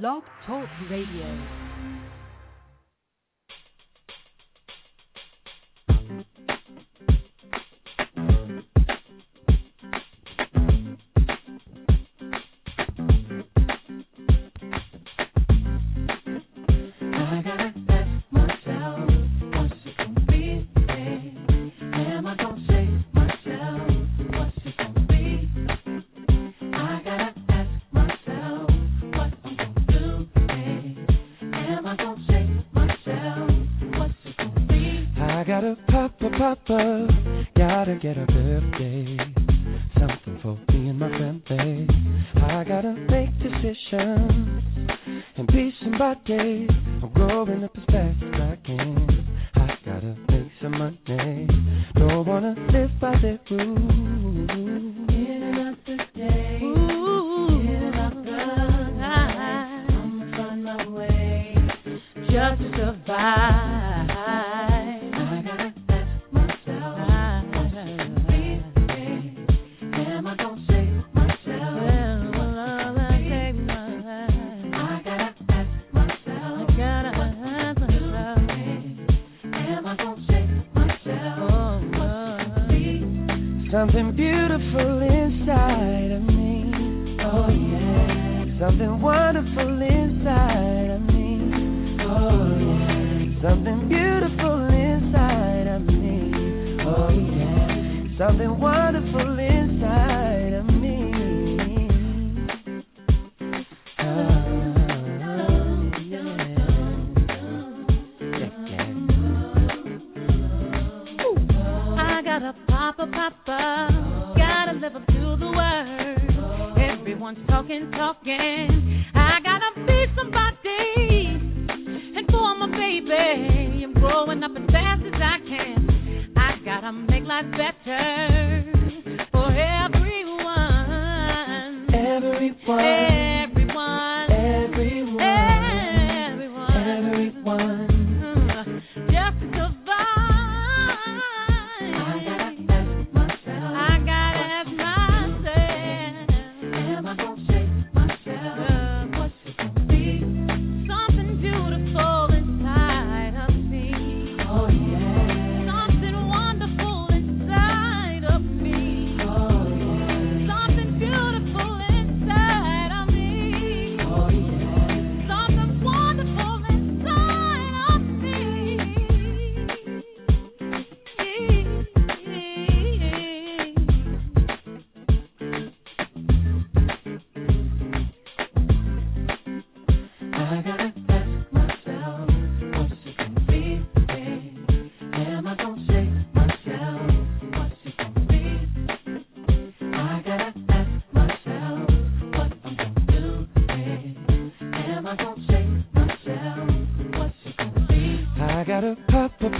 Blog Talk Radio.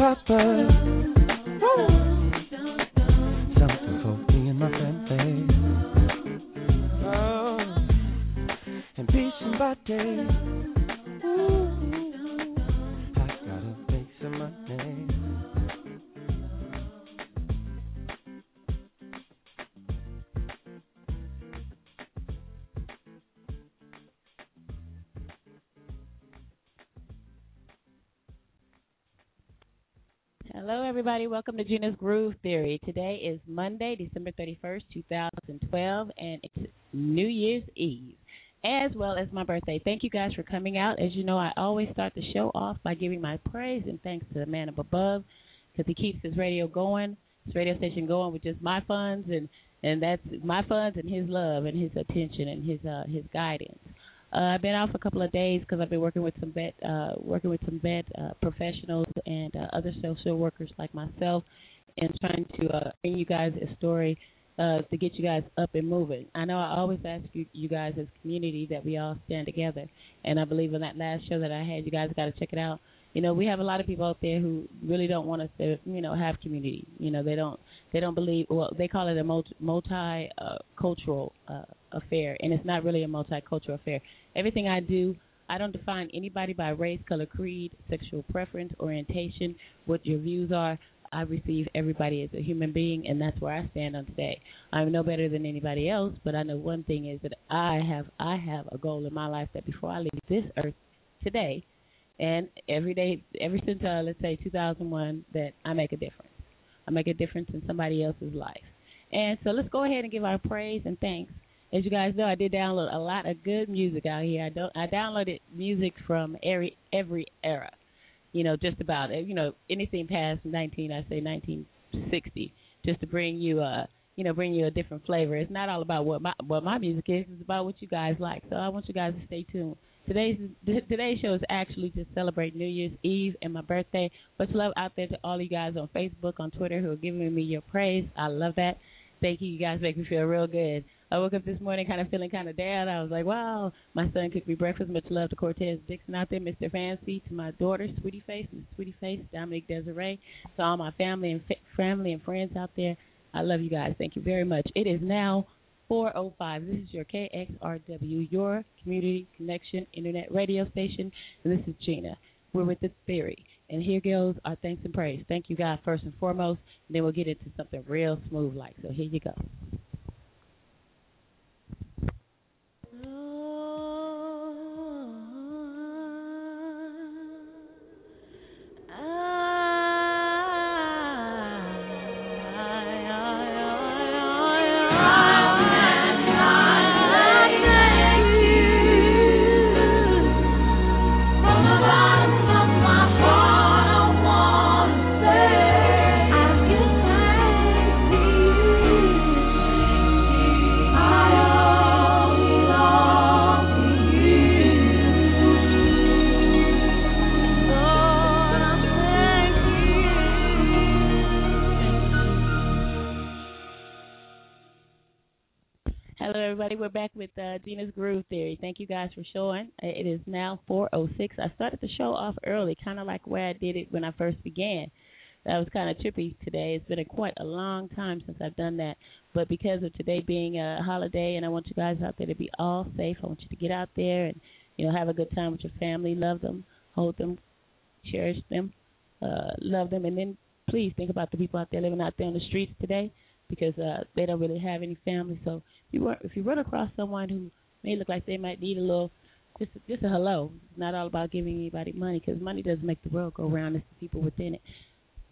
Pop Welcome to Gena's Groove Theory. Today is Monday, December 31st, 2012, and it's New Year's Eve, as well as my birthday. Thank you guys for coming out. As you know, I always start the show off by giving my praise and thanks to the man up above because he keeps his radio going, his radio station going with just my funds, and and that's my funds and his love and his attention and his uh, his guidance. Uh, I've been out for a couple of days because I've been working with some vet, uh, working with some vet uh, professionals and uh, other social workers like myself, and trying to uh, bring you guys a story uh, to get you guys up and moving. I know I always ask you, you guys as community that we all stand together, and I believe in that last show that I had, you guys got to check it out. You know, we have a lot of people out there who really don't want us to, you know, have community. You know, they don't, they don't believe. Well, they call it a multi, multi uh, uh, affair, and it's not really a multicultural affair. Everything I do, I don't define anybody by race, color, creed, sexual preference, orientation, what your views are. I receive everybody as a human being, and that's where I stand on today. I'm no better than anybody else, but I know one thing is that I have I have a goal in my life that before I leave this earth today, and every day, ever since uh, let's say 2001, that I make a difference. I make a difference in somebody else's life. And so let's go ahead and give our praise and thanks. As you guys know, I did download a lot of good music out here. I don't I downloaded music from every every era. You know, just about uh, you know anything past 19, I say 1960, just to bring you a you know bring you a different flavor. It's not all about what my what my music is. It's about what you guys like. So I want you guys to stay tuned. Today's today's show is actually to celebrate New Year's Eve and my birthday. Much love out there to all you guys on Facebook, on Twitter who are giving me your praise. I love that. Thank you. You guys make me feel real good. I woke up this morning kind of feeling kind of down. I was like, wow, my son cooked me breakfast. Much love to Cortez Dixon out there, Mr. Fancy, to my daughter, Sweetie Face, Miss Sweetie Face, Dominic Desiree, to all my family and family and friends out there. I love you guys. Thank you very much. It is now 405. This is your KXRW, your community connection internet radio station, and this is Gena. We're with the theory. And here goes our thanks and praise. Thank you, God, first and foremost, and then we'll get into something real smooth like. So here you go. Thank you guys for showing. It is now 4:06. I started the show off early, kind of like where I did it when I first began. That was kind of trippy today. It's been a, quite a long time since I've done that, but because of today being a holiday, and I want you guys out there to be all safe. I want you to get out there and you know have a good time with your family. Love them, hold them, cherish them, uh, love them, and then please think about the people out there living out there on the streets today because uh, they don't really have any family. So if you if you run across someone who may look like they might need a little, just just a hello. It's not all about giving anybody money because money doesn't make the world go round. It's the people within it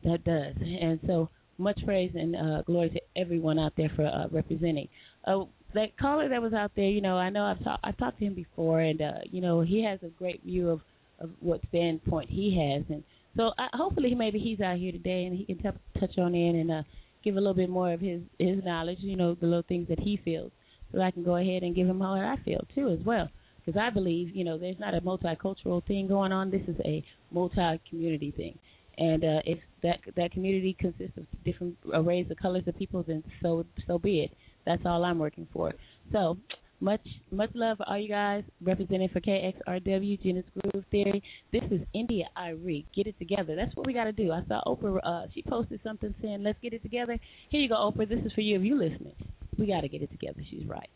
that does. And so much praise and uh, glory to everyone out there for uh, representing. Uh, that caller that was out there, you know, I know I've talked I've talked to him before, and uh, you know he has a great view of of what standpoint he has, and so I, hopefully maybe he's out here today and he can t- touch on in and uh, give a little bit more of his his knowledge, you know, the little things that he feels, so I can go ahead and give him what I feel too as well. Because I believe, you know, there's not a multicultural thing going on. This is a multi-community thing, and uh, if that that community consists of different arrays of colors of people, then so so be it. That's all I'm working for. So much much love for all you guys representing for KXRW, Gena's Groove Theory. This is India Irie. Get it together. That's what we got to do. I saw Oprah, uh, she posted something saying, let's get it together. Here you go, Oprah. This is for you if you listening. We got to get it together. She's right.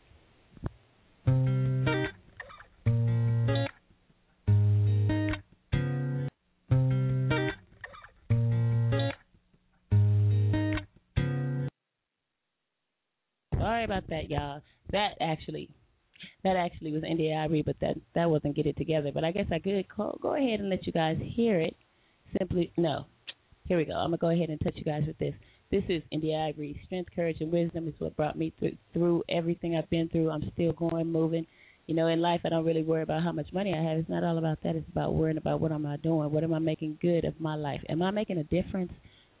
Sorry about that, y'all that actually that actually was India.Arie, but that that wasn't get it together. But I guess I could call, go ahead and let you guys hear it. Simply no. Here we go. I'm gonna go ahead and touch you guys with this. This is India.Arie. Strength, courage, and wisdom is what brought me through through everything I've been through. I'm still going, moving. You know, in life, I don't really worry about how much money I have. It's not all about that. It's about worrying about what am I doing? What am I making good of my life? Am I making a difference?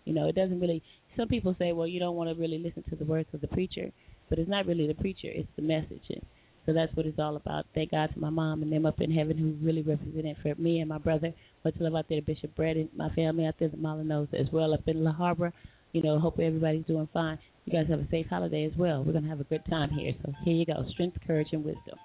You know, it doesn't really. Some people say, well, you don't want to really listen to the words of the preacher. But it's not really the preacher, it's the message. And so that's what it's all about. Thank God to my mom and them up in heaven who really represented for me and my brother. Much love out there to Bishop Brett and my family out there, the Molinos as well up in La Habra. You know, hope everybody's doing fine. You guys have a safe holiday as well. We're going to have a good time here. So here you go strength, courage, and wisdom.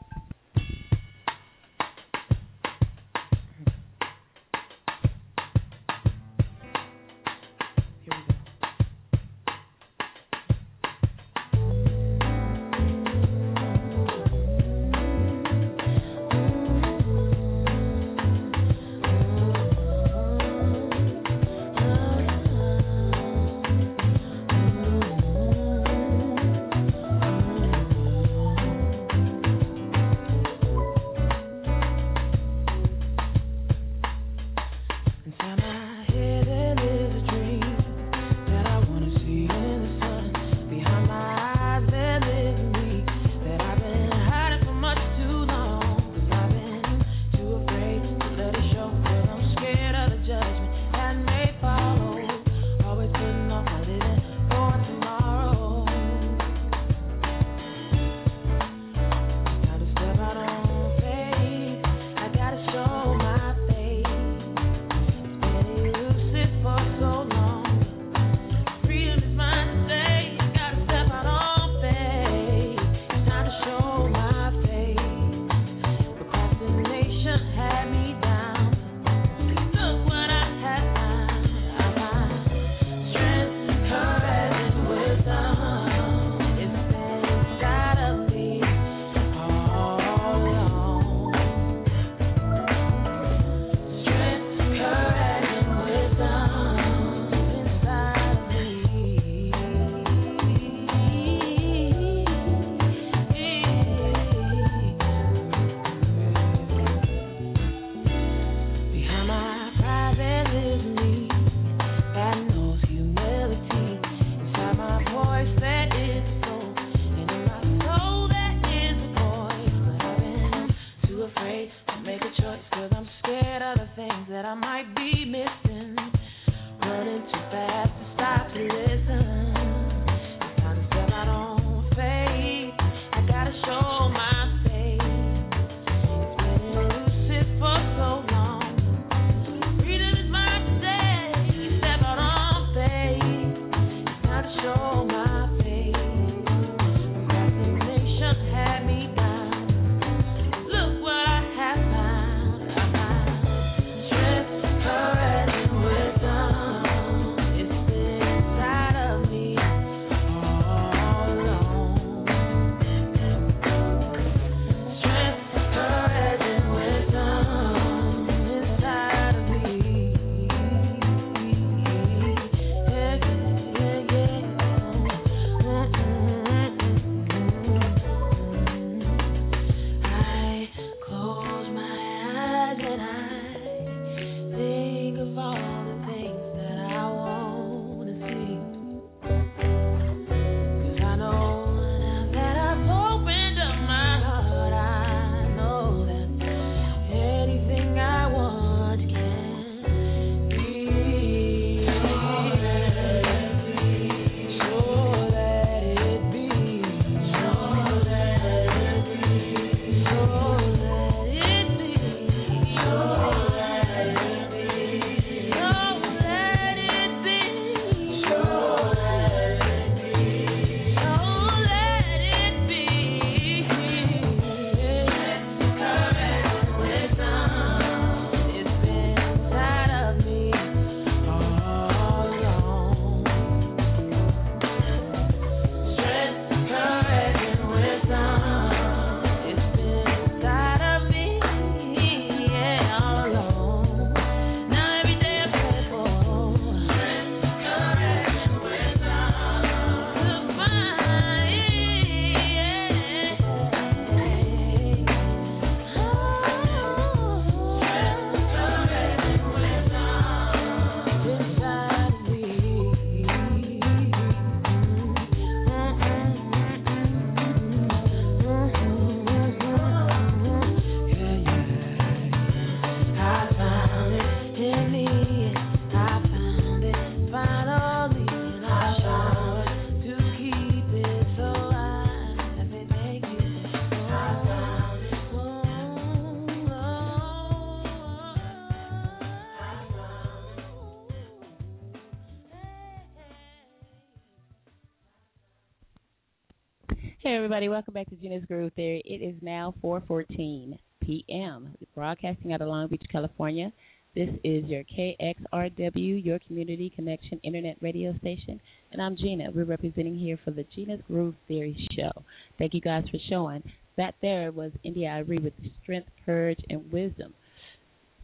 everybody. Welcome back to Gena's Groove Theory. It is now 4:14 p.m. Broadcasting out of Long Beach, California. This is your KXRW, your Community Connection Internet Radio Station, and I'm Gena. We're representing here for the Gena's Groove Theory show. Thank you guys for showing. That there was India.Arie with strength, courage, and wisdom.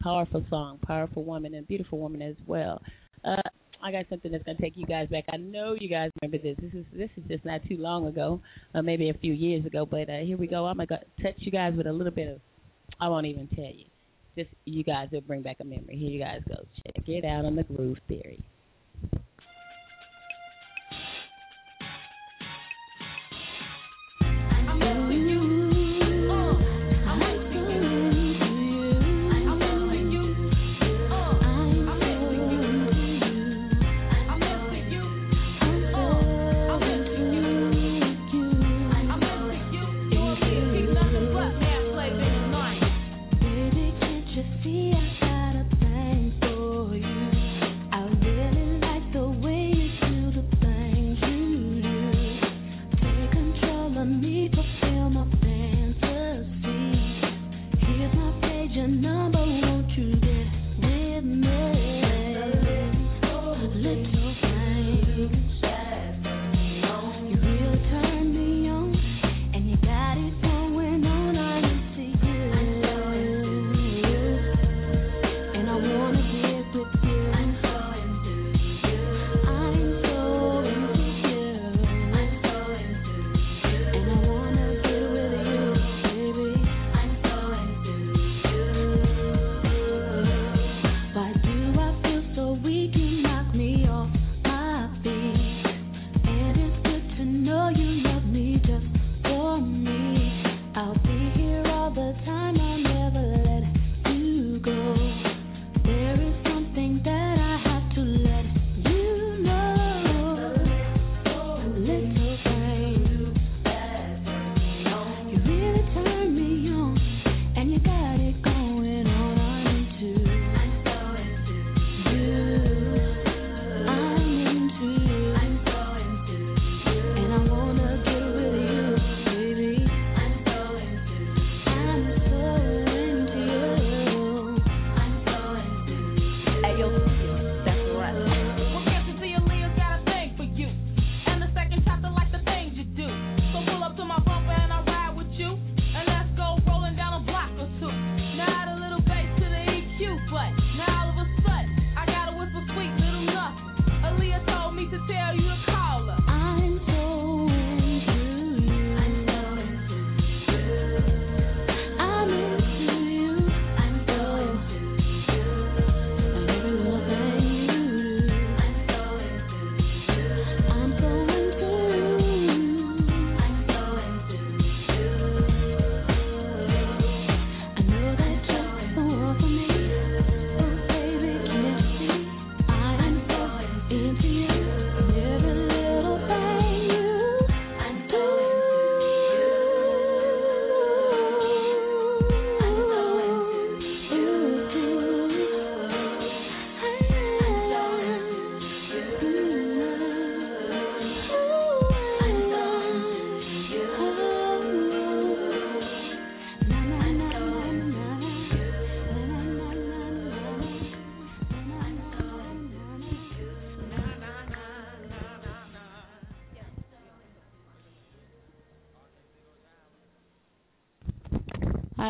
Powerful song, powerful woman, and beautiful woman as well. Uh, I got something that's going to take you guys back. I know you guys remember this. This is this is just not too long ago, or maybe a few years ago. But uh, here we go. I'm going to touch you guys with a little bit of. I won't even tell you. Just you guys will bring back a memory. Here you guys go. Check it out on the Groove Theory.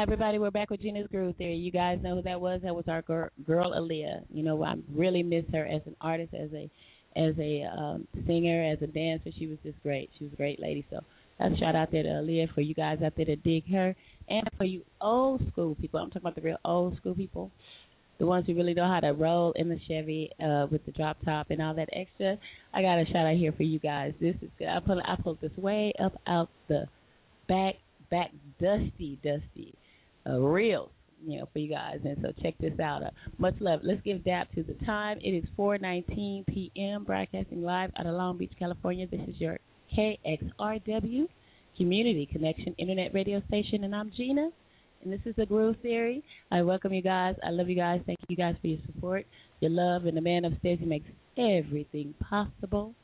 Everybody. We're back with Gena's Groove Theory. You guys know who that was? That was our girl, girl Aaliyah. You know, I really miss her as an artist, as a as a um, singer, as a dancer. She was just great. She was a great lady. So that's a shout out there to Aaliyah for you guys out there to dig her, and for you old school people. I'm talking about the real old school people, the ones who really know how to roll in the Chevy uh, with the drop top and all that extra. I got a shout out here for you guys. This is good. I pulled I pulled this way up out the back back dusty dusty uh, reels, you know, for you guys. And so check this out. Uh, much love. Let's give DAP to the time. It is 4:19 p.m. Broadcasting live out of Long Beach, California. This is your KXRW Community Connection Internet Radio Station, and I'm Gena. And this is the Groove Theory. I welcome you guys. I love you guys. Thank you guys for your support, your love, and the man upstairs who makes everything possible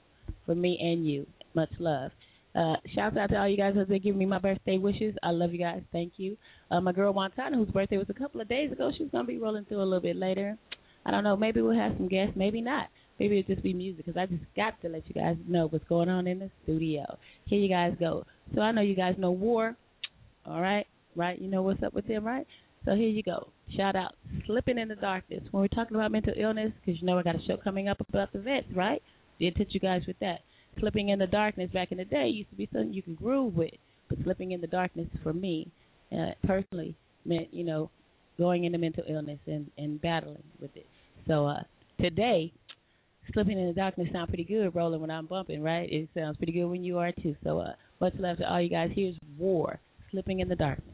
for me and you. Much love. Uh, shouts out to all you guys who've been giving me my birthday wishes. I love you guys. Thank you. Uh, my girl Montana, whose birthday was a couple of days ago, she's gonna be rolling through a little bit later. I don't know. Maybe we'll have some guests. Maybe not. Maybe it'll just be music because I just got to let you guys know what's going on in the studio. Here you guys go. So I know you guys know War. All right, right? You know what's up with him, right? So here you go. Shout out, slipping in the darkness. When we're talking about mental illness, because you know I got a show coming up about the vets, right? Did touch you guys with that. Slipping in the darkness back in the day used to be something you can groove with, but slipping in the darkness for me, uh, personally, meant you know going into mental illness and and battling with it. So uh, today, slipping in the darkness sounds pretty good, rolling when I'm bumping, right? It sounds pretty good when you are too. So uh, much love to all you guys. Here's War, slipping in the darkness.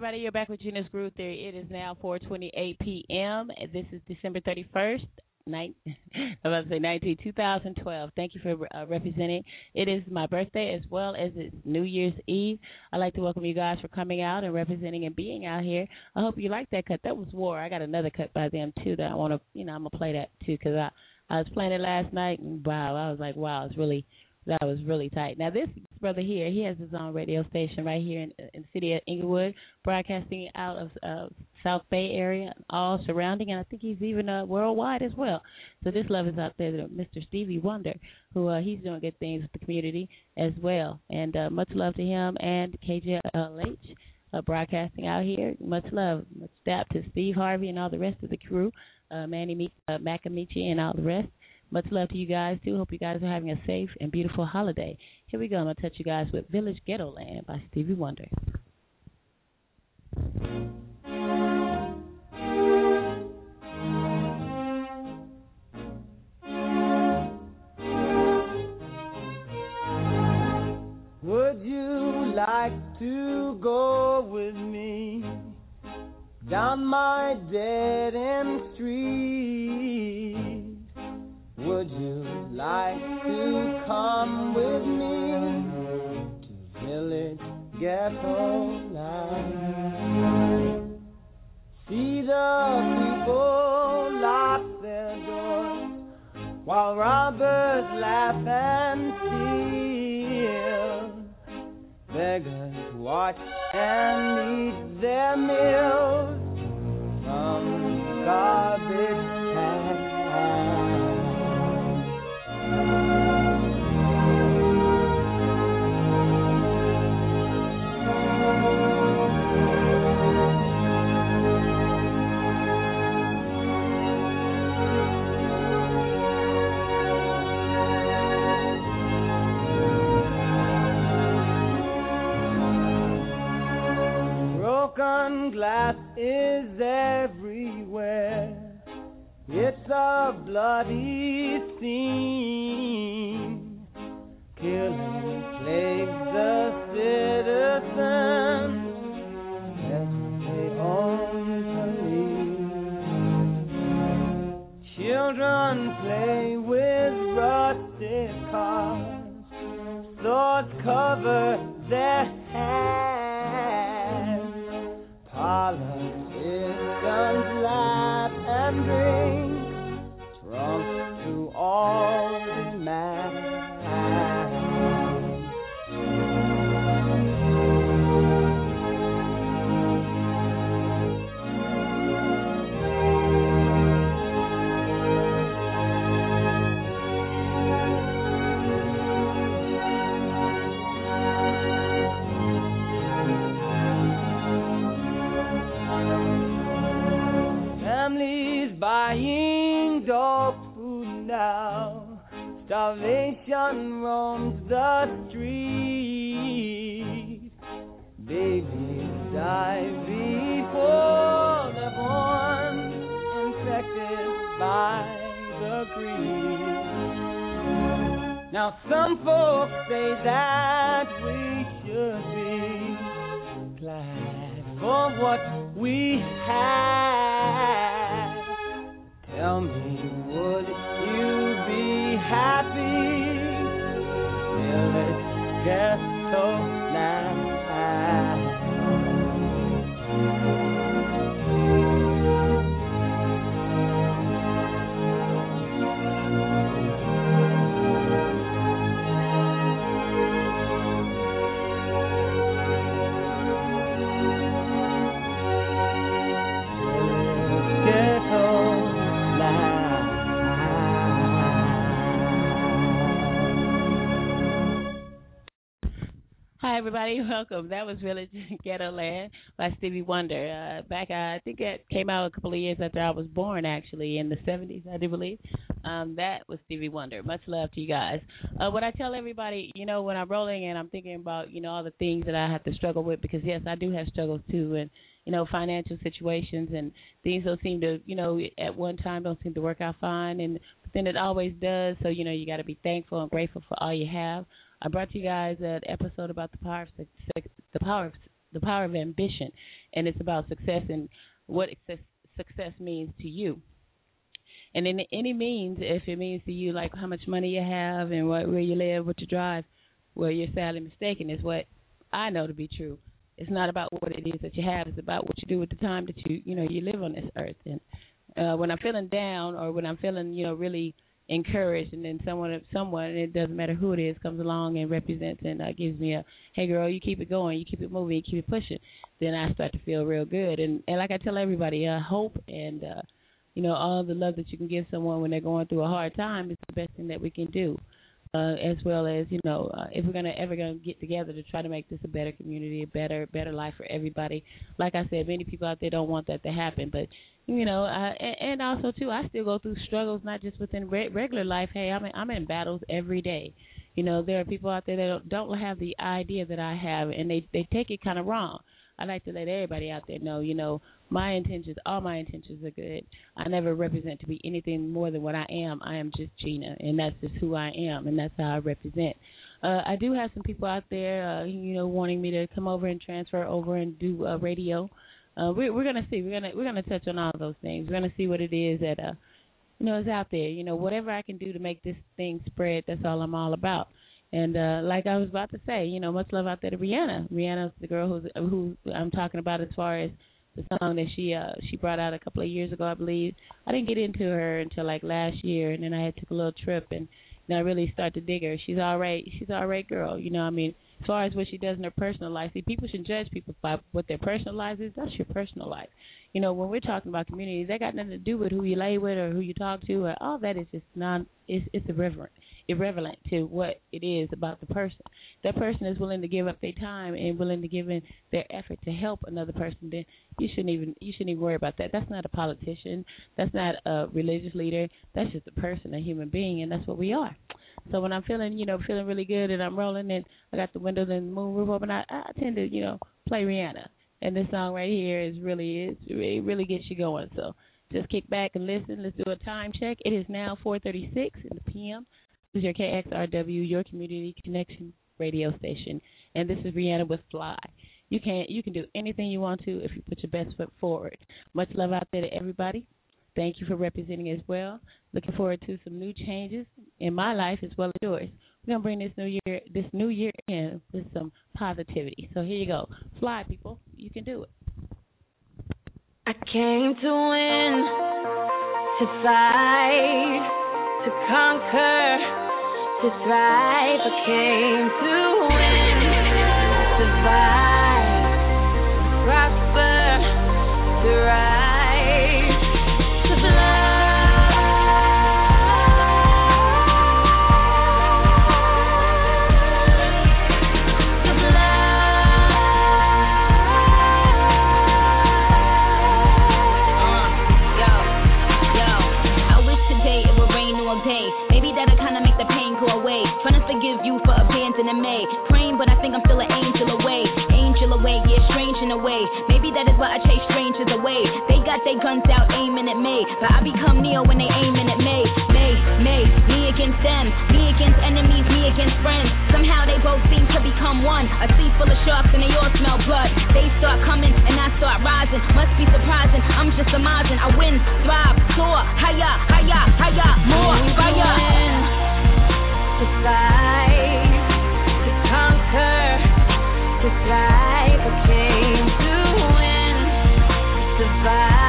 Everybody. You're back with Gena's Groove Theory. It is now 4:28 p.m. This is December 31st, nine, I'm about to say 19, 2012. Thank you for uh, representing. It is my birthday as well as it's New Year's Eve. I'd like to welcome you guys for coming out and representing and being out here. I hope you like that cut. That was War. I got another cut by them too that I want to, you know, I'm gonna play that too because I I was playing it last night and wow, I was like, wow, it's really that was really tight. Now this brother here, he has his own radio station right here in, in the city of Inglewood, broadcasting out of uh, South Bay area, all surrounding, and I think he's even uh, worldwide as well. So this love is out there Mr. Stevie Wonder, who uh, he's doing good things with the community as well. And uh, much love to him and KJLH. Uh, broadcasting out here. Much love, much dap to Steve Harvey and all the rest of the crew, uh, Manny uh, Macamichi and all the rest. Much love to you guys too. Hope you guys are having a safe and beautiful holiday. Here we go. I'm gonna touch you guys with Village Ghetto Land by Stevie Wonder. Would you like to go with me down my dead end street? Would you like to come with me to village ghetto life? See the people lock their doors while robbers laugh and steal. Beggars watch and eat their meals from garbage cans. Broken glass is everywhere. It's a bloody scene. Killing plagues the citizens. Yes, they own police. Children play with rusted cars. Swords cover their Politicians laugh and drink, drunk to all demands. Starvation roams the street. Babies die before they're born, infected by the greed. Now some folks say that we should be glad for what we have. Tell me, would you be happy? Village ghetto land. Hi everybody, welcome. That was Village Ghetto Land by Stevie Wonder. Uh, back, uh, I think it came out a couple of years after I was born, actually in the '70s, I do believe. Um, that was Stevie Wonder. Much love to you guys. Uh, what I tell everybody, you know, when I'm rolling and I'm thinking about, you know, all the things that I have to struggle with, because yes, I do have struggles too, and you know, financial situations and things don't seem to, you know, at one time don't seem to work out fine, and but then it always does. So you know, you got to be thankful and grateful for all you have. I brought you guys an episode about the power of suc- suc- the power of the power of ambition, and it's about success and what success, success means to you. And in any means, if it means to you like how much money you have and what where you live, what you drive, well, you're sadly mistaken. Is what I know to be true. It's not about what it is that you have. It's about what you do with the time that you you know you live on this earth. And uh, when I'm feeling down or when I'm feeling you know really encouraged, and then someone someone and it doesn't matter who it is comes along and represents and uh, gives me a hey girl, you keep it going, you keep it moving, you keep it pushing. Then I start to feel real good. And and like I tell everybody, uh, hope and uh, you know all the love that you can give someone when they're going through a hard time is the best thing that we can do uh, as well as you know uh, if we're gonna ever gonna get together to try to make this a better community, a better better life for everybody. Like I said, many people out there don't want that to happen, but you know, and, and also too, I still go through struggles not just within re- regular life. Hey, I'm in, I'm in battles every day. You know, there are people out there that don't, don't have the idea that I have, and they they take it kind of wrong. I like to let everybody out there know, you know, my intentions, all my intentions are good. I never represent to be anything more than what I am. I am just Gena, and that's just who I am, and that's how I represent. Uh, I do have some people out there, uh, you know, wanting me to come over and transfer over and do uh, radio. Uh, we're, we're gonna see. We're gonna we're gonna touch on all those things. We're gonna see what it is that uh, you know is out there. You know, whatever I can do to make this thing spread. That's all I'm all about. And uh like I was about to say, you know, much love out there to Rihanna. Rihanna's the girl who's who I'm talking about as far as the song that she uh she brought out a couple of years ago, I believe. I didn't get into her until like last year, and then I had took a little trip and then I really start to dig her. She's all right. She's all right girl. You know, I mean, as far as what she does in her personal life, see, people should judge people by what their personal life is. That's your personal life. You know, when we're talking about community, that got nothing to do with who you lay with or who you talk to. Or all that is just non. It's it's irreverent irrelevant to what it is about the person. That person is willing to give up their time and willing to give in their effort to help another person. Then you shouldn't even you shouldn't even worry about that. That's not a politician. That's not a religious leader. That's just a person, a human being, and that's what we are. So when I'm feeling, you know, feeling really good and I'm rolling and I got the windows and the moon roof open, I, I tend to, you know, play Rihanna. And this song right here is really is it really gets you going. So just kick back and listen. Let's do a time check. It is now 4:36 in the p.m. This is your KXRW, your community connection radio station, and this is Rihanna with Fly. You can you can do anything you want to if you put your best foot forward. Much love out there to everybody. Thank you for representing as well. Looking forward to some new changes in my life as well as yours. We're gonna bring this new year this new year in with some positivity. So here you go. Fly people, you can do it. I came to win, to fight to conquer, to thrive. I came to win, survive, prosper, to rise, strange in a way. Maybe that is why I chase strangers away. They got their guns out aiming at me, but I become Neo when they aiming at me. Me, me, me against them. Me against enemies, me against friends. Somehow they both seem to become one. A sea full of sharks and they all smell blood. They start coming and I start rising. Must be surprising. I'm just amazing. I win, thrive, soar, higher, higher, higher, more fire. to survive,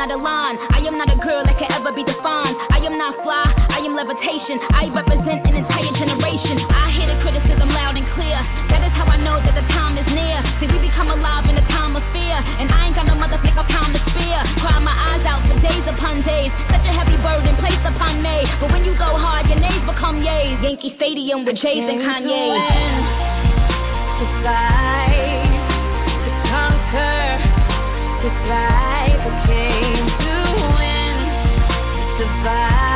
not a line. I am not a girl that can ever be defined. I am not fly, I am levitation. I represent an entire generation. I hear the criticism loud and clear. That is how I know that the time is near. See, we become alive in a time of fear. And I ain't got no motherfucker pound to spear. Cry my eyes out for days upon days. Such a heavy burden placed upon me. But when you go hard, your names become yays. Yankee Stadium with Jays and Kanye. to fight, survive. I came to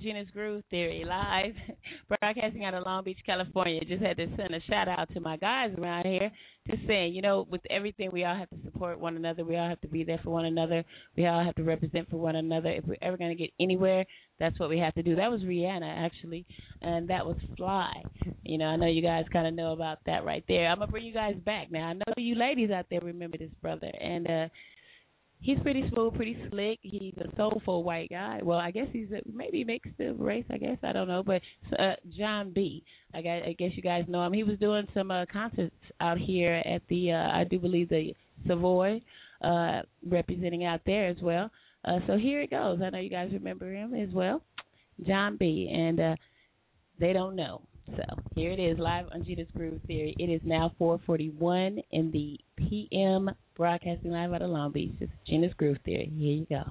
Gena's Groove Theory live, broadcasting out of Long Beach, California. Just had to send a shout out to my guys around here. Just saying, you know, with everything, we all have to support one another. We all have to be there for one another. We all have to represent for one another. If we're ever going to get anywhere, that's what we have to do. That was Rihanna, actually, and that was Fly. You know, I know you guys kind of know about that right there. I'm going to bring you guys back now. I know you ladies out there remember this brother, and, uh, He's pretty smooth, pretty slick. He's a soulful white guy. Well, I guess he's a, maybe mixed race. I guess I don't know, but uh, Jon B. I guess, I guess you guys know him. He was doing some uh, concerts out here at the uh, I do believe the Savoy, uh, representing out there as well. Uh, so here it goes. I know you guys remember him as well, Jon B. And uh, they don't know. So here it is, live on Gena's Groove Theory. It is now 4:41 in the p.m. broadcasting live out of Long Beach. This is Gena's Groove Theory. Here you go.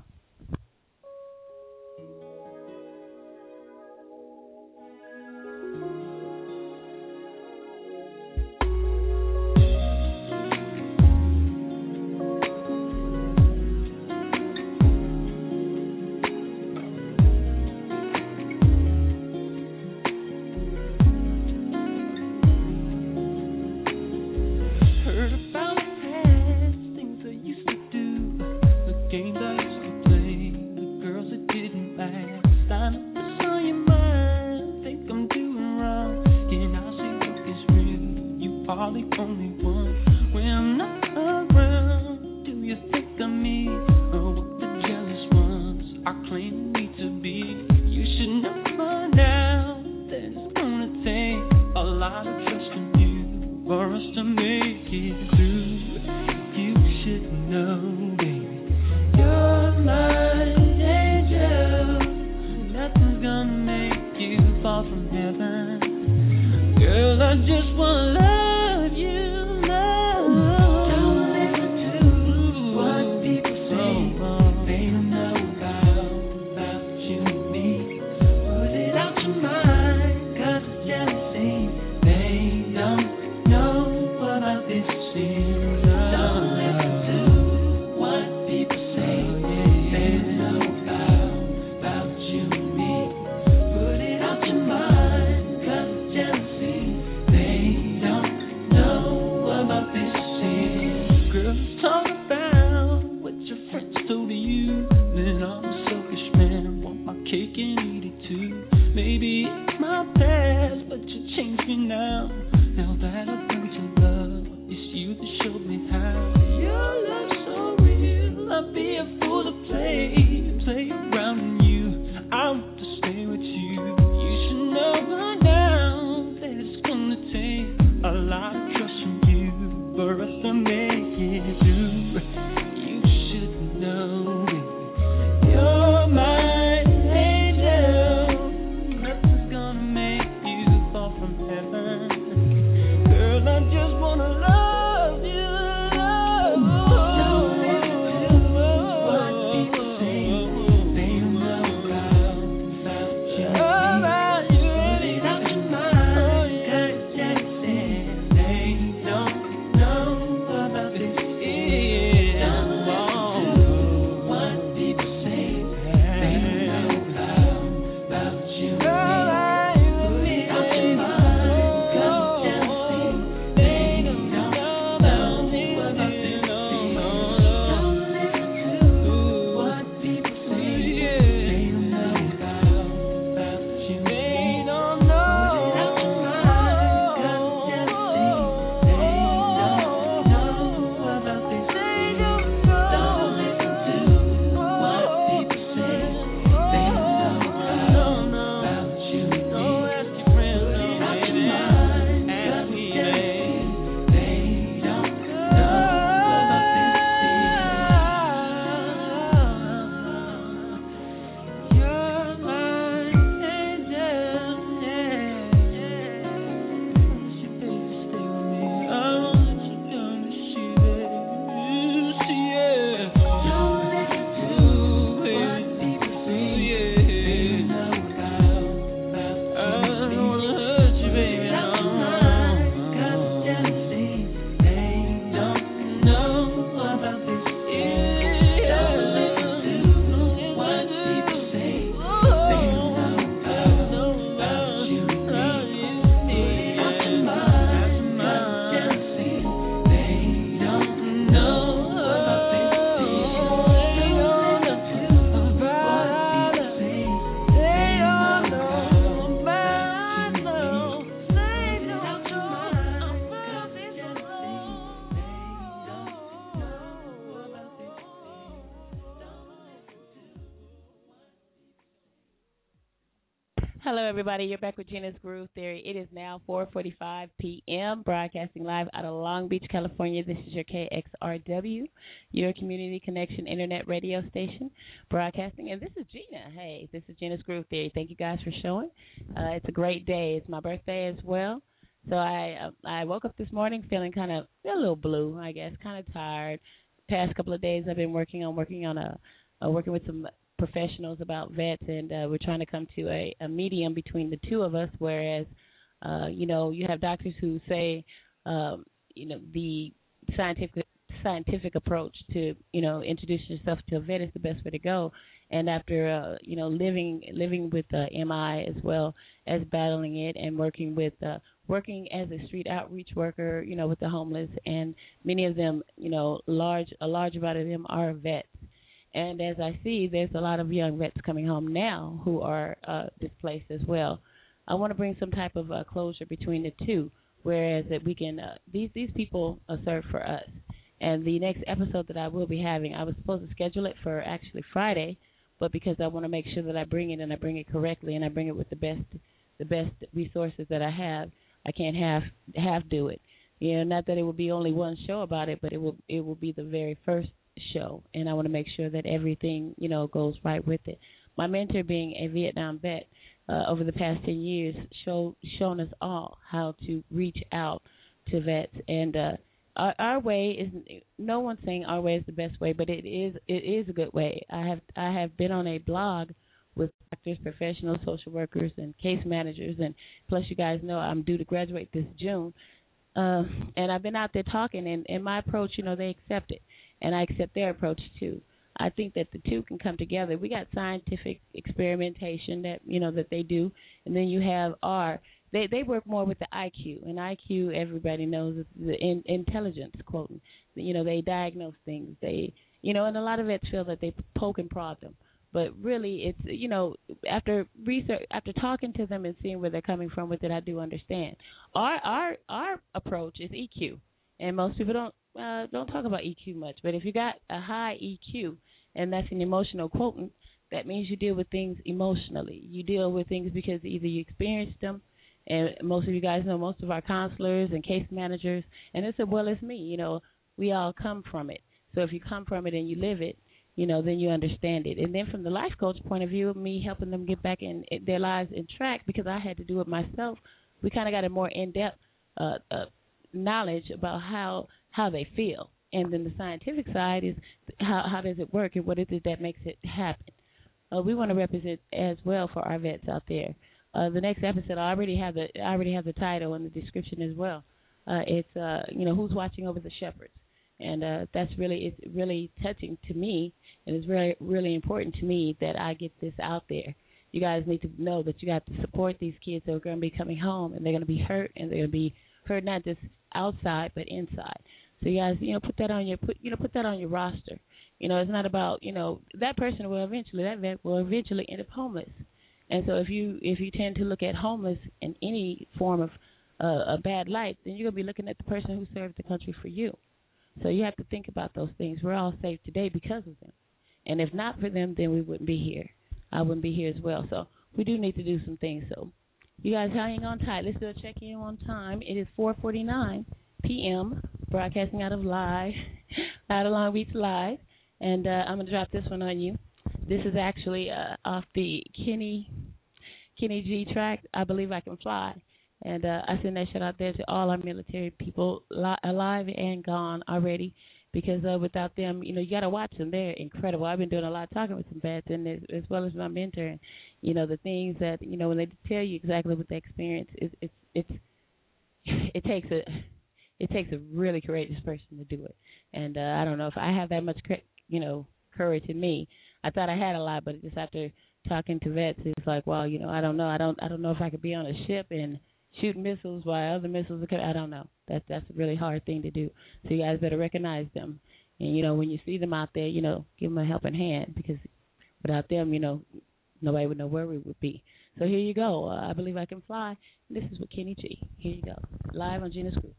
Everybody. You're back with Gena's Groove Theory. It is now 4:45 p.m. Broadcasting live out of Long Beach, California. This is your KXRW, your community connection internet radio station, broadcasting. And this is Gena. Hey, this is Gena's Groove Theory. Thank you guys for showing. Uh, it's a great day. It's my birthday as well. So I uh, I woke up this morning feeling kind of a little blue, I guess, kind of tired. Past couple of days I've been working on working on a working with some professionals about vets, and uh, we're trying to come to a, a medium between the two of us. Whereas, uh, you know, you have doctors who say, um, you know, the scientific scientific approach to you know introducing yourself to a vet is the best way to go. And after uh, you know living living with uh, MI as well as battling it and working with uh, working as a street outreach worker, you know, with the homeless, and many of them, you know, large a large amount of them are vets and as I see, there's a lot of young vets coming home now who are uh, displaced as well. I want to bring some type of uh, closure between the two, whereas that we can uh, these these people are served for us. And the next episode that I will be having, I was supposed to schedule it for actually Friday, but because I want to make sure that I bring it and I bring it correctly and I bring it with the best the best resources that I have, I can't half half do it. You know, not that it will be only one show about it, but it will it will be the very first show, and I want to make sure that everything you know goes right with it. My mentor, being a Vietnam vet, uh, over the past ten years, show shown us all how to reach out to vets, and uh, our, our way is no one's saying our way is the best way, but it is it is a good way. I have I have been on a blog with doctors, professionals, social workers, and case managers, and plus you guys know I'm due to graduate this June. Uh, and I've been out there talking, and, and my approach, you know, they accept it and I accept their approach too. I think that the two can come together. We got scientific experimentation that you know that they do, and then you have R. They they work more with the IQ, and IQ everybody knows is the in, intelligence quoting. You know they diagnose things. They you know, and a lot of vets feel that they poke and prod them, but really it's you know after research after talking to them and seeing where they're coming from with it, I do understand. Our our our approach is EQ, and most people don't uh, don't talk about EQ much, but if you got a high EQ and that's an emotional quotient, that means you deal with things emotionally. You deal with things because either you experienced them, and most of you guys know most of our counselors and case managers, and it's as well as me. You know, we all come from it. So if you come from it and you live it, you know, then you understand it. And then from the life coach point of view, me helping them get back in, in their lives in track because I had to do it myself. We kind of got a more in-depth uh, uh, knowledge about how how they feel. And then the scientific side is how how does it work and what is it that makes it happen. Uh, we want to represent as well for our vets out there. Uh, the next episode, I already have the I already have the title and the description as well. Uh, it's uh, you know who's watching over the shepherds, and uh, that's really it's really touching to me, and it's really really important to me that I get this out there. You guys need to know that you got to support these kids that are going to be coming home, and they're going to be hurt, and they're going to be hurt not just outside but inside. So you guys, you know, put that on your put you know put that on your roster. You know, it's not about you know that person will eventually that vet will eventually end up homeless. And so if you if you tend to look at homeless in any form of uh, a bad light, then you're gonna be looking at the person who served the country for you. So you have to think about those things. We're all safe today because of them. And if not for them, then we wouldn't be here. I wouldn't be here as well. So we do need to do some things. So you guys hang on tight. Let's do a check in on time. It is 4:49 p.m. Broadcasting out of live, out of Long Beach Live, and uh, I'm gonna drop this one on you. This is actually uh, off the Kenny Kenny G track. I believe I can fly, and uh, I send that shout out there to all our military people, li- alive and gone already. Because uh, without them, you know, you got to watch them. They're incredible. I've been doing a lot of talking with some vets, and as, as well as my mentor. You know, the things that you know when they tell you exactly what they experience, it's it's it's it takes a it takes a really courageous person to do it. And uh, I don't know if I have that much, you know, courage in me. I thought I had a lot, but just after talking to vets, it's like, well, you know, I don't know. I don't. I don't know if I could be on a ship and shoot missiles while other missiles are coming. I don't know. That's that's a really hard thing to do. So you guys better recognize them. And you know, when you see them out there, you know, give them a helping hand because without them, you know, nobody would know where we would be. So here you go. Uh, I believe I can fly. This is with Kenny G. Here you go, live on Gena's Group.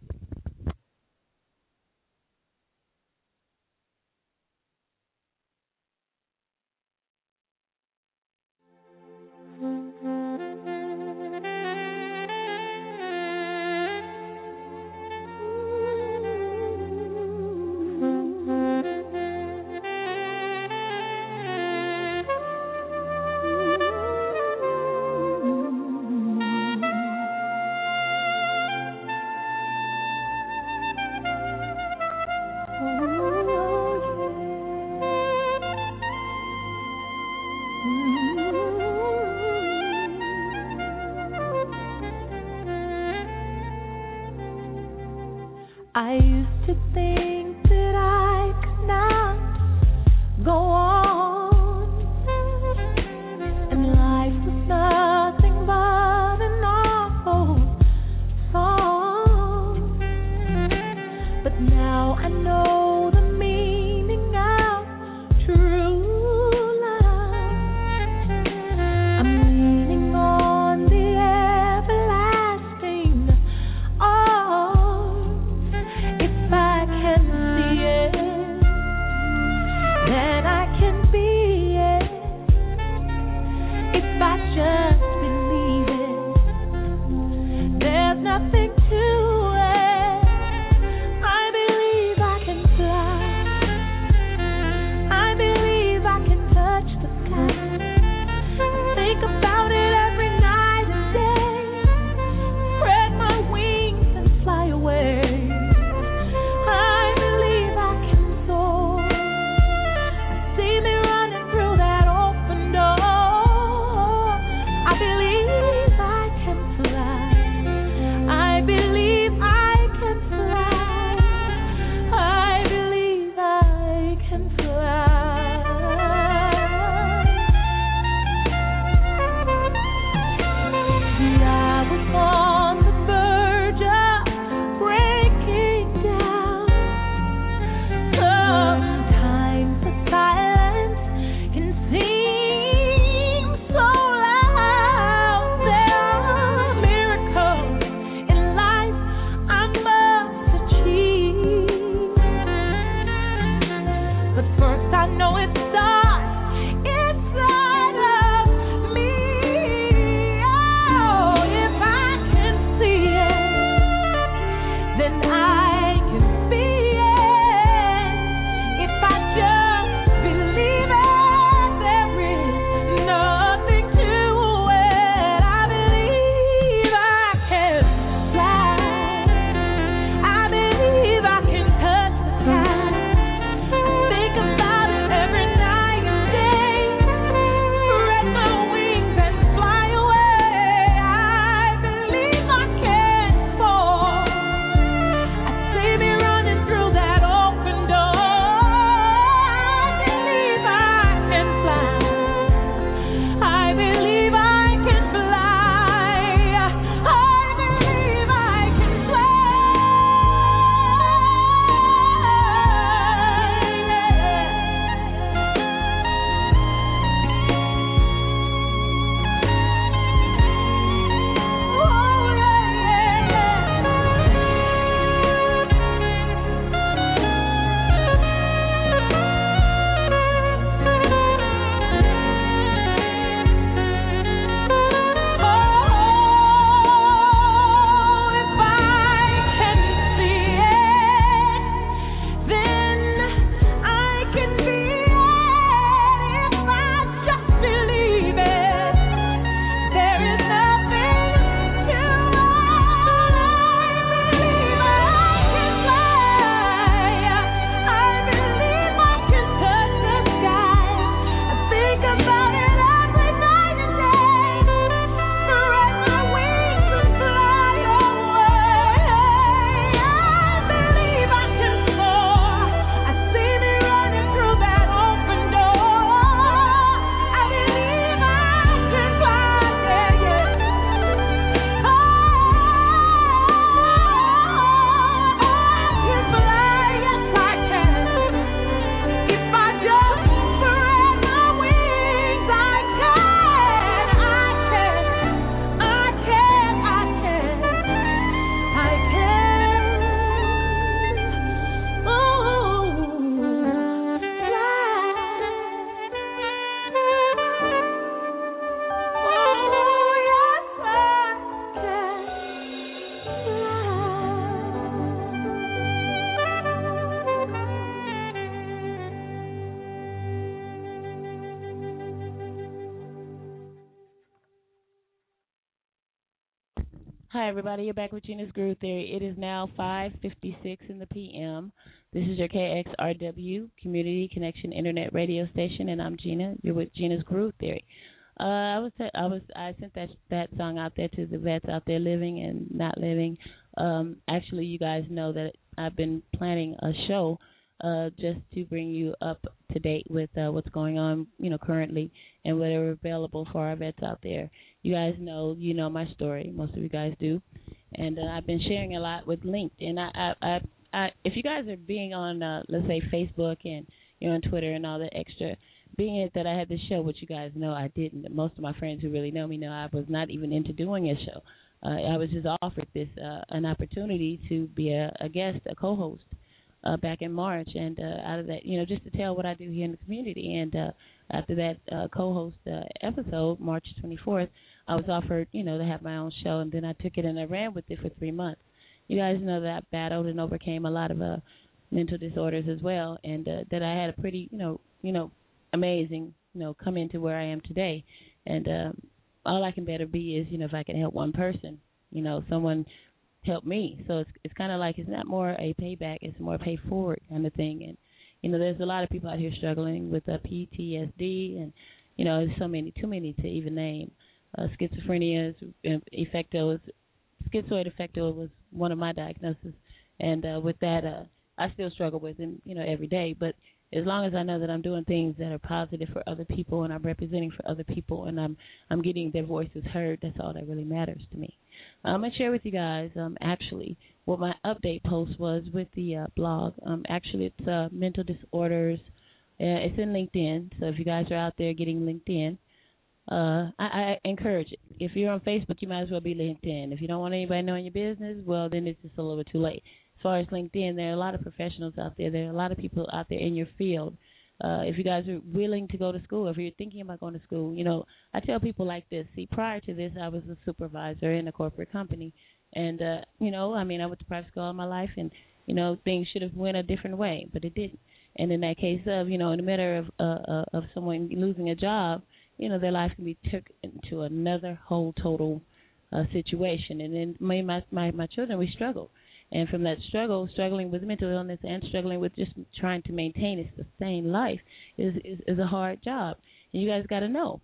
Hi, everybody. You're back with Gena's Groove Theory. It is now 5.56 in the p.m. This is your KXRW, Community Connection Internet Radio Station, and I'm Gena. You're with Gena's Groove Theory. Uh, I was t- I was I sent that that song out there to the vets out there living and not living. Um, actually, you guys know that I've been planning a show uh, just to bring you up to date with uh, what's going on, you know, currently and whatever available for our vets out there. You guys know, you know my story. Most of you guys do, and uh, I've been sharing a lot with LinkedIn. I, I, I, I, if you guys are being on, uh, let's say Facebook and you're on Twitter and all that extra, being it that I had this show, which you guys know I didn't. Most of my friends who really know me know I was not even into doing a show. Uh, I was just offered this uh, an opportunity to be a, a guest, a co-host uh, back in March, and uh, out of that, you know, just to tell what I do here in the community. And uh, after that uh, co-host uh, episode, March 24th, I was offered, you know, to have my own show, and then I took it and I ran with it for three months. You guys know that I battled and overcame a lot of uh, mental disorders as well, and uh, that I had a pretty, you know, you know, amazing, you know, come into where I am today. And um, all I can better be is, you know, if I can help one person, you know, someone help me. So it's it's kind of like it's not more a payback, it's more pay forward kind of thing. And you know, there's a lot of people out here struggling with uh, PTSD, and you know, there's so many, too many to even name. Uh, schizophrenia, affecto, schizoid affecto was one of my diagnoses, and uh, with that, uh, I still struggle with it, you know, every day. But as long as I know that I'm doing things that are positive for other people and I'm representing for other people and I'm I'm getting their voices heard, that's all that really matters to me. I'm gonna share with you guys um, actually what my update post was with the uh, blog. Um, actually, it's uh, mental disorders. Uh, it's in LinkedIn, so if you guys are out there getting LinkedIn, uh, I, I encourage it. If you're on Facebook, you might as well be LinkedIn. If you don't want anybody knowing your business, well, then it's just a little bit too late. As far as LinkedIn, there are a lot of professionals out there. There are a lot of people out there in your field. Uh, if you guys are willing to go to school, if you're thinking about going to school, you know, I tell people like this. See, prior to this, I was a supervisor in a corporate company, and uh, you know, I mean, I went to private school all my life, and you know, things should have went a different way, but it didn't. And in that case of, you know, in a matter of uh, uh, of someone losing a job, you know, their life can be took into another whole total uh, situation. And then me, my my my children, we struggled and from that struggle, struggling with mental illness and struggling with just trying to maintain and sustain life is is, is a hard job. And you guys got to know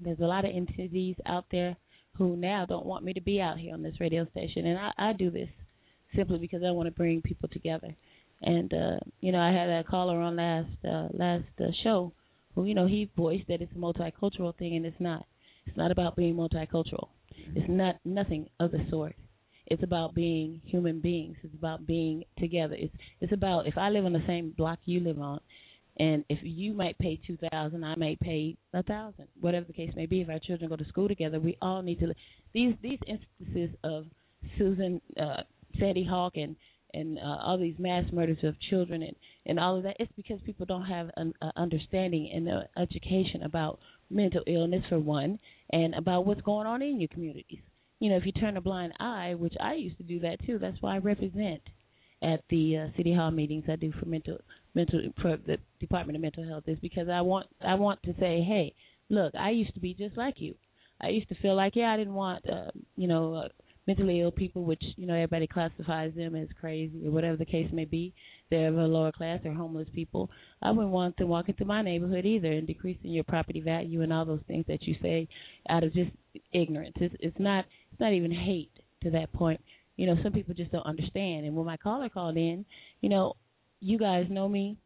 there's a lot of entities out there who now don't want me to be out here on this radio station, and I, I do this simply because I want to bring people together. And uh, you know, I had a caller on last uh, last uh, show who you know he voiced that it's a multicultural thing, and it's not. It's not about being multicultural. It's not nothing of the sort. It's about being human beings. It's about being together. It's it's about if I live on the same block you live on, and if you might pay two thousand, I might pay a thousand. Whatever the case may be, if our children go to school together, we all need to. These these instances of Susan, uh, Sandy Hook, and and uh, all these mass murders of children and and all of that, it's because people don't have an uh, understanding and uh, education about mental illness for one, and about what's going on in your communities you know, if you turn a blind eye, which I used to do that too. That's why I represent at the uh, city hall meetings I do for mental mental for the Department of Mental Health is because I want I want to say, hey, look, I used to be just like you. I used to feel like, yeah, I didn't want, uh, you know, uh, mentally ill people, which you know everybody classifies them as crazy or whatever the case may be. They're of a lower class, they're homeless people. I wouldn't want them walking through my neighborhood either, and decreasing your property value and all those things that you say out of just ignorance. It's, it's not it's not even hate to that point. You know, some people just don't understand. And when my caller called in, you know, you guys know me.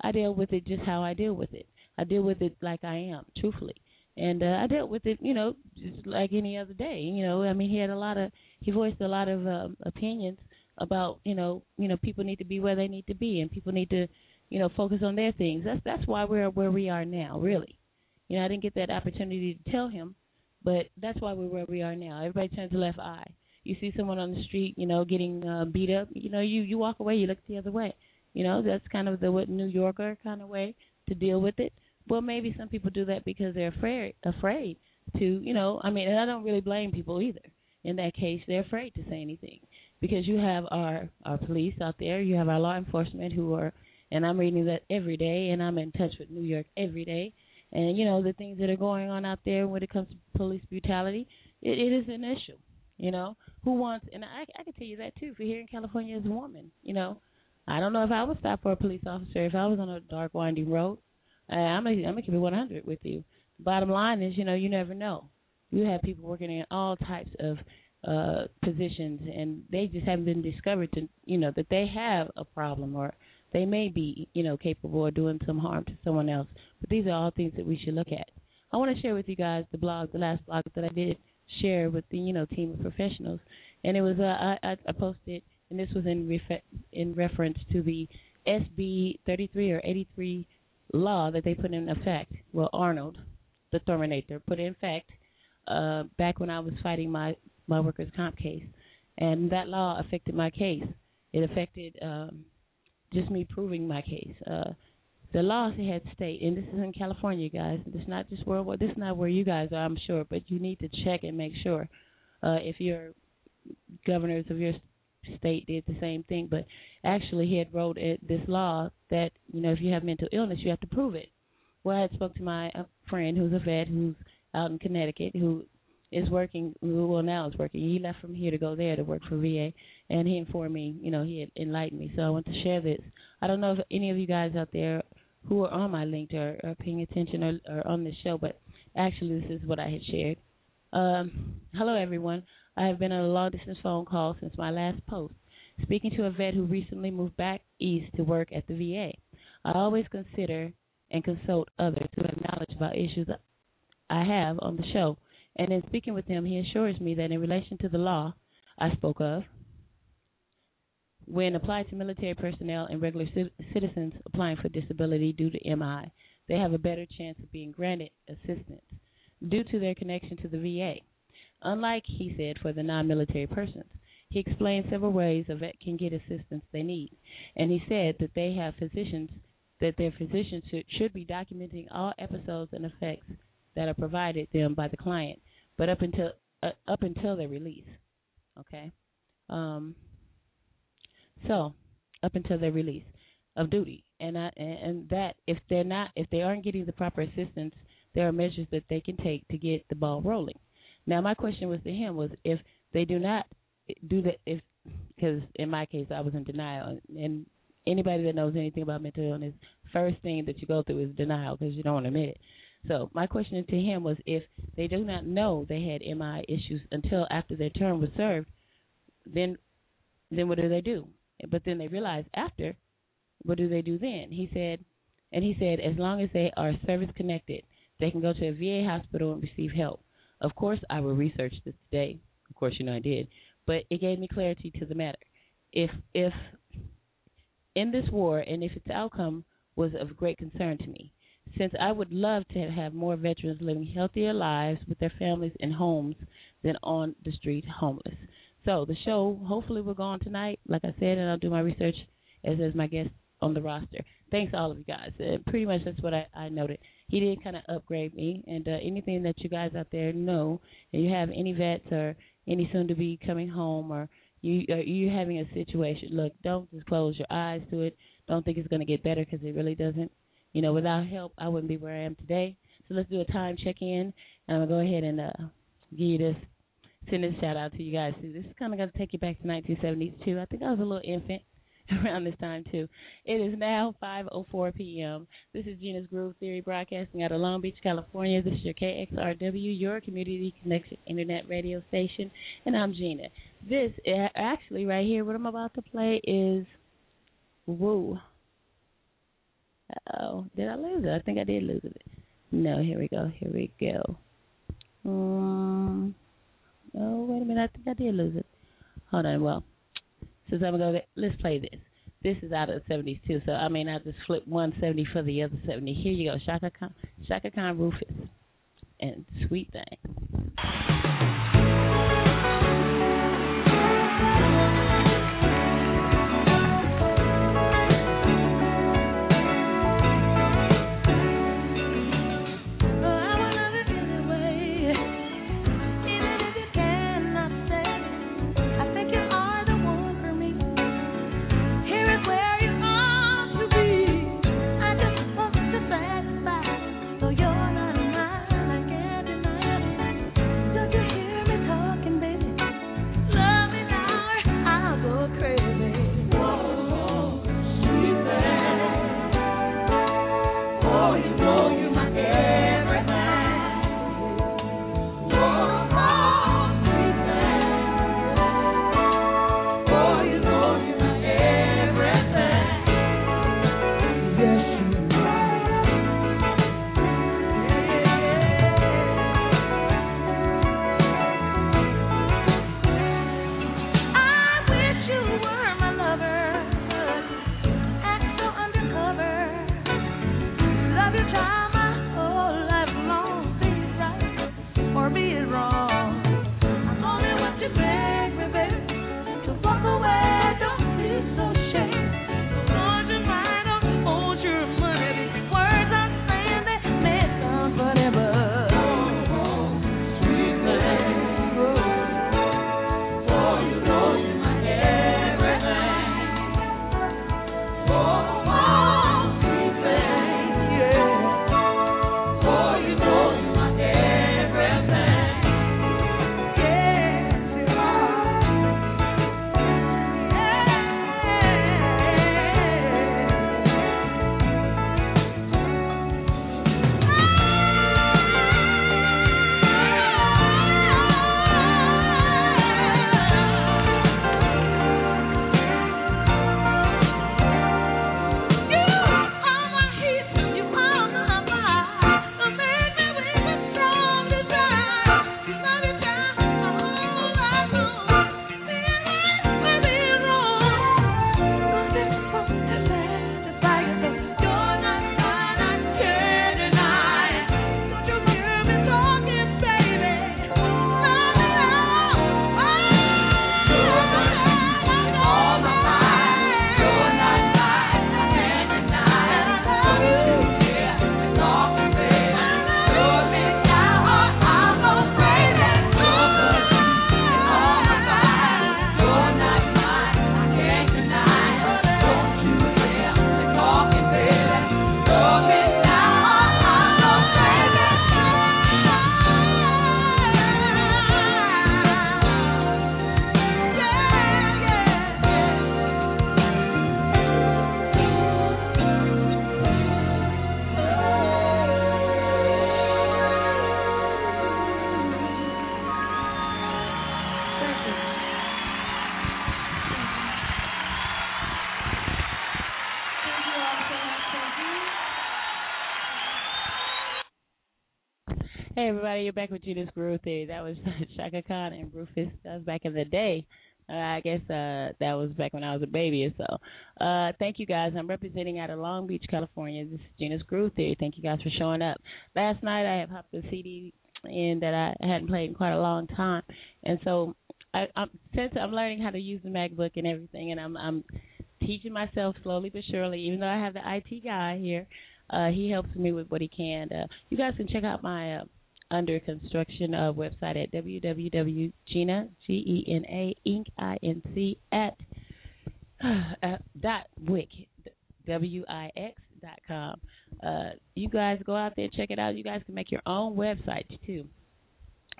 I deal with it just how I deal with it. I deal with it like I am, truthfully and uh, I dealt with it, you know, just like any other day. You know, I mean, he had a lot of, he voiced a lot of um, opinions about, you know, you know, people need to be where they need to be, and people need to, you know, focus on their things. That's that's why we're where we are now, really. You know, I didn't get that opportunity to tell him, but that's why we're where we are now. Everybody turns a left eye. You see someone on the street, you know, getting uh, beat up, you know, you you walk away, you look the other way. You know, that's kind of the what New Yorker kind of way to deal with it. Well, maybe some people do that because they're afraid afraid to, you know, I mean, and I don't really blame people either. In that case, they're afraid to say anything because you have our our police out there, you have our law enforcement who are and I'm reading that every day and I'm in touch with New York every day. And you know, the things that are going on out there when it comes to police brutality, it, it is an issue. You know, who wants? And I I can tell you that too. For here in California as a woman, you know, I don't know if I would stop for a police officer if I was on a dark winding road. Uh, I'm gonna I'm gonna keep it 100 with you. Bottom line is, you know, you never know. You have people working in all types of uh, positions, and they just haven't been discovered to you know that they have a problem or they may be you know capable of doing some harm to someone else. But these are all things that we should look at. I want to share with you guys the blog, the last blog that I did share with the you know team of professionals, and it was uh, I, I posted, and this was in refer- in reference to the SB 33 or 83 law that they put in effect. Well, Arnold, the Terminator, put in effect uh, back when I was fighting my my workers' comp case, and that law affected my case. It affected um, just me proving my case. Uh, the laws had state, and this is in California, guys. This is not just worldwide. This is not where you guys are, I'm sure, but you need to check and make sure uh, if your governors of your state did the same thing. But actually, he had wrote it, this law that you know if you have mental illness, you have to prove it. Well, I had spoke to my uh, friend who's a vet who's out in Connecticut who is working. Well, now is working. He left from here to go there to work for VA, and he informed me. You know, he had enlightened me. So I want to share this. I don't know if any of you guys out there who are on my link are, are paying attention or, or on this show, but actually, this is what I had shared. Um, hello, everyone. I have been on a long distance phone call since my last post, speaking to a vet who recently moved back east to work at the VA. I always consider and consult others who have knowledge about issues I have on the show. And in speaking with him, he assures me that in relation to the law I spoke of, when applied to military personnel and regular citizens applying for disability due to MI, they have a better chance of being granted assistance due to their connection to the VA. Unlike, he said, for the non military persons. He explained several ways a vet can get assistance they need. And he said that they have physicians, that their physicians should, should be documenting all episodes and effects that are provided them by the client, but up until uh, up until their release. Okay. Um, so up until their release of duty, and I, and that if they're not if they aren't getting the proper assistance, there are measures that they can take to get the ball rolling. Now, my question was to him was if they do not do that if because in my case I was in denial and anybody that knows anything about mental illness, first thing that you go through is denial because you don't want to admit it. So my question to him was if they do not know they had MI issues until after their term was served, then then what do they do? But then they realize after, what do they do then? He said, and he said as long as they are service connected, they can go to a VA hospital and receive help. Of course, I will research this today. Of course, you know I did, but it gave me clarity to the matter. If if in this war and if its outcome was of great concern to me, since I would love to have more veterans living healthier lives with their families in homes than on the street homeless. So the show hopefully will go on tonight, like I said, and I'll do my research as as my guest on the roster. Thanks all of you guys. Uh, pretty much that's what I, I noted. He did kind of upgrade me, and uh, anything that you guys out there know, and you have any vets or any soon to be coming home, or you are you having a situation, look, don't just close your eyes to it. Don't think it's going to get better because it really doesn't. You know, without help, I wouldn't be where I am today. So let's do a time check in, and I'm gonna go ahead and uh, give you this, send this shout out to you guys. too. This is kind of gonna take you back to 1972. I think I was a little infant around this time too. It is now 5:04 p.m. This is Gena's Groove Theory broadcasting out of Long Beach, California. This is your KXRW, your community connection internet radio station, and I'm Gina. This actually right here, what I'm about to play is Woo. Oh, did I lose it? I think I did lose it. No, here we go. Here we go. Um, oh, wait a minute. I think I did lose it. Hold on. Well, since I'm gonna go, let's play this. This is out of the 70s too, so I mean I just flip one 70 for the other 70. Here you go, Chaka Khan, Chaka Khan Rufus, and Sweet Thing. Hey everybody, you're back with Gena's Groove Theory. That was Chaka Khan and Rufus. That was back in the day. Uh, I guess uh, that was back when I was a baby or so. Uh, thank you guys. I'm representing out of Long Beach, California. This is Gena's Groove Theory. Thank you guys for showing up. Last night I have hopped the CD in that I hadn't played in quite a long time, and so I, I'm since I'm learning how to use the MacBook and everything, and I'm I'm teaching myself slowly but surely. Even though I have the IT guy here, uh, he helps me with what he can. Uh, you guys can check out my uh, under construction uh, website at www.gena g e n a inc i n c at uh, dot wix w i x dot com. Uh, you guys go out there check it out. You guys can make your own website too.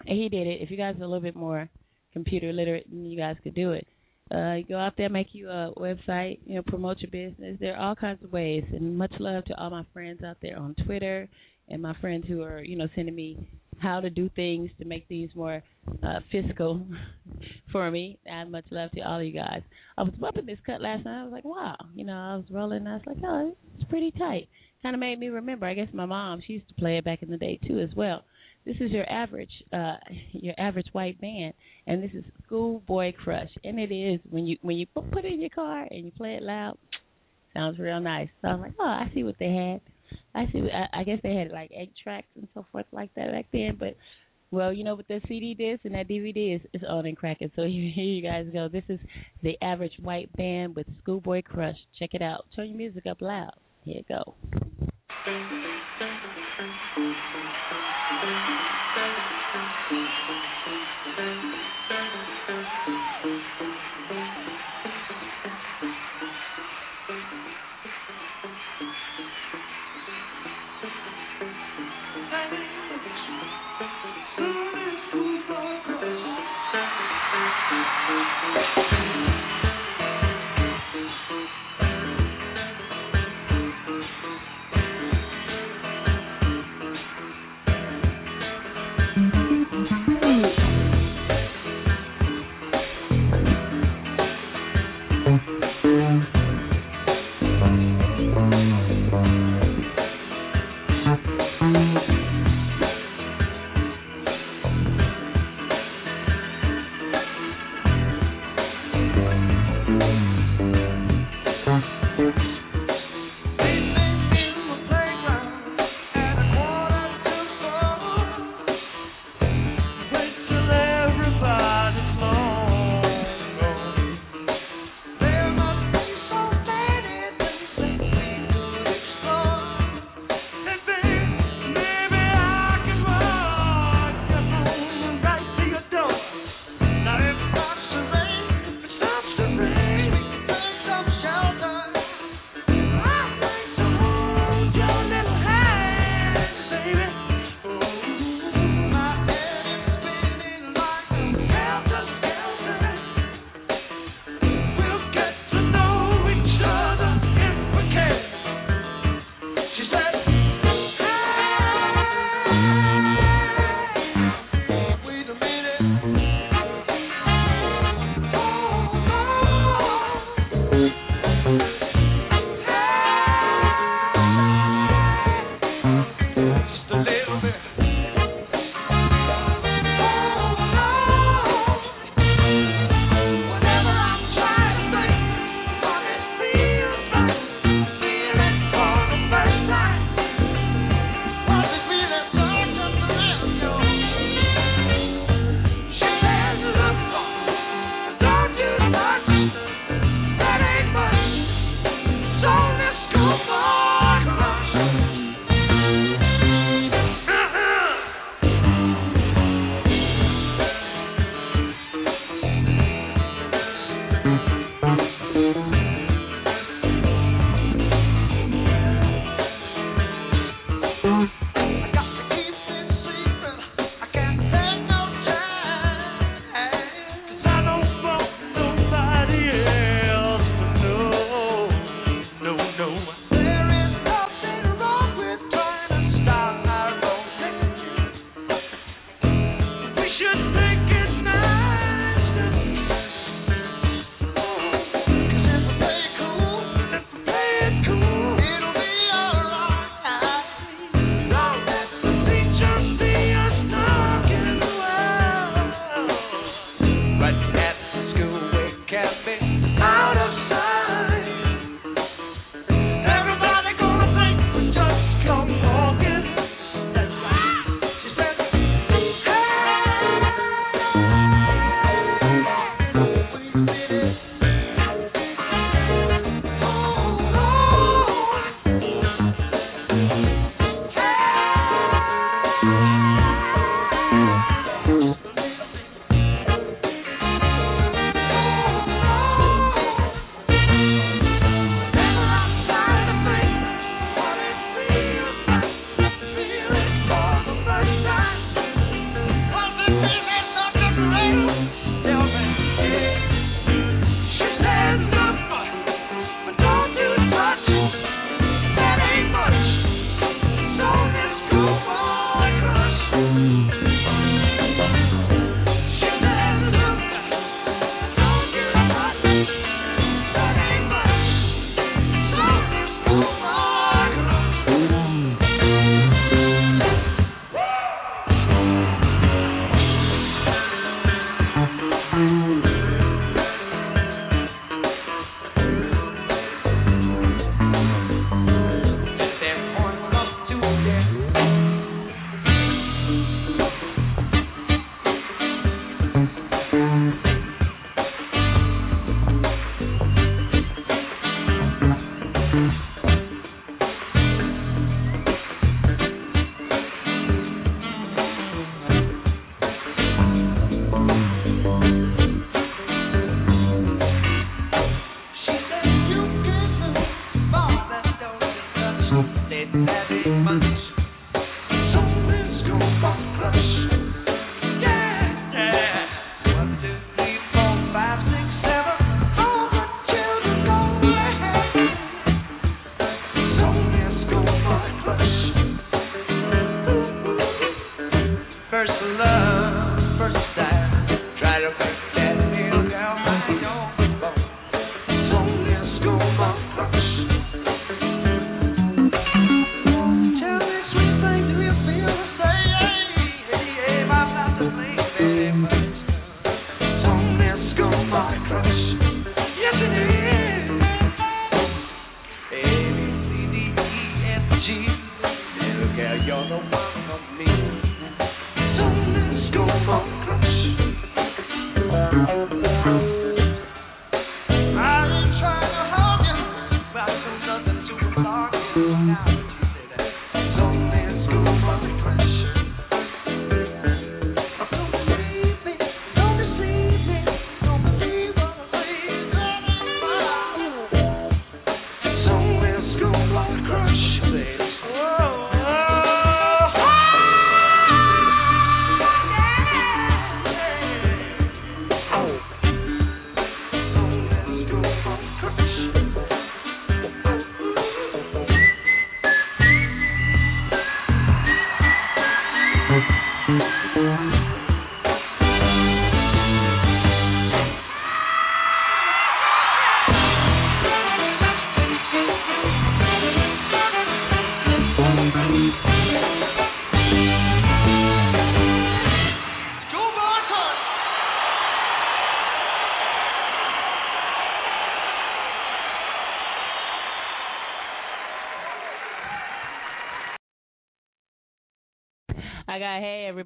And he did it. If you guys are a little bit more computer literate, then you guys could do it. Uh, go out there, make you a website, you know, promote your business. There are all kinds of ways. And much love to all my friends out there on Twitter and my friends who are, you know, sending me how to do things to make these more uh, fiscal for me. And much love to all of you guys. I was bumping this cut last night. I was like, wow, you know, I was rolling. And I was like, oh, it's pretty tight. Kind of made me remember. I guess my mom, she used to play it back in the day too, as well. This is your average, uh, your average white band, and this is Schoolboy Crush, and it is when you when you put it in your car and you play it loud, sounds real nice. So I'm like, oh, I see what they had. I see. I, I guess they had like eight tracks and so forth like that back then. But well, you know, with the CD disc and that DVD is is on and cracking. So here, here you guys go. This is the average white band with Schoolboy Crush. Check it out. Turn your music up loud. Here you go.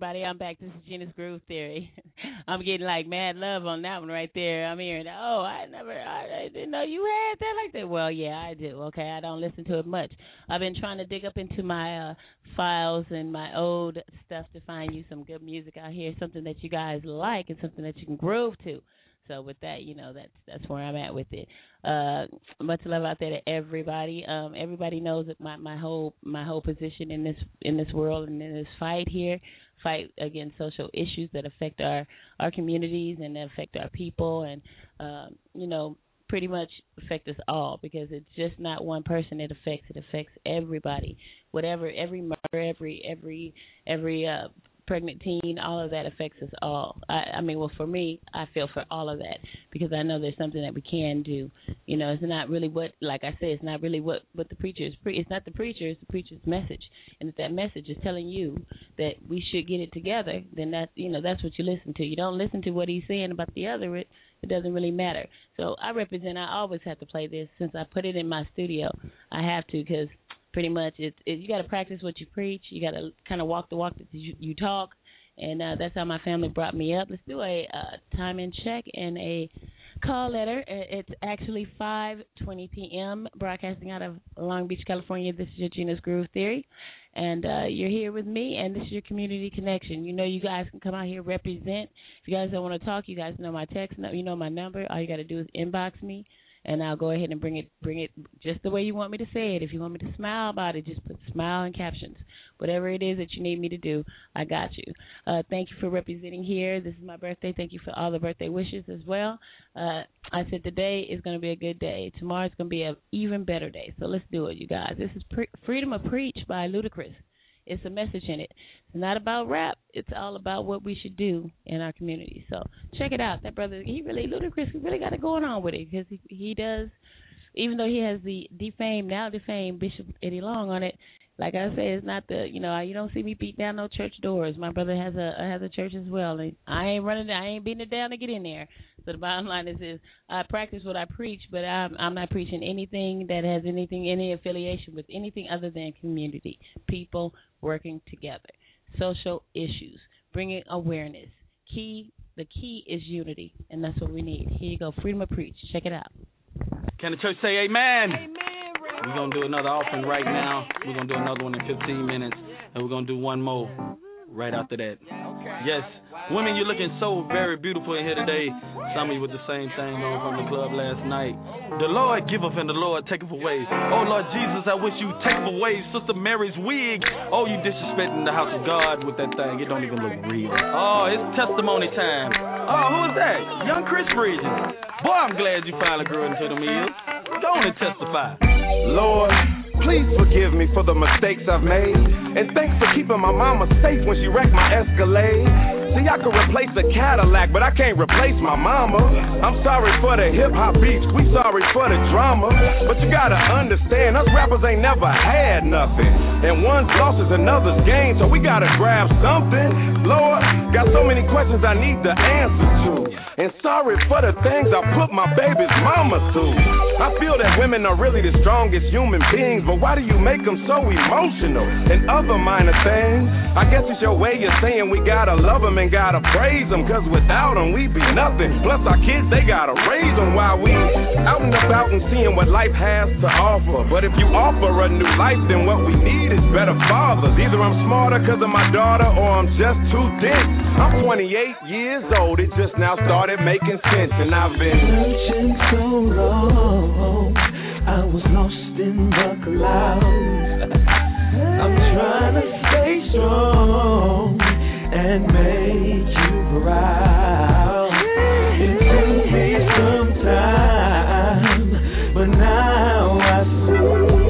everybody, I'm back. This is Gena's Groove Theory. I'm getting like mad love on that one right there. I'm hearing, oh, I never, I, I didn't know you had that like that. Well, yeah, I do. Okay, I don't listen to it much. I've been trying to dig up into my uh files and my old stuff to find you some good music out here, something that you guys like and something that you can groove to. So with that, you know, that's that's where I'm at with it. Uh much love out there to everybody. Um everybody knows that my my whole my whole position in this in this world and in this fight here, fight against social issues that affect our our communities and affect our people and um you know, pretty much affect us all because it's just not one person it affects, it affects everybody. Whatever every murder, every every every uh pregnant teen, all of that affects us all. I, I mean, well, for me, I feel for all of that because I know there's something that we can do. You know, it's not really what, like I said, it's not really what what the preacher is. Pre- it's not the preacher, it's the preacher's message. And if that message is telling you that we should get it together, then that you know that's what you listen to. You don't listen to what he's saying about the other. It it doesn't really matter. So I represent. I always have to play this since I put it in my studio. I have to because pretty much it's it, you got to practice what you preach. You got to kind of walk the walk that you, you talk, and uh, that's how my family brought me up. Let's do a uh, time and check and a call letter. It's actually 5:20 p.m. broadcasting out of Long Beach, California. This is your Gena's Groove Theory, and uh, you're here with me, and this is your community connection. You know, you guys can come out here represent. If you guys don't want to talk, you guys know my text. You know my number. All you got to do is inbox me and I'll go ahead and bring it bring it just the way you want me to say it. If you want me to smile about it, just put smile in captions. Whatever it is that you need me to do, I got you. Uh, thank you for representing here. This is my birthday. Thank you for all the birthday wishes as well. Uh, I said today is going to be a good day. Tomorrow is going to be an even better day. So let's do it, you guys. This is pre- Freedom of Preach by Ludacris. It's a message in it. It's not about rap. It's all about what we should do in our community. So check it out. That brother, he really Ludacris, he really got it going on with it because he he does. Even though he has the defamed now defamed Bishop Eddie Long on it, like I say, it's not the you know you don't see me beat down no church doors. My brother has a has a church as well, and I ain't running, I ain't beating it down to get in there. So the bottom line is, is I practice what I preach, but I'm I'm not preaching anything that has anything any affiliation with anything other than community, people working together, social issues, bringing awareness. Key the key is unity, and that's what we need. Here you go, freedom of preach. Check it out. Can the church say amen? Amen. We're going to do another offering right now. We're going to do another one in 15 minutes, and we're going to do one more right after that. Yes, women, you're looking so very beautiful in here today. Some of you with the same thing on from the club last night. The Lord giveth and the Lord taketh away. Oh Lord Jesus, I wish you take away Sister Mary's wig. Oh, you disrespecting the house of God with that thing. It don't even look real. Oh, it's testimony time. Oh, who is that? Young Chris Bridges. Boy, I'm glad you finally grew into the meal. Go on and testify. Lord, please forgive me for the mistakes I've made. And thanks for keeping my mama safe when she wrecked my Escalade. See, I could replace a Cadillac, but I can't replace my mama. I'm sorry for the hip hop beats, we sorry for the drama. But you gotta understand, us rappers ain't never had nothing. And one's loss is another's gain, so we gotta grab something. Lord, got so many questions I need the answer to. And sorry for the things I put my baby's mama through. I feel that women are really the strongest human beings, but why do you make them so emotional? And other minor things, I guess it's your way of saying we gotta love them and gotta praise them, cause without them we be nothing. Plus our kids, they gotta raise them while we out and about and seeing what life has to offer. But if you offer a new life, then what we need is better fathers. Either I'm smarter cause of my daughter or I'm just too dense. I'm 28 years old, it just now started making sense, and I've been searching so long. I was lost in the clouds. I'm trying to stay strong and make you proud. It took me some time, but now I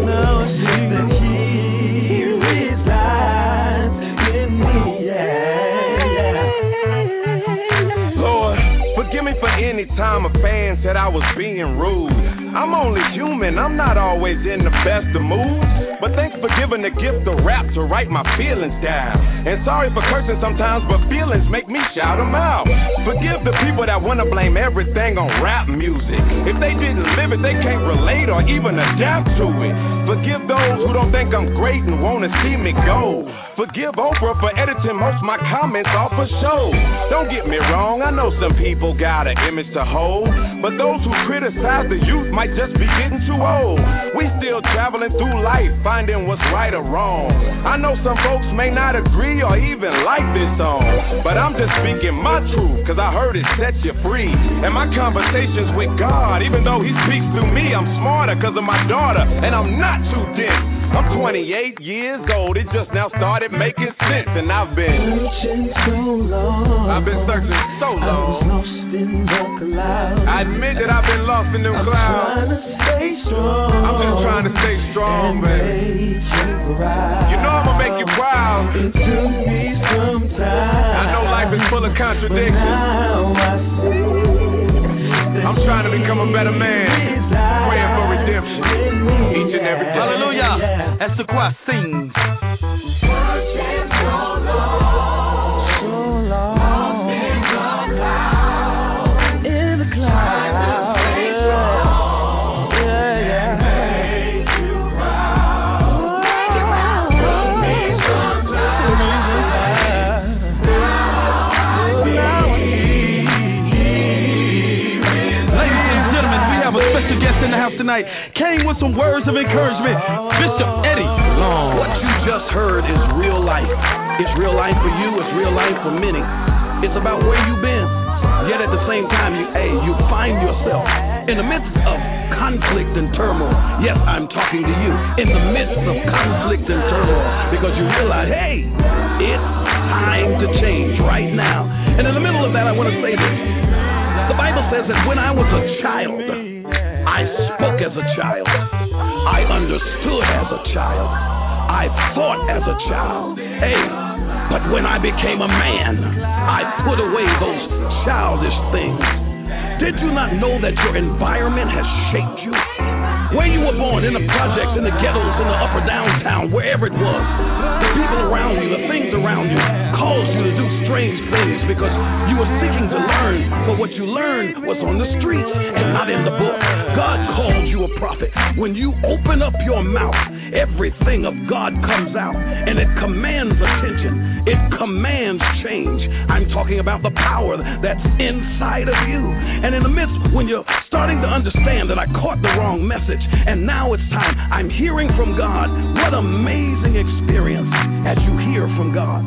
now see the key resides in me. Yeah. Lord, forgive me for any time a fan said I was being rude. I'm only human, I'm not always in the best of moods. But thanks for giving the gift of rap to write my feelings down. And sorry for cursing sometimes, but feelings make me shout them out. Forgive the people that wanna blame everything on rap music. If they didn't live it, they can't relate or even adapt to it. Forgive those who don't think I'm great and wanna see me go. Forgive Oprah for editing most my comments off a show. Don't get me wrong, I know some people got an image to hold, but those who criticize the youth might just be getting too old. We still traveling through life, finding what's right or wrong. I know some folks may not agree or even like this song, but I'm just speaking my truth, cause I heard it set you free. And my conversations with God, even though He speaks through me, I'm smarter cause of my daughter, and I'm not too dense. I'm 28 years old, it just now started making sense, and I've been searching so long. I've been searching so long. Lost in the clouds. I admit that I've been lost in them I'm clouds. trying to stay strong. I'm just trying to stay strong, baby. you. You know I'ma make you proud. It took me some time. I know life is full of contradictions. now I see. I'm trying to become a better man, praying for redemption each and every day. Hallelujah. That's the choir sings. Of encouragement. Bishop Eddie Long. What you just heard is real life. It's real life for you, it's real life for many. It's about where you've been. Yet at the same time, you hey, you find yourself in the midst of conflict and turmoil. Yes, I'm talking to you. In the midst of conflict and turmoil. Because you realize, hey, it's time to change right now. And in the middle of that, I want to say this. The Bible says that when I was a child, I spoke a child. I understood as a child. I thought as a child. Hey, but when I became a man, I put away those childish things. Did you not know that your environment has shaped you? Where you were born, in the projects, in the ghettos, in the upper downtown, wherever it was, the people around you, the things around you, caused you to do strange things because you were seeking to learn, but what you learned was on the streets and not in the book. God called you a prophet. When you open up your mouth, everything of God comes out and it commands attention. It commands change. I'm talking about the power that's inside of you. And in the midst, when you're starting to understand that I caught the wrong message and now it's time, I'm hearing from God. What amazing experience as you hear from God.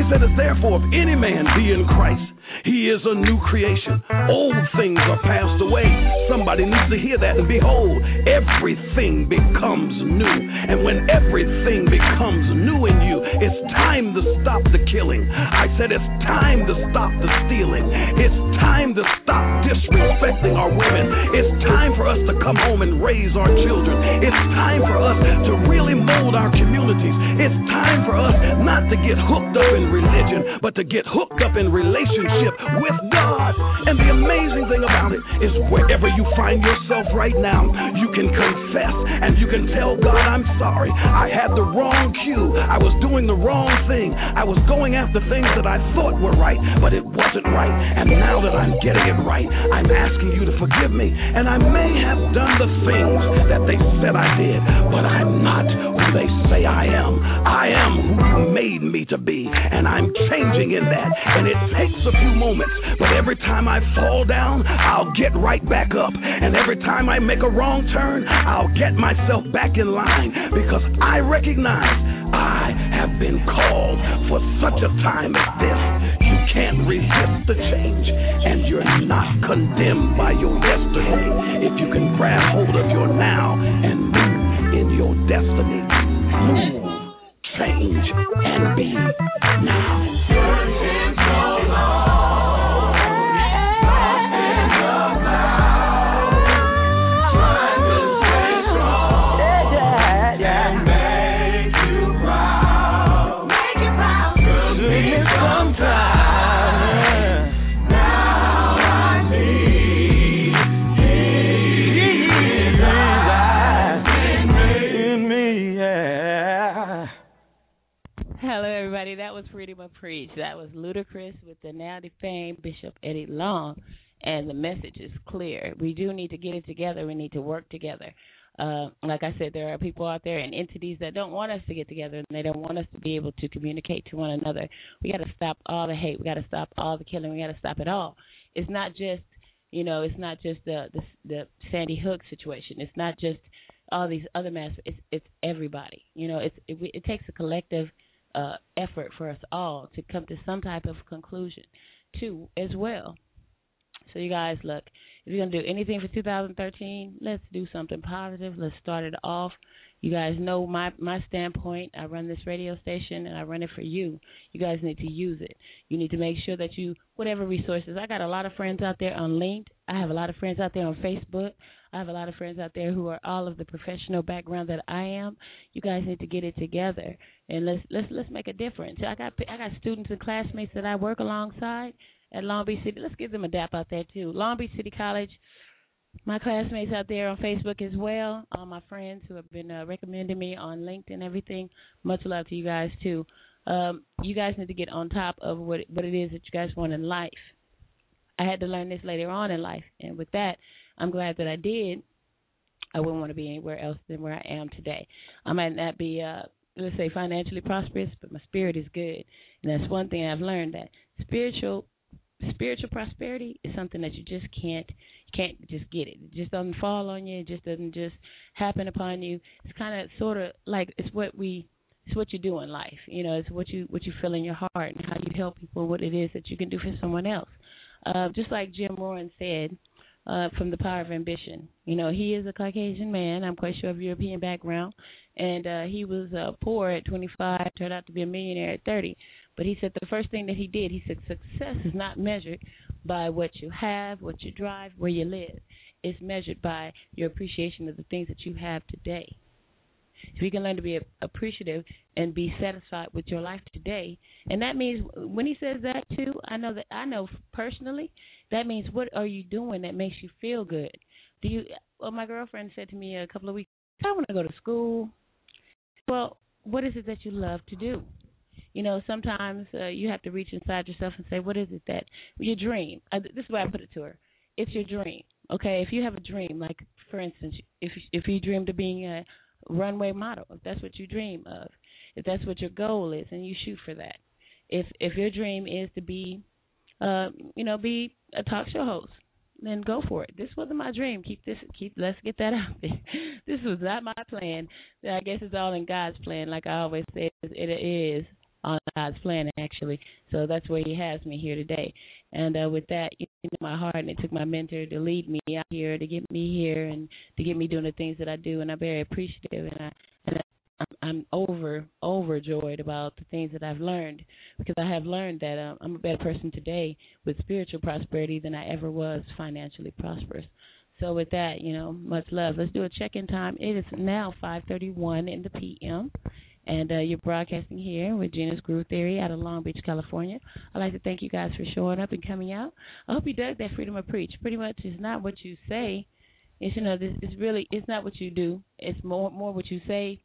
It said, Therefore, if any man be in Christ, he is a new creation. Old things are passed away. Somebody needs to hear that. And behold, everything becomes new. And when everything becomes new in you, it's time to stop the killing. I said it's time to stop the stealing. It's time to stop disrespecting our women. It's time for us to come home and raise our children. It's time for us to really mold our communities. It's time for us not to get hooked up in religion, but to get hooked up in relationship with God. And the amazing thing about it is wherever you find yourself right now, you can confess and you can tell God, I'm sorry. I had the wrong cue. I was doing the wrong thing. I was going after things that I thought were right, but it wasn't right. And now that I'm getting it right, I'm asking you to forgive me. And I may have done the things that they said I did, but I'm not who they say I am. I am who you made me to be, and I'm changing in that. And it takes a few moments, but every time I fall down, I'll get right back up. And every time I make a wrong turn, I'll get myself back in line because I recognize I have been called for such a time as this. You can't resist the change, and you're not condemned by your yesterday if you can grab hold of your now and move in your destiny. Move, change, and be now. Was Freedom of Preach. That was Ludacris with the now defamed Bishop Eddie Long, and the message is clear. We do need to get it together. We need to work together. Uh, like I said, there are people out there and entities that don't want us to get together, and they don't want us to be able to communicate to one another. We got to stop all the hate. We got to stop all the killing. We got to stop it all. It's not just, you know, it's not just the the, the Sandy Hook situation. It's not just all these other mass. It's it's everybody. You know, it's it, it takes a collective uh, effort for us all to come to some type of conclusion, too, as well. So, you guys, look, if you're gonna do anything for 2013, let's do something positive. Let's start it off. You guys know my my standpoint. I run this radio station and I run it for you. You guys need to use it. You need to make sure that you whatever resources. I got a lot of friends out there on LinkedIn. I have a lot of friends out there on Facebook. I have a lot of friends out there who are all of the professional background that I am. You guys need to get it together and let's let's let's make a difference. I got I got students and classmates that I work alongside at Long Beach City. Let's give them a dap out there too. Long Beach City College. My classmates out there on Facebook as well. All my friends who have been uh, recommending me on LinkedIn everything. Much love to you guys too. Um, you guys need to get on top of what what it is that you guys want in life. I had to learn this later on in life, and with that, I'm glad that I did. I wouldn't want to be anywhere else than where I am today. I might not be, uh, let's say, financially prosperous, but my spirit is good, and that's one thing I've learned that spiritual spiritual prosperity is something that you just can't can't just get it. It just doesn't fall on you. It just doesn't just happen upon you. It's kind of sort of like it's what we it's what you do in life. You know, it's what you what you feel in your heart and how you help people, what it is that you can do for someone else. Uh, just like Jim Rohn said, uh, from the Power of Ambition. You know, he is a Caucasian man. I'm quite sure of European background, and uh, he was uh, poor at 25, turned out to be a millionaire at 30. But he said the first thing that he did, he said success is not measured by what you have, what you drive, where you live. It's measured by your appreciation of the things that you have today. If you can learn to be appreciative and be satisfied with your life today, and that means when he says that too, I know that I know personally that means what are you doing that makes you feel good? Do you? Well, my girlfriend said to me a couple of weeks, I want to go to school. Well, what is it that you love to do? You know, sometimes uh, you have to reach inside yourself and say, what is it that your dream? Uh, this is why I put it to her. It's your dream. Okay, if you have a dream, like for instance, if if you dreamed of being a runway model, if that's what you dream of, if that's what your goal is, and you shoot for that. If if your dream is to be, uh, you know, be a talk show host, then go for it. This wasn't my dream. Keep this. Keep. Let's get that out there. This was not my plan. I guess it's all in God's plan. Like I always say, it is on God's plan actually. So that's where He has me here today. And uh, with that, you know, my heart, and it took my mentor to lead me out here, to get me here, and to get me doing the things that I do. And I'm very appreciative, and I and I'm over overjoyed about the things that I've learned because I have learned that um, I'm a better person today with spiritual prosperity than I ever was financially prosperous. So with that, you know, much love. Let's do a check-in time. It is now 5:31 in the p.m. and uh, you're broadcasting here with Gena's Groove Theory out of Long Beach, California. I'd like to thank you guys for showing up and coming out. I hope you dug that freedom of preach. Pretty much, it's not what you say. It's you know, this it's really it's not what you do. It's more more what you say,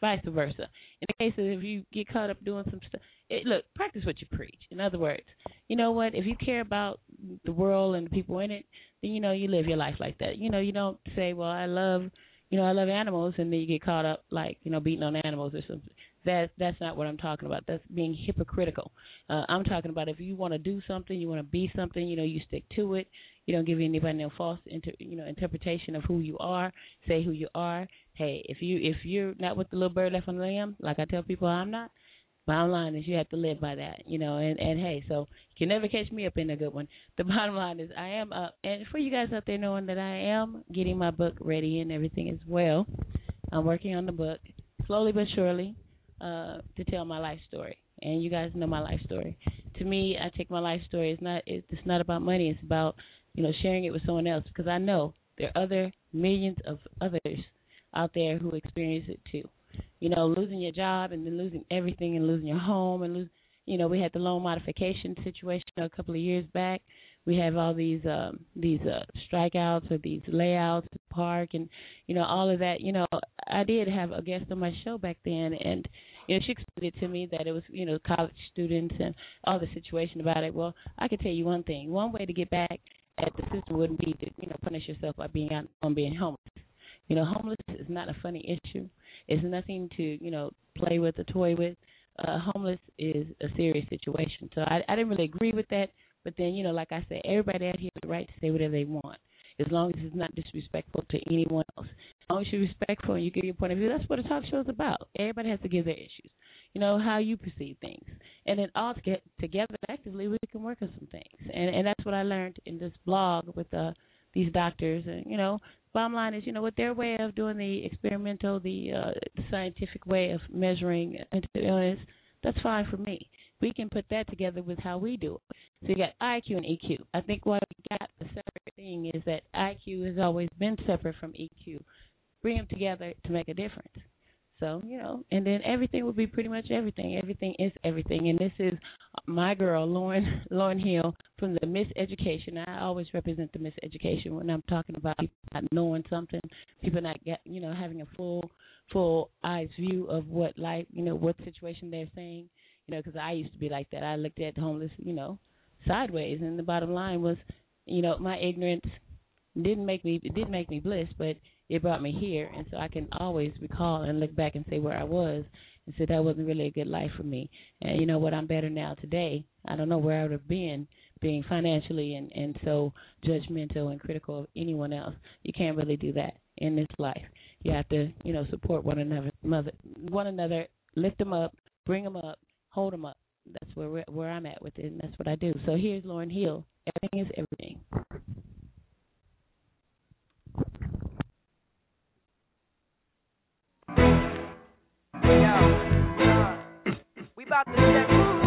vice versa. In the case of if you get caught up doing some stuff, it, look, practice what you preach. In other words, you know what? If you care about the world and the people in it, then you know you live your life like that. You know, you don't say, "Well, I love." you know, I love animals, and then you get caught up like you know beating on animals or something. That that's not what I'm talking about. That's being hypocritical. Uh, I'm talking about if you want to do something, you want to be something, you know, you stick to it. You don't give anybody no false inter, you know interpretation of who you are. Say who you are. Hey, if you if you're not with the little bird left on the limb, like I tell people I'm not, Bottom line is you have to live by that, you know. And and hey, so you can never catch me up in a good one. The bottom line is I am up, and for you guys out there knowing that I am getting my book ready and everything as well. I'm working on the book slowly but surely uh, to tell my life story. And you guys know my life story. To me, I take my life story. It's not it's not about money. It's about you know sharing it with someone else because I know there are other millions of others out there who experience it too you know, losing your job and then losing everything and losing your home and lose you know, we had the loan modification situation a couple of years back. We have all these um these uh strikeouts or these layouts to park and you know, all of that. You know, I did have a guest on my show back then and you know, she explained it to me that it was, you know, college students and all the situation about it. Well, I can tell you one thing. One way to get back at the system wouldn't be to, you know, punish yourself by being out on being homeless. You know, homeless is not a funny issue. It's nothing to you know play with or toy with. Uh, homeless is a serious situation. So I, I didn't really agree with that. But then you know, like I said, everybody out here has the right to say whatever they want, as long as it's not disrespectful to anyone else. As long as you're respectful and you give your point of view, that's what a talk show is about. Everybody has to give their issues. You know how you perceive things, and then all to get together actively, we can work on some things. And and that's what I learned in this blog with uh, these doctors. And you know, bottom line is, you know, with their way of doing the experimental, the, uh, scientific way of measuring illness, that's fine for me. We can put that together with how we do it. So you got IQ and EQ. I think what we got the separate thing is that IQ has always been separate from EQ. Bring them together to make a difference. So, you know, and then everything will be pretty much everything. Everything is everything. And this is my girl, Lauren Lauryn Hill from the Miseducation. I always represent the Miseducation when I'm talking about people not knowing something, people not get, you know, having a full full eyes view of what life, you know, what situation they're saying. You know, because I used to be like that. I looked at homeless, you know, sideways, and the bottom line was, you know, my ignorance didn't make me it didn't make me bliss, but it brought me here, and so I can always recall and look back and say where I was and say that wasn't really a good life for me. And you know what? I'm better now today. I don't know where I would have been being financially and and so judgmental and critical of anyone else. You can't really do that in this life. You have to, you know, support one another, mother, one another, lift them up, bring them up, hold them up. That's where where I'm at with it, and that's what I do. So here's Lauryn Hill. Everything is everything. We about to set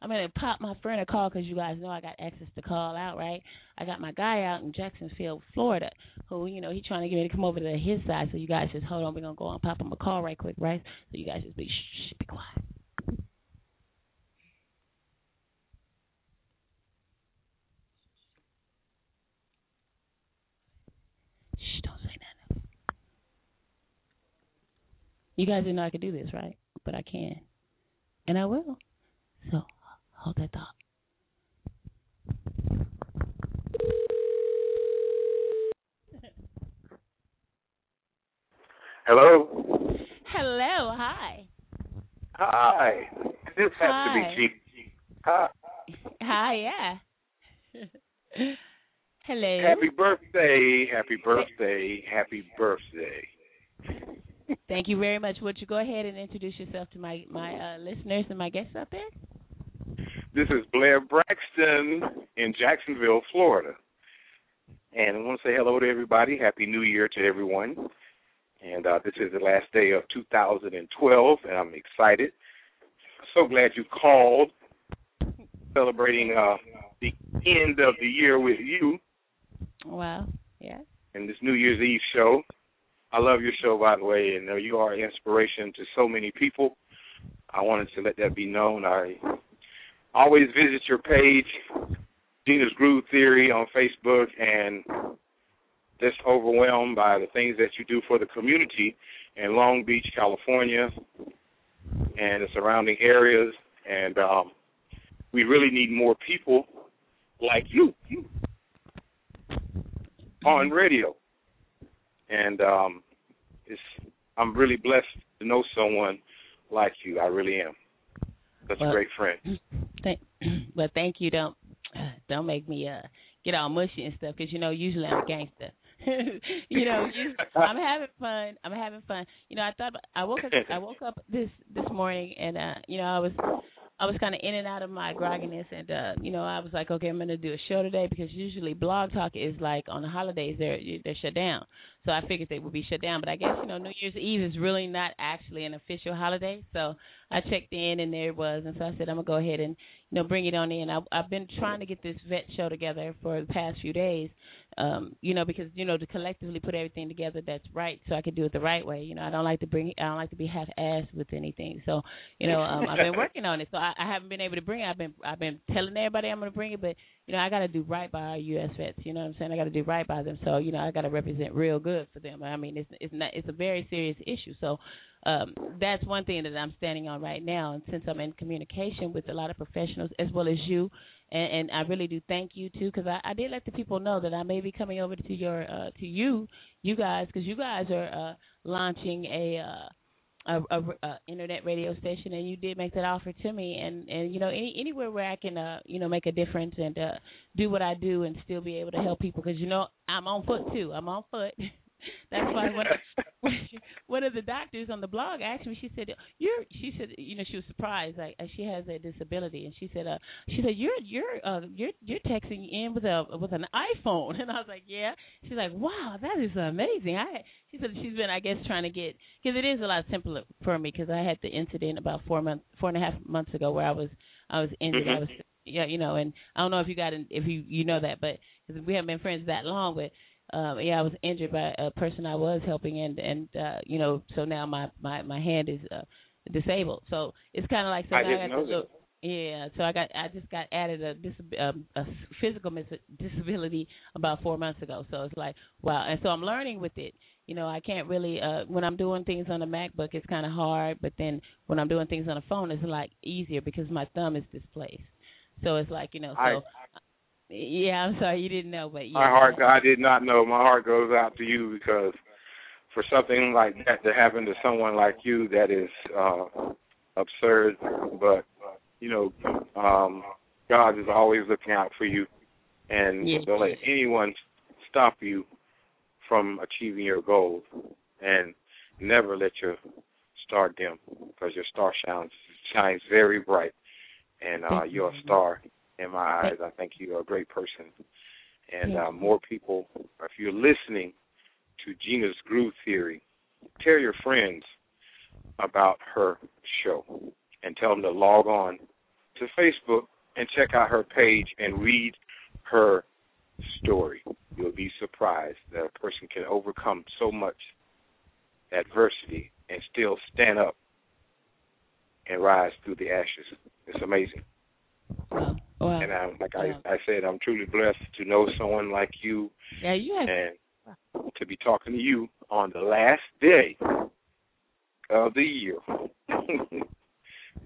I'm gonna pop my friend a call because you guys know I got access to call out, right? I got my guy out in Jacksonville, Florida, who you know he's trying to get me to come over to his side. So you guys just hold on. We're gonna go and pop him a call right quick, right? So you guys just be shh, shh be quiet. Shh, don't say nothing. You guys didn't know I could do this, right? But I can. And I will. So that. Hello. Hello, hi. Hi. This has Hi. to be G. Hi. Hi, yeah. Hello. Happy birthday. Happy birthday. Happy birthday. Thank you very much. Would you go ahead and introduce yourself to my my uh, listeners and my guests out there? This is Blair Braxton in Jacksonville, Florida. And I want to say hello to everybody. Happy New Year to everyone. And uh, this is the last day of 2012, and I'm excited. So glad you called, celebrating uh, the end of the year with you Wow. Yeah. and this New Year's Eve show. I love your show, by the way, and uh, you are an inspiration to so many people. I wanted to let that be known. I always visit your page, Gena's Groove Theory on Facebook, and just overwhelmed by the things that you do for the community in Long Beach, California, and the surrounding areas. And um, we really need more people like you on radio. And um, it's I'm really blessed to know someone like you. I really am. Such a great friend. Thank, but thank you. Don't don't make me uh get all mushy and stuff because you know usually I'm a gangster. you know, I'm having fun. I'm having fun. You know, I thought I woke up. I woke up this this morning, and uh, you know, I was I was kind of in and out of my grogginess, and uh, you know, I was like, okay, I'm gonna do a show today because usually Blog Talk is like on the holidays they're they're shut down. So I figured they would be shut down, but I guess you know New Year's Eve is really not actually an official holiday. So I checked in, and there it was, and so I said I'm gonna go ahead and you know bring it on in. I, I've been trying to get this vet show together for the past few days, um, you know, because you know to collectively put everything together that's right, so I can do it the right way. You know, I don't like to bring, I don't like to be half-assed with anything. So, you know, um, I've been working on it. So I, I haven't been able to bring it. I've been, I've been telling everybody I'm going to bring it, but you know, I got to do right by our U.S. vets. You know what I'm saying? I got to do right by them. So, you know, I got to represent real good for them. I mean, it's, it's not, it's a very serious issue. So, um, that's one thing that I'm standing on right now. And since I'm in communication with a lot of professionals as well as you, and, and I really do thank you too, because I, I did let the people know that I may be coming over to your uh, to you, you guys, because you guys are uh, launching a. Uh, a, a, a internet radio station and you did make that offer to me and and you know any anywhere where I can uh you know make a difference and uh do what I do and still be able to help people because you know I'm on foot too I'm on foot That's why one of, one of the doctors on the blog asked me. She said, "You're." She said, "You know, she was surprised. Like she has a disability, and she said, uh, she said you're you're uh, you're you're texting in with a with an iPhone." And I was like, "Yeah." She's like, "Wow, that is amazing." I she said she's been, I guess, trying to get because it is a lot simpler for me because I had the incident about four months, four and a half months ago where I was I was injured. Mhm. I was yeah, you know, and I don't know if you got in, if you you know that, but cause we haven't been friends that long, but um yeah i was injured by a person i was helping and and uh you know so now my my my hand is uh disabled. So it's kind of like so I now didn't got little- yeah so i got i just got added a dis um, a physical mis- disability about four months ago. So it's like wow. And so i'm learning with it. You know i can't really uh when i'm doing things on a macbook it's kind of hard but then when i'm doing things on a phone it's like easier because my thumb is displaced. So it's like you know so I- yeah i'm sorry you didn't know but yeah My heart, I did not know. My heart goes out to you because for something like that to happen to someone like you, that is uh absurd. But you know, um God is always looking out for you, and Yes. don't let anyone stop you from achieving your goals. And never let your star dim, because your star shines shines very bright, and uh you're a star in my eyes. I think you're a great person and Thank uh, more people, if you're listening to Gena's Groove Theory, tell your friends about her show and tell them to log on to Facebook and check out her page and read her story. You'll be surprised that a person can overcome so much adversity and still stand up and rise through the ashes. It's amazing. Wow. Wow. And I'm like Wow. I, I said, I'm truly blessed to know someone like you Yeah, you have. and to be talking to you on the last day of the year.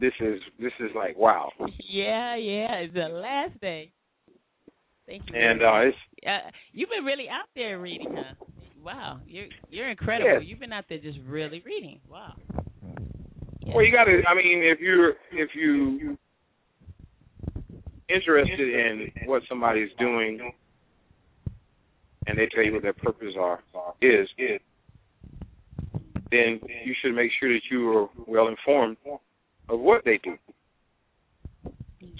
this is this is like wow. Yeah, yeah. It's the last day. Thank you. And uh it's uh, you've been really out there reading, huh? Wow, you're you're incredible. Yes. You've been out there just really reading. Wow. well you gotta I mean if you're if you interested in what somebody's doing and they tell you what their purpose are is then you should make sure that you are well informed of what they do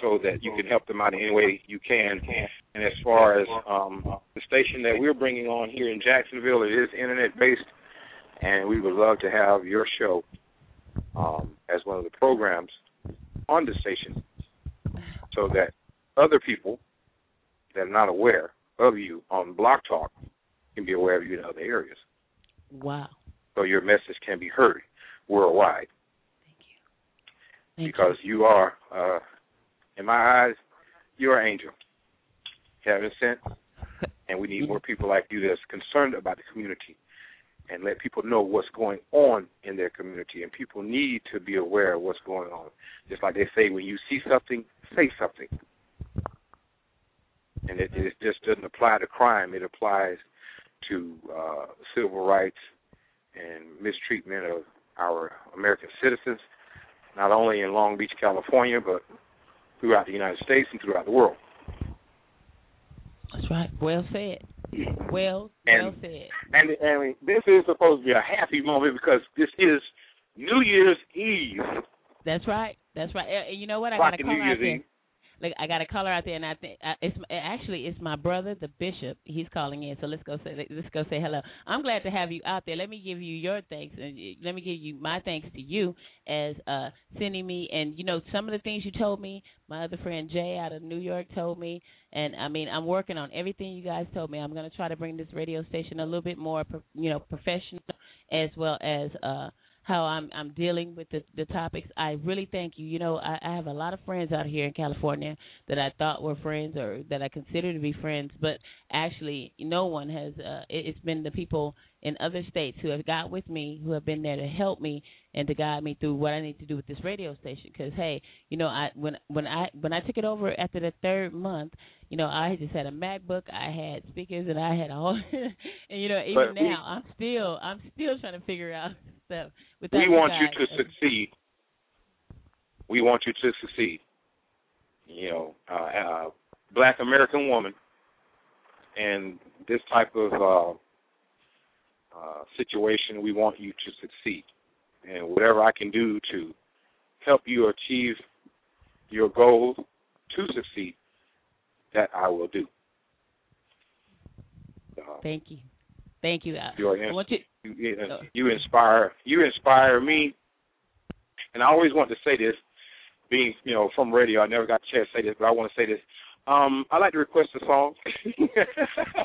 so that you can help them out in any way you can. And as far as um, the station that we're bringing on here in Jacksonville, it is internet based, and we would love to have your show um, as one of the programs on the station, so that other people that are not aware of you on Blog Talk can be aware of you in other areas, Wow. so your message can be heard worldwide. Thank you. because you are, uh, in my eyes, you're an angel. Heaven sent, and we need more people like you that's concerned about the community and let people know what's going on in their community. And people need to be aware of what's going on. Just like they say, when you see something, say something. And it, it just doesn't apply to crime; it applies to uh, civil rights and mistreatment of our American citizens not only in Long Beach, California, but throughout the United States and throughout the world. That's right. Well said. Well, And- well said. And and this is supposed to be a happy moment because this is New Year's Eve. That's right. That's right. And- you know what? I got a call New out Year's there. Eve. Like I got a caller out there, and I think it's actually it's my brother, the bishop. He's calling in, so let's go say let's go say hello. I'm glad to have you out there. Let me give you your thanks, and let me give you my thanks to you as uh sending me. And you know some of the things you told me. My other friend Jay out of New York told me, and I mean I'm working on everything you guys told me. I'm going to try to bring this radio station a little bit more, you know, professional, as well as uh how I'm I'm dealing with the the topics. I really thank you. You know, I, I have a lot of friends out here in California that I thought were friends or that I consider to be friends, but actually no one has. Uh, it, it's been the people in other states who have got with me, who have been there to help me and to guide me through what I need to do with this radio station. Because hey, you know, I when when I when I took it over after the third month, you know, I just had a MacBook, I had speakers, and I had all, and you know, even But we- now I'm still I'm still trying to figure out stuff. Without We want you to succeed. We want you to succeed. You know, uh, uh, black American woman, and this type of uh, uh, situation, we want you to succeed. And whatever I can do to help you achieve your goals to succeed, that I will do. Uh, Thank you, thank you. I, you are I want you. you, you inspire you inspire me and I always want to say this being you know from radio I never got a chance to say this but I want to say this um I like to request a song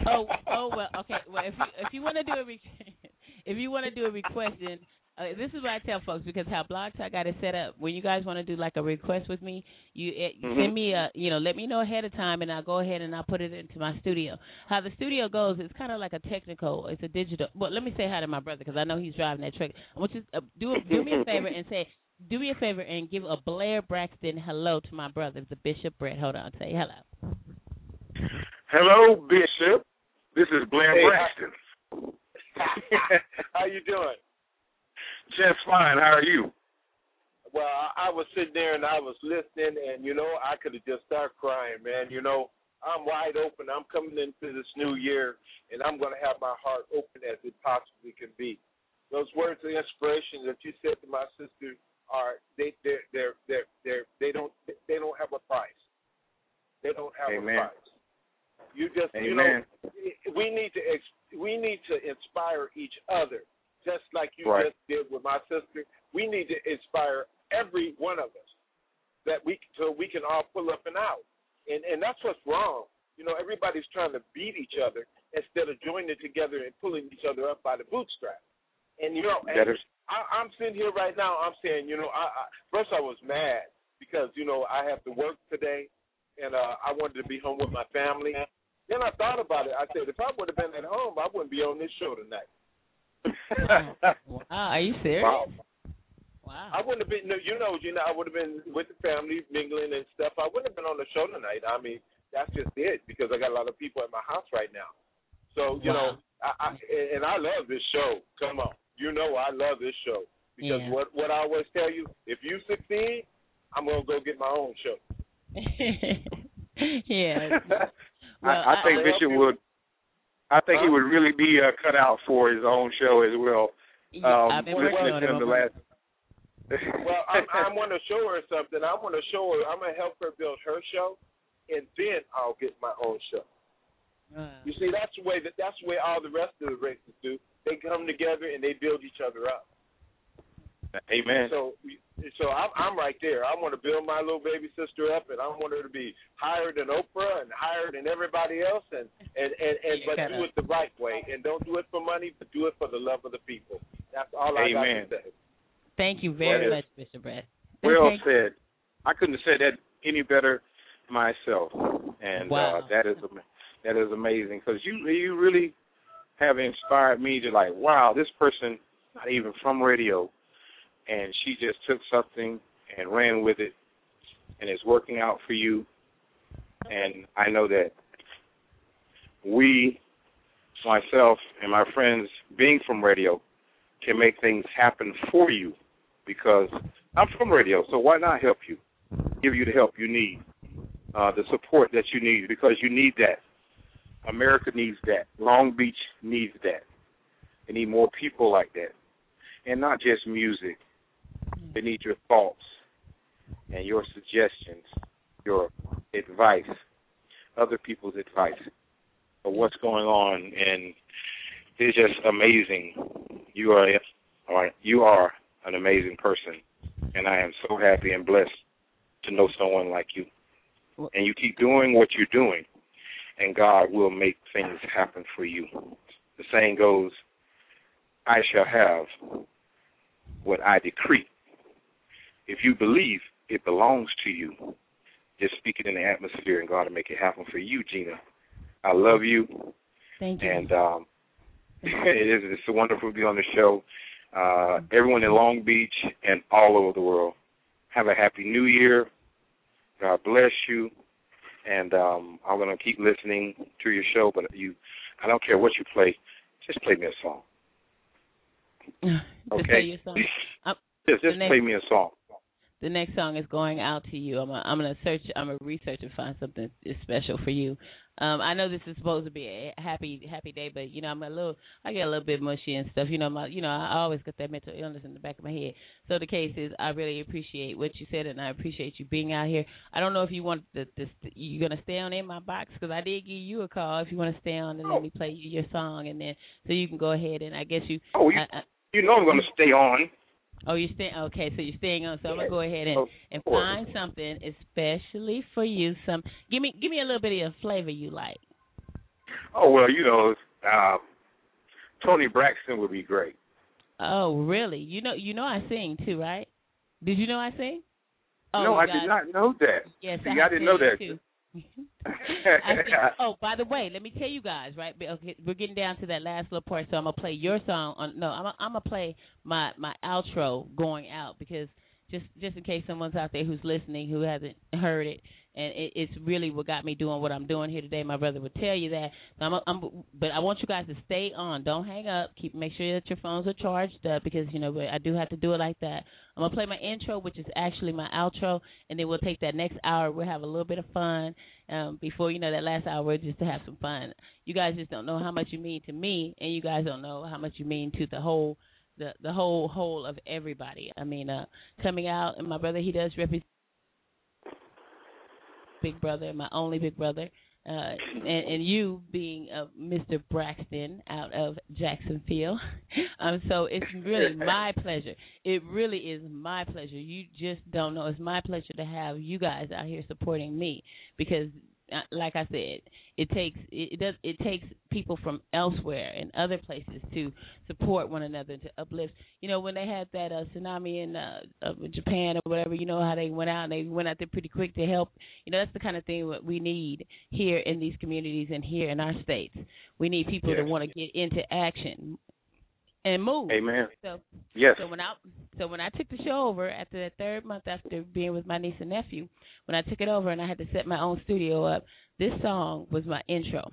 oh, oh well, okay. Well, if you if you want to do a re- if you want to do a request, then uh, this is what I tell folks because how Blog Talk got it set up. When you guys want to do like a request with me, you it, Mhm. send me a you know let me know ahead of time, and I'll go ahead and I'll put it into my studio. How the studio goes, it's kind of like a technical. It's a digital. But let me say hi to my brother because I know he's driving that truck. I want you to uh, do do me a favor and say. Do me a favor and give a Blair Braxton hello to my brother, the Bishop Brett. Hold on, say hello. Hello Bishop this is Blair Hey, Braxton How you doing? just fine how are you Well, I I was sitting there and I was listening, and you know, I could have just started crying, man. You know, I'm wide open. I'm coming into this new year, and I'm going to have my heart open as it possibly can be. Those words of inspiration that you said to my sister are they they they they they they don't they don't have a price. They don't have Amen. a price. You just you Amen. know we need to ex- we need to inspire each other just like you Right. just did with my sister. We need to inspire every one of us that we so we can all pull up and out. And and that's what's wrong. You know, everybody's trying to beat each other instead of joining together and pulling each other up by the bootstrap. And you know, and That is- I, I'm sitting here right now. I'm saying, you know, I, I first I was mad because you know I have to work today, and uh, I wanted to be home with my family. Then I thought about it. I said, if I would have been at home, I wouldn't be on this show tonight. Wow, are you serious? Wow. Wow. I wouldn't have been, you know, you know, I would have been with the family, mingling and stuff. I wouldn't have been on the show tonight. I mean, that's just it because I got a lot of people at my house right now. So you know, I, I and I love this show. Come on, you know, I love this show because Yeah. what what I always tell you, if you succeed, I'm gonna go get my own show. yeah. Well, I, I think I- Bishop would I think he would really be uh, cut out for his own show as well. Yeah, Um, I've been working listening on to it him the over- last Well, I'm, I'm going to show her something. I'm going to show her. I'm going to help her build her show, and then I'll get my own show. Uh, You see, that's the way that that's the way all the rest of the races do. They come together and they build each other up. Amen. So, so I'm, I'm right there. I want to build my little baby sister up, and I want her to be higher than Oprah and higher than everybody else, and and and, and but do it the right way, and don't do it for money, but do it for the love of the people. That's all I Amen. got to say. Thank you very Well, much, Bishop Brett. Well Thank- said. I couldn't have said that any better myself, and Wow. uh, that is that is amazing because you you really have inspired me to like, wow, this person not even from radio, and she just took something and ran with it, and it's working out for you. And I know that we, myself and my friends, being from radio, can make things happen for you because I'm from radio, so why not help you? give you the help you need, uh, the support that you need, because you need that. America needs that. Long Beach needs that. They need more people like that, and not just music. They need your thoughts and your suggestions, your advice, other people's advice of what's going on, and it's just amazing. You are, all right, you are an amazing person, and I am so happy and blessed to know someone like you. And you keep doing what you're doing, and God will make things happen for you. The saying goes, I shall have what I decree. If you believe it belongs to you, just speak it in the atmosphere, and God will make it happen for you, Gena. I love you. Thank you. And um, it is it's wonderful to be on the show. Uh, everyone in Long Beach and all over the world, have a happy New Year. God bless you. And um, I'm gonna keep listening to your show, but you, I don't care what you play, just play me a song. Okay. play your song. Um, Just, just play me a song. The next song is going out to you. I'm gonna, I'm gonna search. I'm gonna research and find something special for you. Um, I know this is supposed to be a happy happy day, but you know I'm a little. I get a little bit mushy and stuff. You know my. You know I always got that mental illness in the back of my head. So the case is, I really appreciate what you said, and I appreciate you being out here. I don't know if you want the this. You're gonna stay on in my box because I did give you a call. If you want to stay on and let me play you your song, and then so you can go ahead and I guess you. Oh, you, I, I, you know I'm gonna stay on. Oh, you're staying. Okay, so you're staying on. So I'm gonna go ahead and and find something especially for you. Some give me give me a little bit of flavor you like. Oh well, you know, uh, Toni Braxton would be great. Oh, really? You know you know I sing too, right? Did you know I sing? Oh, no, I did not know that. Yes, See, I, I didn't know that. too. I sing. Oh, by the way, let me tell you guys, right? Okay, we're getting down to that last little part, so I'm gonna play your song. On no, I'm gonna, I'm gonna play my my outro going out because just just in case someone's out there who's listening who hasn't heard it, and it, it's really what got me doing what I'm doing here today. My brother would tell you that. So I'm, I'm, but I want you guys to stay on. Don't hang up. Keep make sure that your phones are charged up because you know I do have to do it like that. I'm gonna play my intro, which is actually my outro, and then we'll take that next hour. We'll have a little bit of fun um, before you know that last hour, just to have some fun. You guys just don't know how much you mean to me, and you guys don't know how much you mean to the whole the the whole whole of everybody. I mean, uh, coming out, and my brother he does represent big brother, my only big brother, uh, and, and you being uh, Mr. Braxton out of Jacksonville. Um, so it's really my pleasure. It really is my pleasure. You just don't know. It's my pleasure to have you guys out here supporting me because, like I said, it takes it, does it takes people from elsewhere and other places to support one another to uplift. You know, when they had that uh, tsunami in uh, uh, Japan or whatever, you know how they went out and they went out there pretty quick to help. You know, that's the kind of thing what we need here in these communities and here in our states. We need people to Yes. want to get into action and move. Amen. So Yes. so when I so when I took the show over after the third month after being with my niece and nephew, when I took it over and I had to set my own studio up, this song was my intro.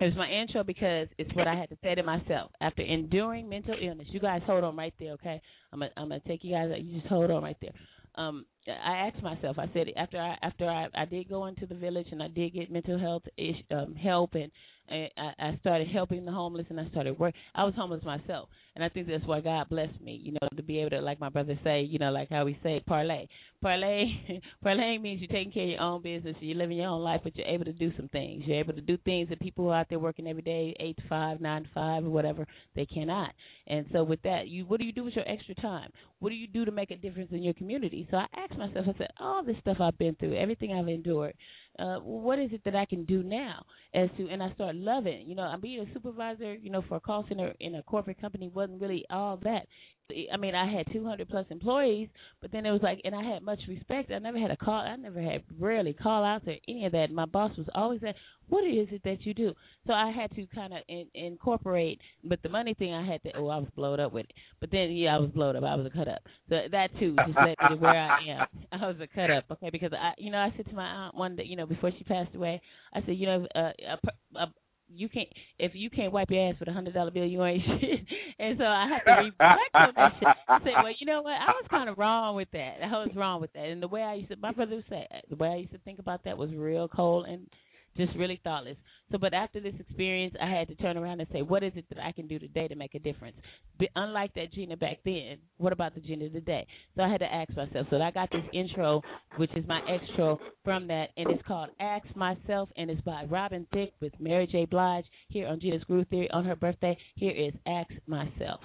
It was my intro because it's what I had to say to myself after enduring mental illness. You guys hold on right there, okay? I'm gonna I'm gonna take you guys. You just hold on right there. Um, I asked myself. I said after I after I I did go into the village and I did get mental health ish, um, help and I, I started helping the homeless and I started work. I was homeless myself, and I think that's why God blessed me. You know, to be able to, like my brother say, you know, like how we say parlay. Parlay, parlay means you're taking care of your own business, you're living your own life, but you're able to do some things. You're able to do things that people who are out there working every day, eight to five, nine to five, or whatever, they cannot. And so with that, you what do you do with your extra time? What do you do to make a difference in your community? So I asked myself, I said, all this stuff I've been through, everything I've endured, uh, what is it that I can do now? As to, and I start loving. You know, I'm being a supervisor. You know, for a call center in a corporate company wasn't really all that. I mean, I had 200 plus employees, but then it was like, and I had much respect. I never had a call. I never had rarely call outs or any of that. My boss was always like, "What is it that you do?" So I had to kind of in, incorporate. But the money thing, I had to. Oh, I was blowed up with it. But then, yeah, I was blowed up. I was a cut up. So that too just led me to where I am. I was a cut up, okay? Because I, you know, I said to my aunt one day, you know, before she passed away, I said, you know, uh, a, a you can't if you can't wipe your ass with a hundred dollar bill, you ain't shit. And so I had to reflect on that shit. I said, well, you know what? I was kind of wrong with that. I was wrong with that. And the way I used to, my brother would say, the way I used to think about that was real cold and just really thoughtless. So, but after this experience, I had to turn around and say, what is it that I can do today to make a difference? But unlike that Gena back then, what about the Gena today? So I had to ask myself. So I got this intro, which is my extra from that, and it's called Ask Myself, and it's by Robin Thicke with Mary J. Blige here on Gena's Groove Theory on her birthday. Here is Ask Myself.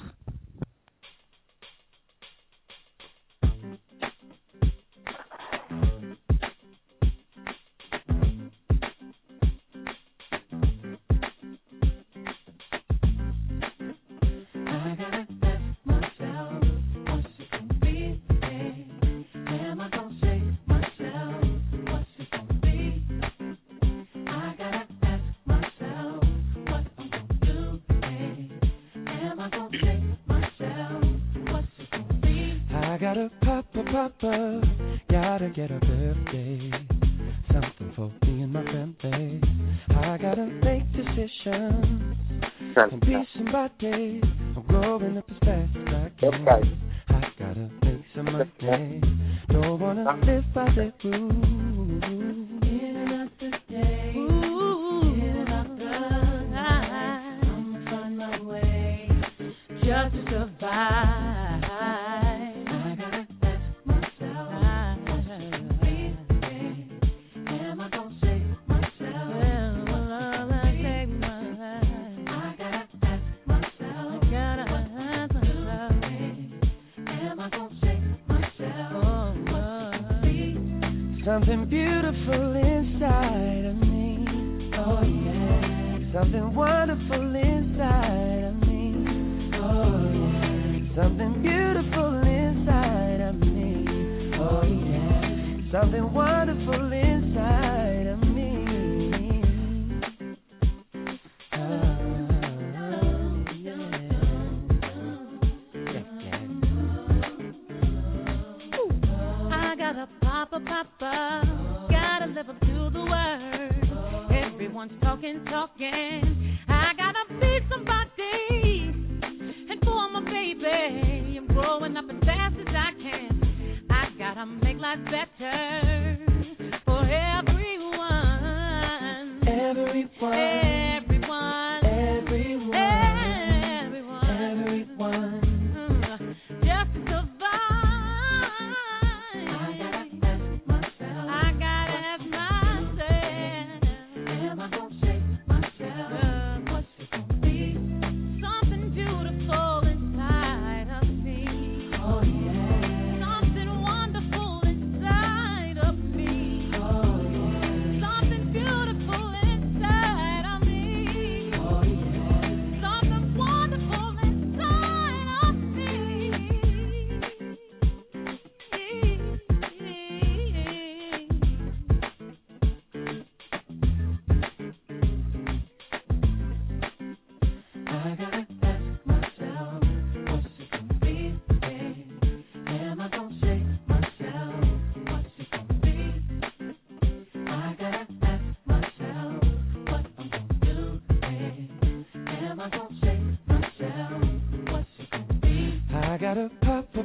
And my family. I gotta make decisions and be somebody. I'm growing up as fast as I can. I gotta make some money. Don't wanna live by the rules. In another day, in another night, I'ma find my way just to survive.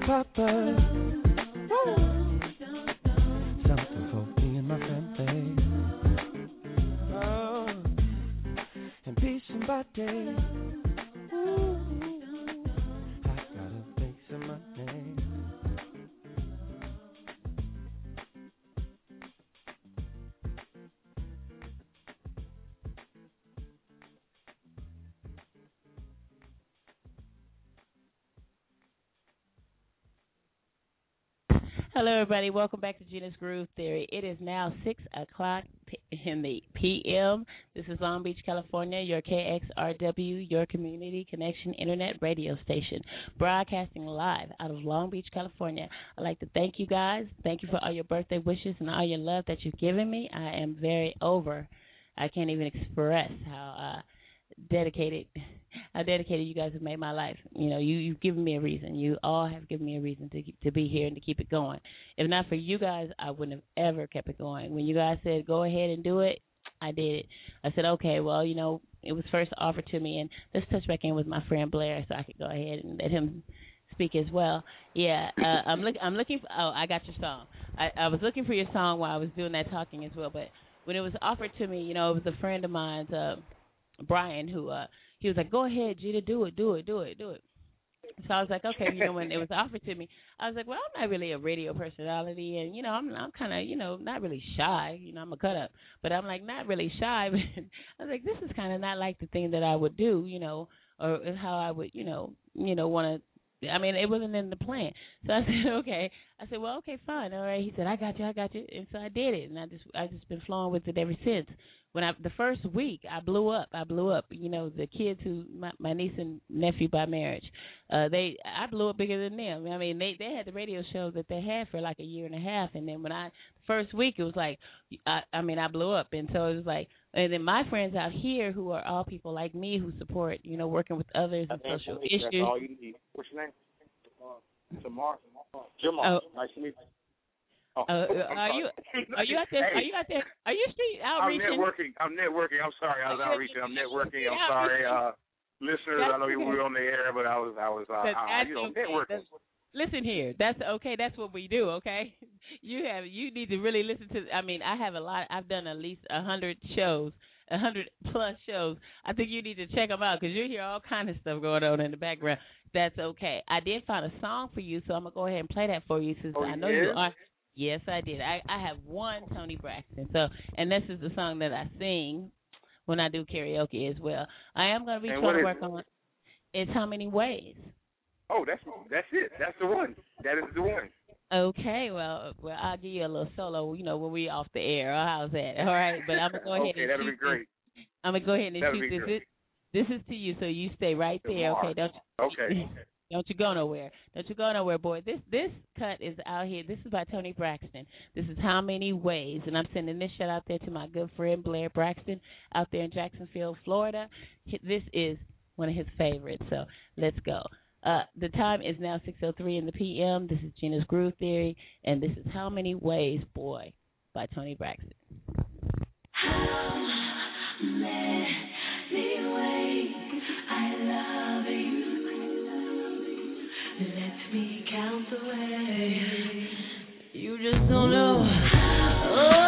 Papa. Hello, everybody. Welcome back to Gena's Groove Theory. It is now 6 o'clock in the p.m. This is Long Beach, California, your KXRW, your community connection internet radio station, broadcasting live out of Long Beach, California. I'd like to thank you guys. Thank you for all your birthday wishes and all your love that you've given me. I am very over. I can't even express how uh, dedicated how dedicated you guys have made my life. You know, you you've given me a reason. You all have given me a reason to to be here and to keep it going. If not for you guys, I wouldn't have ever kept it going. When you guys said go ahead and do it, I did it. I said, okay, well, you know, it was first offered to me, and let's touch back in with my friend Blair so I could go ahead and let him speak as well. Yeah, uh, I'm look I'm looking for. Oh, I got your song. I, I was looking for your song while I was doing that talking as well. But when it was offered to me, you know, it was a friend of mine's, uh, Brian, who uh, he was like, "Go ahead, Gena, do it, do it, do it, do it." So I was like, okay, you know, when it was offered to me, I was like, well, I'm not really a radio personality, and you know, I'm I'm kind of, you know, not really shy. You know, I'm a cut up, but I'm like not really shy. But I was like, this is kind of not like the thing that I would do, you know, or how I would, you know, you know, want to I mean, it wasn't in the plan. So I said, okay. I said, well, okay, fine, all right. He said, I got you, I got you, and so I did it, and I just, I just been flowing with it ever since. When I, the first week, I blew up. I blew up. You know, the kids who, my, my niece and nephew by marriage, uh, they, I blew up bigger than them. I mean, they, they had the radio show that they had for like a year and a half, and then when I, first week, it was like, I, I mean, I blew up, and so it was like, and then my friends out here who are all people like me who support, you know, working with others and social issues. That's all you need. What's your name? Tamar. Jamal. Oh. Nice to meet you. Uh, are you are you out there? Are you out there? Are you street I'm networking. I'm networking. I'm sorry. I was outreaching. I'm networking. I'm sorry, uh, listeners. I know you were on the air, but I was, I was, uh, I, you know, okay. networking. That's- Listen here, that's okay. That's what we do. Okay, you have you need to really listen to. I mean, I have a lot. I've done at least a hundred shows, a hundred plus shows. I think you need to check them out because you hear all kind of stuff going on in the background. That's okay. I did find a song for you, so I'm gonna go ahead and play that for you since Oh, I know you you are. Yes, I did. I I have one Toni Braxton. So, and this is the song that I sing when I do karaoke as well. I am gonna be And trying to work is on. It's how many ways. Oh, that's that's it. That's the one. That is the one. Okay, well, well, I'll give you a little solo, you know, when we off the air. How's that? All right, but I'm gonna go ahead okay, and that'll be great. This. I'm gonna go ahead and That'll shoot be this. great. This is to you, so you stay right there. Tomorrow. Okay, don't Okay. don't you go nowhere. Don't you go nowhere, boy. This this cut is out here. This is by Toni Braxton. This is how many ways, and I'm sending this shout out there to my good friend Blair Braxton out there in Jacksonville, Florida. This is one of his favorites. So let's go. Uh, the time is now 6:03 in the p.m. This is Gena's Groove Theory, and this is How Many Ways, Boy, by Toni Braxton. Let ways. You just don't know. Oh,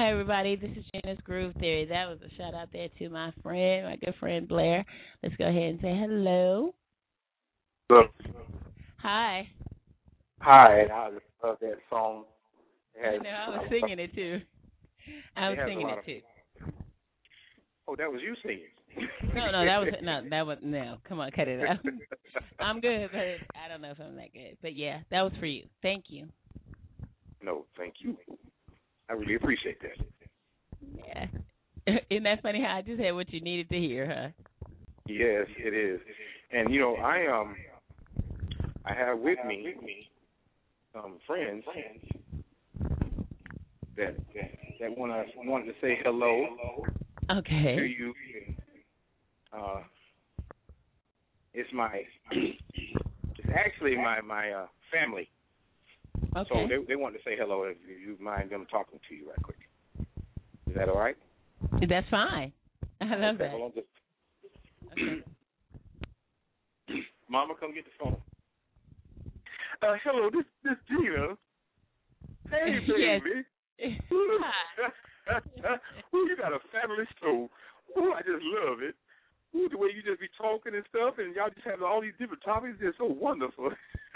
Hi, everybody. This is Gena's Groove Theory. That was a shout out there to my friend, my good friend Blair. Let's go ahead and say hello. Look, Hi. hi, and I love that song. It I know, I was singing it too. I was It singing it of- too. Oh, that was you singing. No, no, that was no, that was no. Come on, cut it out. I'm good, but I don't know if I'm that good. But yeah, that was for you. Thank you. no, thank you. I really appreciate that. Yeah. Isn't that funny how I just had what you needed to hear, huh? Yes, it is. And you know, I um, I have with me um friends that that, that want to want to say hello Okay. to you. Uh, it's my it's actually my my uh family. Okay. So they they want to say hello. If you mind them talking to you right quick. Is that all right? That's fine. I love Okay, that. hold on just- Mama, come get the phone. Uh, hello, this this Gena. Hey, Yes. baby. Ooh, you got a fabulous show. Ooh, I just love it. Ooh, the way you just be talking and stuff, and y'all just have all these different topics. They're so wonderful.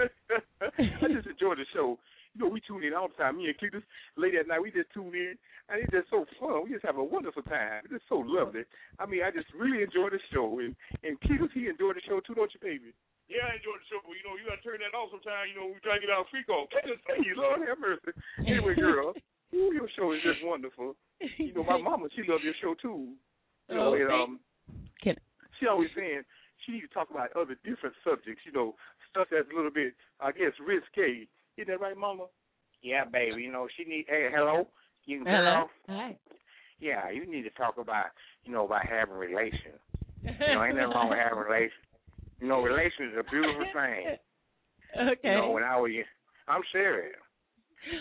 I just enjoy the show. You know, we tune in all the time. Me and Cletus, late at night, we just tune in, and it's just so fun. We just have a wonderful time. It's just so lovely. I mean, I just really enjoy the show, and and Cletus, he enjoyed the show too, don't you, baby? Yeah, I enjoyed the show, but you know, you gotta turn that off sometime. You know, we try to get our free call. Cletus, thank you, Lord have mercy. Anyway, girl, ooh, your show is just wonderful. You know, my mama, she loves your show too. You know, Oh, and thank- um, Can- she always saying she need to talk about other different subjects. You know, stuff that's a little bit, I guess, risque. Isn't that right, Mama? Yeah, baby. You know, she need. Hey, hello. You Hello. Hi. Yeah, you need to talk about, you know, about having relations. You know, ain't nothing wrong with having relations. You know, relations is a beautiful thing. Okay. You know, when I was, I'm serious.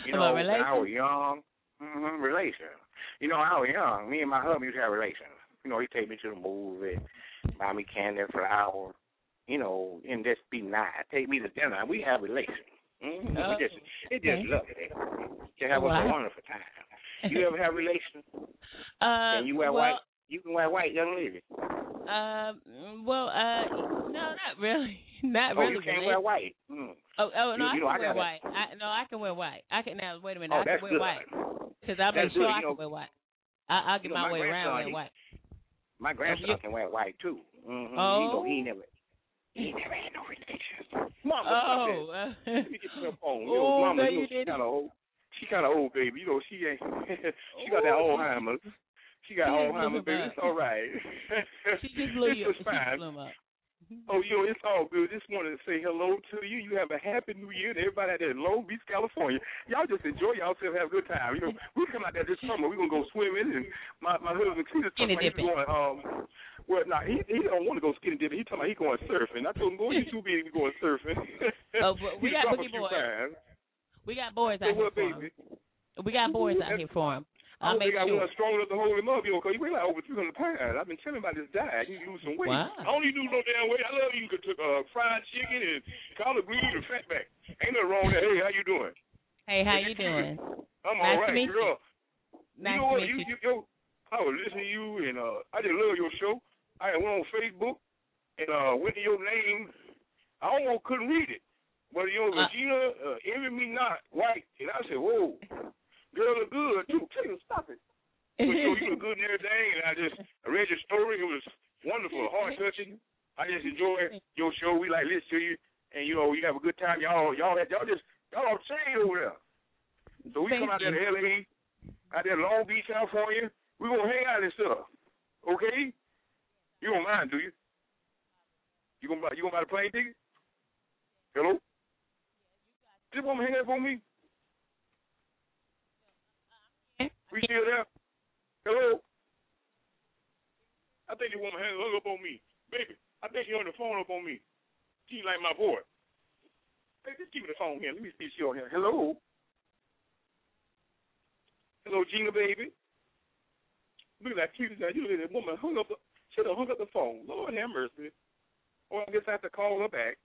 You know, when I was young, mm-hmm, relations. You know, I was young. Me and my husband used to have relations. You know, he'd take me to the movie, buy me candy, flowers, you know, and just be nice. Take me to dinner. and We have relations. Mm-hmm. Oh, it just, it just okay. lovely. To have Wow. a wonderful time. You ever have relations? Uh, and you wear well, white? You can wear white, young lady. Um. Well, uh, no, not really. Not oh, really. you can't wear white. Mm. Oh, oh no, You- I you know, can I wear white. I, no, I can wear white. I can now. Wait a minute. Oh, I can wear good. white because I make sure good, I you can know. wear white. I, I'll get You know, my, my way around he- white. My grandson you- can wear white too. Mm-hmm. Oh. Know, he never, he never had no relations. Mama, Oh, uh, Let me get her phone. You know, Oh, Mama, you know, she kind of old. She kind of old, baby. You know, she ain't. she got that Ooh. Alzheimer's. She got Alzheimer's, baby. It's all right. she just blew this you. was She fine. Up. Oh, you know, it's all good. Just wanted to say hello to you. You have a happy new year to everybody out there in Long Beach, California. Y'all just enjoy yourself, have a good time. You know, we come out there this summer. We're going to go swimming. And my, my husband, Cletus, Skinny talking about he's going, um, well, no, he, he don't want to go skinny dipping. He talking about he going surfing. I told him, go, you too big to be going surfing. Oh, we got Boogie few Boy. times. We got boys out here what, for him. We got boys out here for him. I I'll don't think I sure. was strong enough to hold him up, yo, because he weigh like over 300 pounds. I've been telling him about this diet. He lose some weight. Wow. I don't even lose no damn weight. I love eating uh, fried chicken and collard greens and fatback. Ain't nothing wrong with that. Hey, how you doing? Hey, how you doing? I'm Nice all to right, you. girl. Nice you know to what? you, you. you, yo, I was listening to you, and uh, I just love your show. I went on Facebook and uh, went to your name. I almost couldn't read it, but you know, Uh. Regina, uh, envy me not, white, and I said, whoa, girl look good too. Taylor, stop it. But you, you look good and everything, and I just I read your story. It was wonderful, heart touching. I just enjoy your show. We like listen to you, and you know, you have a good time. Y'all, y'all, y'all just y'all all change over there. So we Thank come out there to. LA, out there Long Beach, California. We gonna hang out and stuff. Okay? You don't mind, do you? You gonna buy you gonna buy the plane ticket? Hello? Just wanna hang up on me? We still there? Hello? I think you woman hang hung up on me. Baby, I think she on the phone up on me. She like my boy. Hey, just give me the phone here. Let me see if she on here. Hello? Hello, Gena, baby. Look at that cute guy. You look at that woman hung up the should have hung up the phone. Lord have mercy. Or I guess I have to call her back.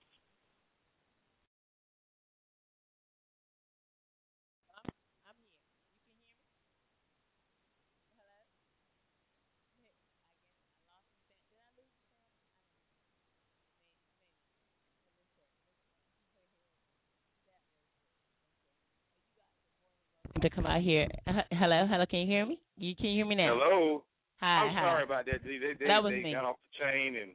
To come out here. Uh, hello, hello. Can you hear me? You can you hear me now? Hello. Hi, I'm hi. sorry about that. They, they, That was they me. got off the chain and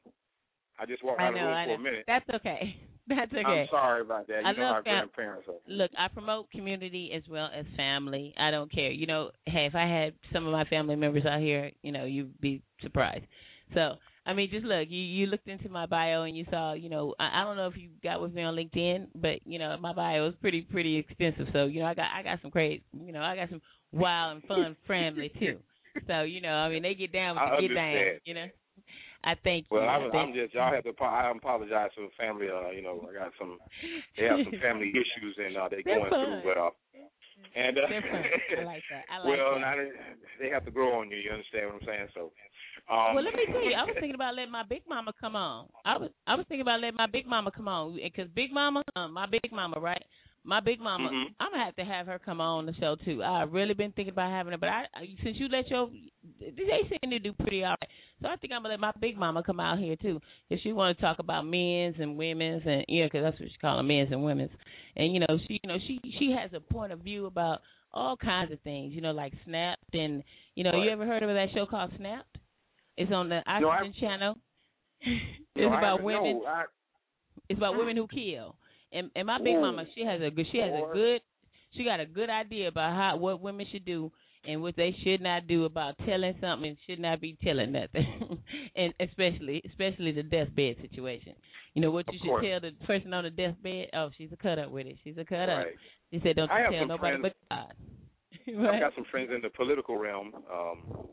I just walked I out of the know, room for know. a minute. That's okay. That's okay. I'm sorry about that. You I know love fam- grandparents are. Look, I promote community as well as family. I don't care. You know, hey, if I had some of my family members out here, you know, you'd be surprised. So, I mean, just look. You you looked into my bio and you saw, you know, I, I don't know if you got with me on LinkedIn, but you know, my bio is pretty pretty extensive. So, you know, I got I got some crazy, you know, I got some wild and fun family too. So, you know, I mean, they get down with the get down. You know, I thank you. Well, I I'm, I'm just y'all have to. I apologize to the family. Uh, you know, I got some. They have some family issues and uh, they're They're going fun. through. But uh, and uh. I like that. I like well, that. they have to grow on you. You understand what I'm saying? So. Um, well, let me tell you, I was thinking about letting my big mama come on. I was I was thinking about letting my big mama come on because big mama, um, my big mama, right? My big mama, Mhm. I'm gonna have to have her come on the show too. I've really been thinking about having her, but I since you let your they seem to do pretty all right, so I think I'm gonna let my big mama come out here too if she want to talk about men's and women's and yeah, because that's what she calling men's and women's. And you know, she you know she she has a point of view about all kinds of things, you know, like Snapped and you know, you ever heard of that show called Snapped? It's on the No, I- Oxygen channel. it's no, about women. No, I, It's about women who kill. And and my big mama, she has a good she has a good she got a good idea about how what women should do and what they should not do about telling something should not be telling nothing. and especially especially the deathbed situation. You know what Of you should course. tell the person on the deathbed? Oh, she's a cut up with it. She's a cut up. Right. She said, Don't you tell nobody friends- but God. I've got some friends in the political realm, um,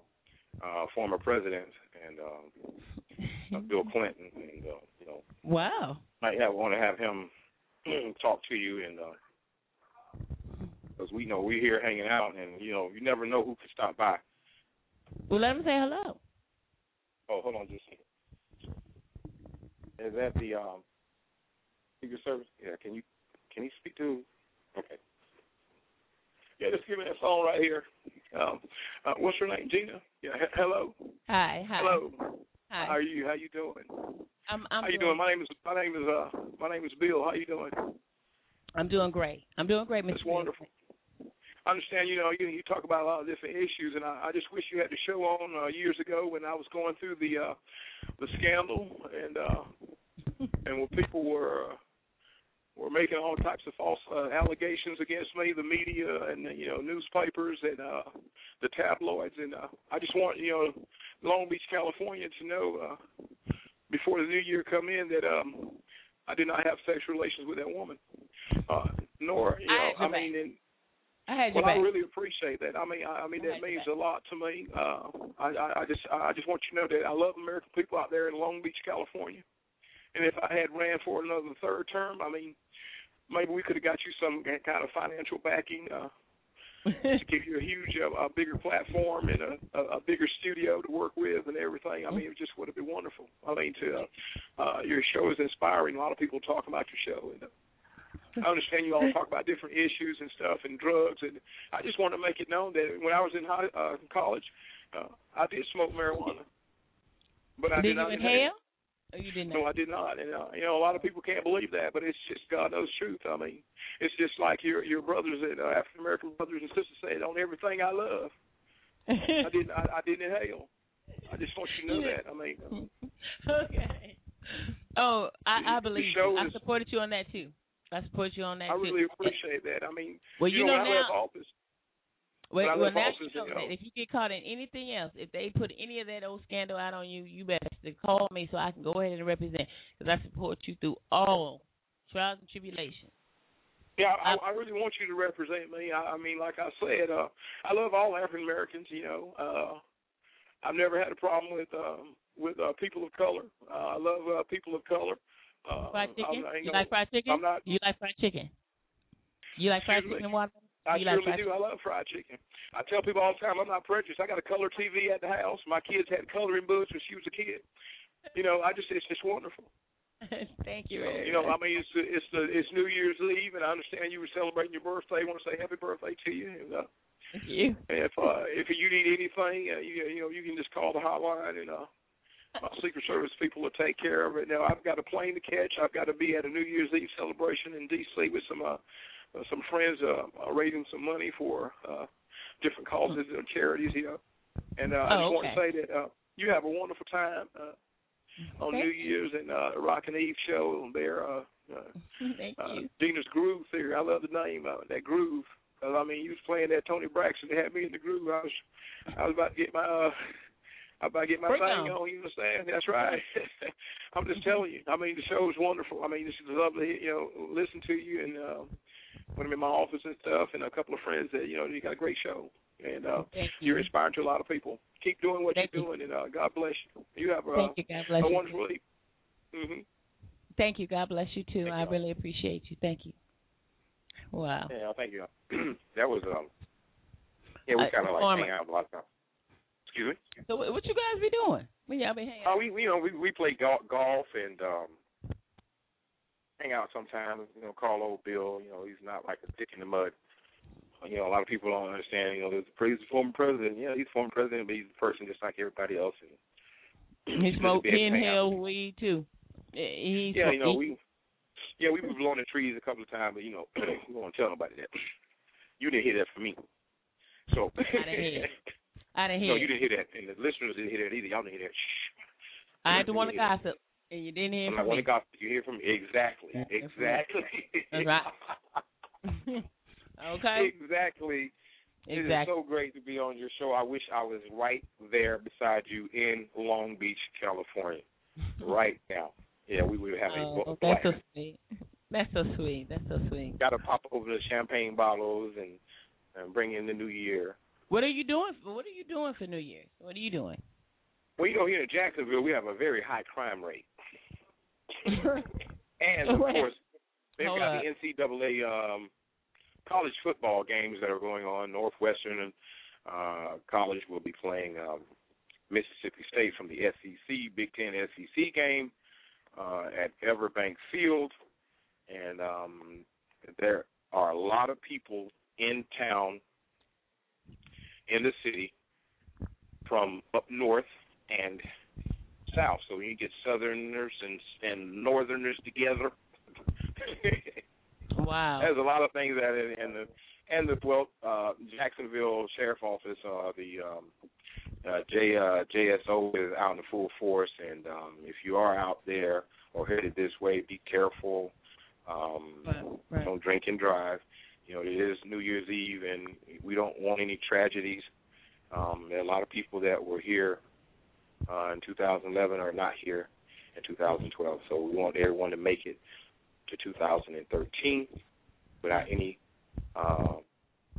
uh, former presidents, and um, uh, Bill Clinton, and uh, you know, Wow. might have want to have him talk to you, and because we know we're here hanging out, and you know, you never know who could stop by. Well let him say hello. Oh, hold on just a second. Is that the um, Secret Service? Yeah, can you can you speak to? Okay. Yeah, just give me that phone right here. Um, uh, what's your name, Gena? Yeah, he- hello. Hi, hi. Hello. Hi. How are you? How you doing? I'm I'm How you doing? My name is my name is uh my name is Bill. How you doing? I'm doing great. I'm doing great, Mr. It's wonderful. I understand, you know, you you talk about a lot of different issues, and I, I just wish you had the show on uh, years ago when I was going through the uh, the scandal and uh, and when people were uh, were making all types of false uh, allegations against me, the media and you know newspapers and uh, the tabloids, and uh, I just want you know Long Beach, California, to know uh, before the new year come in that um, I did not have sexual relations with that woman, uh, nor you I know had your I mean. And, I well, I really appreciate that. I mean, I, I mean I that means a lot to me. Uh, I, I, I just, I just want you to know that I love American people out there in Long Beach, California. And if I had ran for another third term, I mean, maybe we could have got you some kind of financial backing uh, to give you a huge, uh, a bigger platform and a, a, a bigger studio to work with and everything. I mean, it just would have been wonderful. I mean, to uh, uh, your show is inspiring. A lot of people talk about your show, and uh, I understand you all talk about different issues and stuff and drugs, and I just want to make it known that when I was in high, uh, college, uh, I did smoke marijuana, but I did did not you inhale. Or you didn't? No, I did not. And uh, you know, a lot of people can't believe that, but it's just God knows truth. I mean, it's just like your your brothers and uh, African American brothers and sisters said on everything I love. I didn't. I, I didn't inhale. I just want you to know that. I mean, okay. Oh, I, I believe you. I supported you on that too. I support you on that I too. really appreciate that. I mean, Well, you know, know when I left now- office, Well, well now you know that if you get caught in anything else, if they put any of that old scandal out on you, you better call me so I can go ahead and represent because I support you through all trials and tribulations. Yeah, I, I really want you to represent me. I, I mean, like I said, uh, I love all African Americans. You know, uh, I've never had a problem with um, with uh, people of color. Uh, I love uh, people of color. Uh, Fried chicken? I'm, I You like fried chicken? I'm not. You like fried chicken? You like fried chicken and water? I you like do. I love fried chicken. I tell people all the time I'm not prejudiced. I got a color TV at the house. My kids had coloring books when she was a kid. You know, I just it's just wonderful. Thank you. So, you know. I mean, it's it's the it's New Year's Eve, and I understand you were celebrating your birthday. I want to say happy birthday to you. And, uh, Thank you. if uh, if you need anything, uh, you you know you can just call the hotline, and uh, my Secret Service people will take care of it. Now I've got a plane to catch. I've got to be at a New Year's Eve celebration in D.C. with some uh, uh, some friends uh, are raising some money for uh, different causes and charities here. And uh, I just Oh, want to say that uh, you have a wonderful time uh, on Okay. New Year's and uh, the Rock and Eve show there. Uh, uh, Thank uh, you. Gena's Groove Theory. I love the name of it, that groove. 'Cause, I mean, you was playing that Toni Braxton. They had me in the groove. I was, I was about to get my, uh, I was about to get my Bring thing on. on. You understand? That's right. I'm just telling you. I mean, the show is wonderful. I mean, this is lovely. You know, listen to you and uh, when I'm in my office and stuff, and a couple of friends that you know you got a great show, and uh, Thank you're you. inspiring to a lot of people. Keep doing what Thank you're you. doing, and uh, God bless you. You have a, Thank you. God bless a you. wonderful week. hmm Thank you. God bless you too. Thank I you. really appreciate you. Thank you. Wow. Yeah, thank you. that was um. Yeah, we Uh, kind of like Norman. hang out a lot of times. Excuse me. So what what you guys be doing? When y'all been hanging Oh, out? we we, you know we we play golf, golf and um hang out sometimes. You know, call old Bill. You know, he's not like a dick in the mud. You know, a lot of people don't understand. You know, there's a he's a former president. Yeah, he's a former president, but he's a person just like everybody else. And He smoked good to be he able to hang out. inhaled weed too. He Yeah, you know we. Yeah, we were blowing the trees a couple of times, but you know, we won't tell nobody that. You didn't hear that from me. So. I didn't hear it. I didn't hear. No, you didn't hear that, and the listeners didn't hear that either. Y'all didn't hear that. Shh. I had to want to gossip, and you didn't hear I'm from me. want to gossip. You hear from me exactly, that's exactly. That's right. okay. exactly. Exactly. It is so great to be on your show. I wish I was right there beside you in Long Beach, California, right now. Yeah, we would have a Oh, blast. that's so sweet. That's so sweet. That's so sweet. Got to pop over the champagne bottles and and bring in the new year. What are you doing? For, what are you doing for New Year's? What are you doing? Well, you know, here in Jacksonville, we have a very high crime rate, and of course, they've Hold got up. the NCAA um, college football games that are going on. Northwestern and uh, College will be playing um, Mississippi State from the SEC Big Ten SEC game uh, at Everbank Field, and um, there are a lot of people in town, in the city, from up north and south. So you get Southerners and and Northerners together. Wow. There's a lot of things that in, in the and the well uh Jacksonville Sheriff Office uh the um uh J uh JSO is out in full force and um if you are out there or headed this way be careful um Right, right. don't drink and drive you know it is New Year's Eve and we don't want any tragedies um there are a lot of people that were here uh in 2011 are not here in 2012 so we want everyone to make it to 2013 without any uh,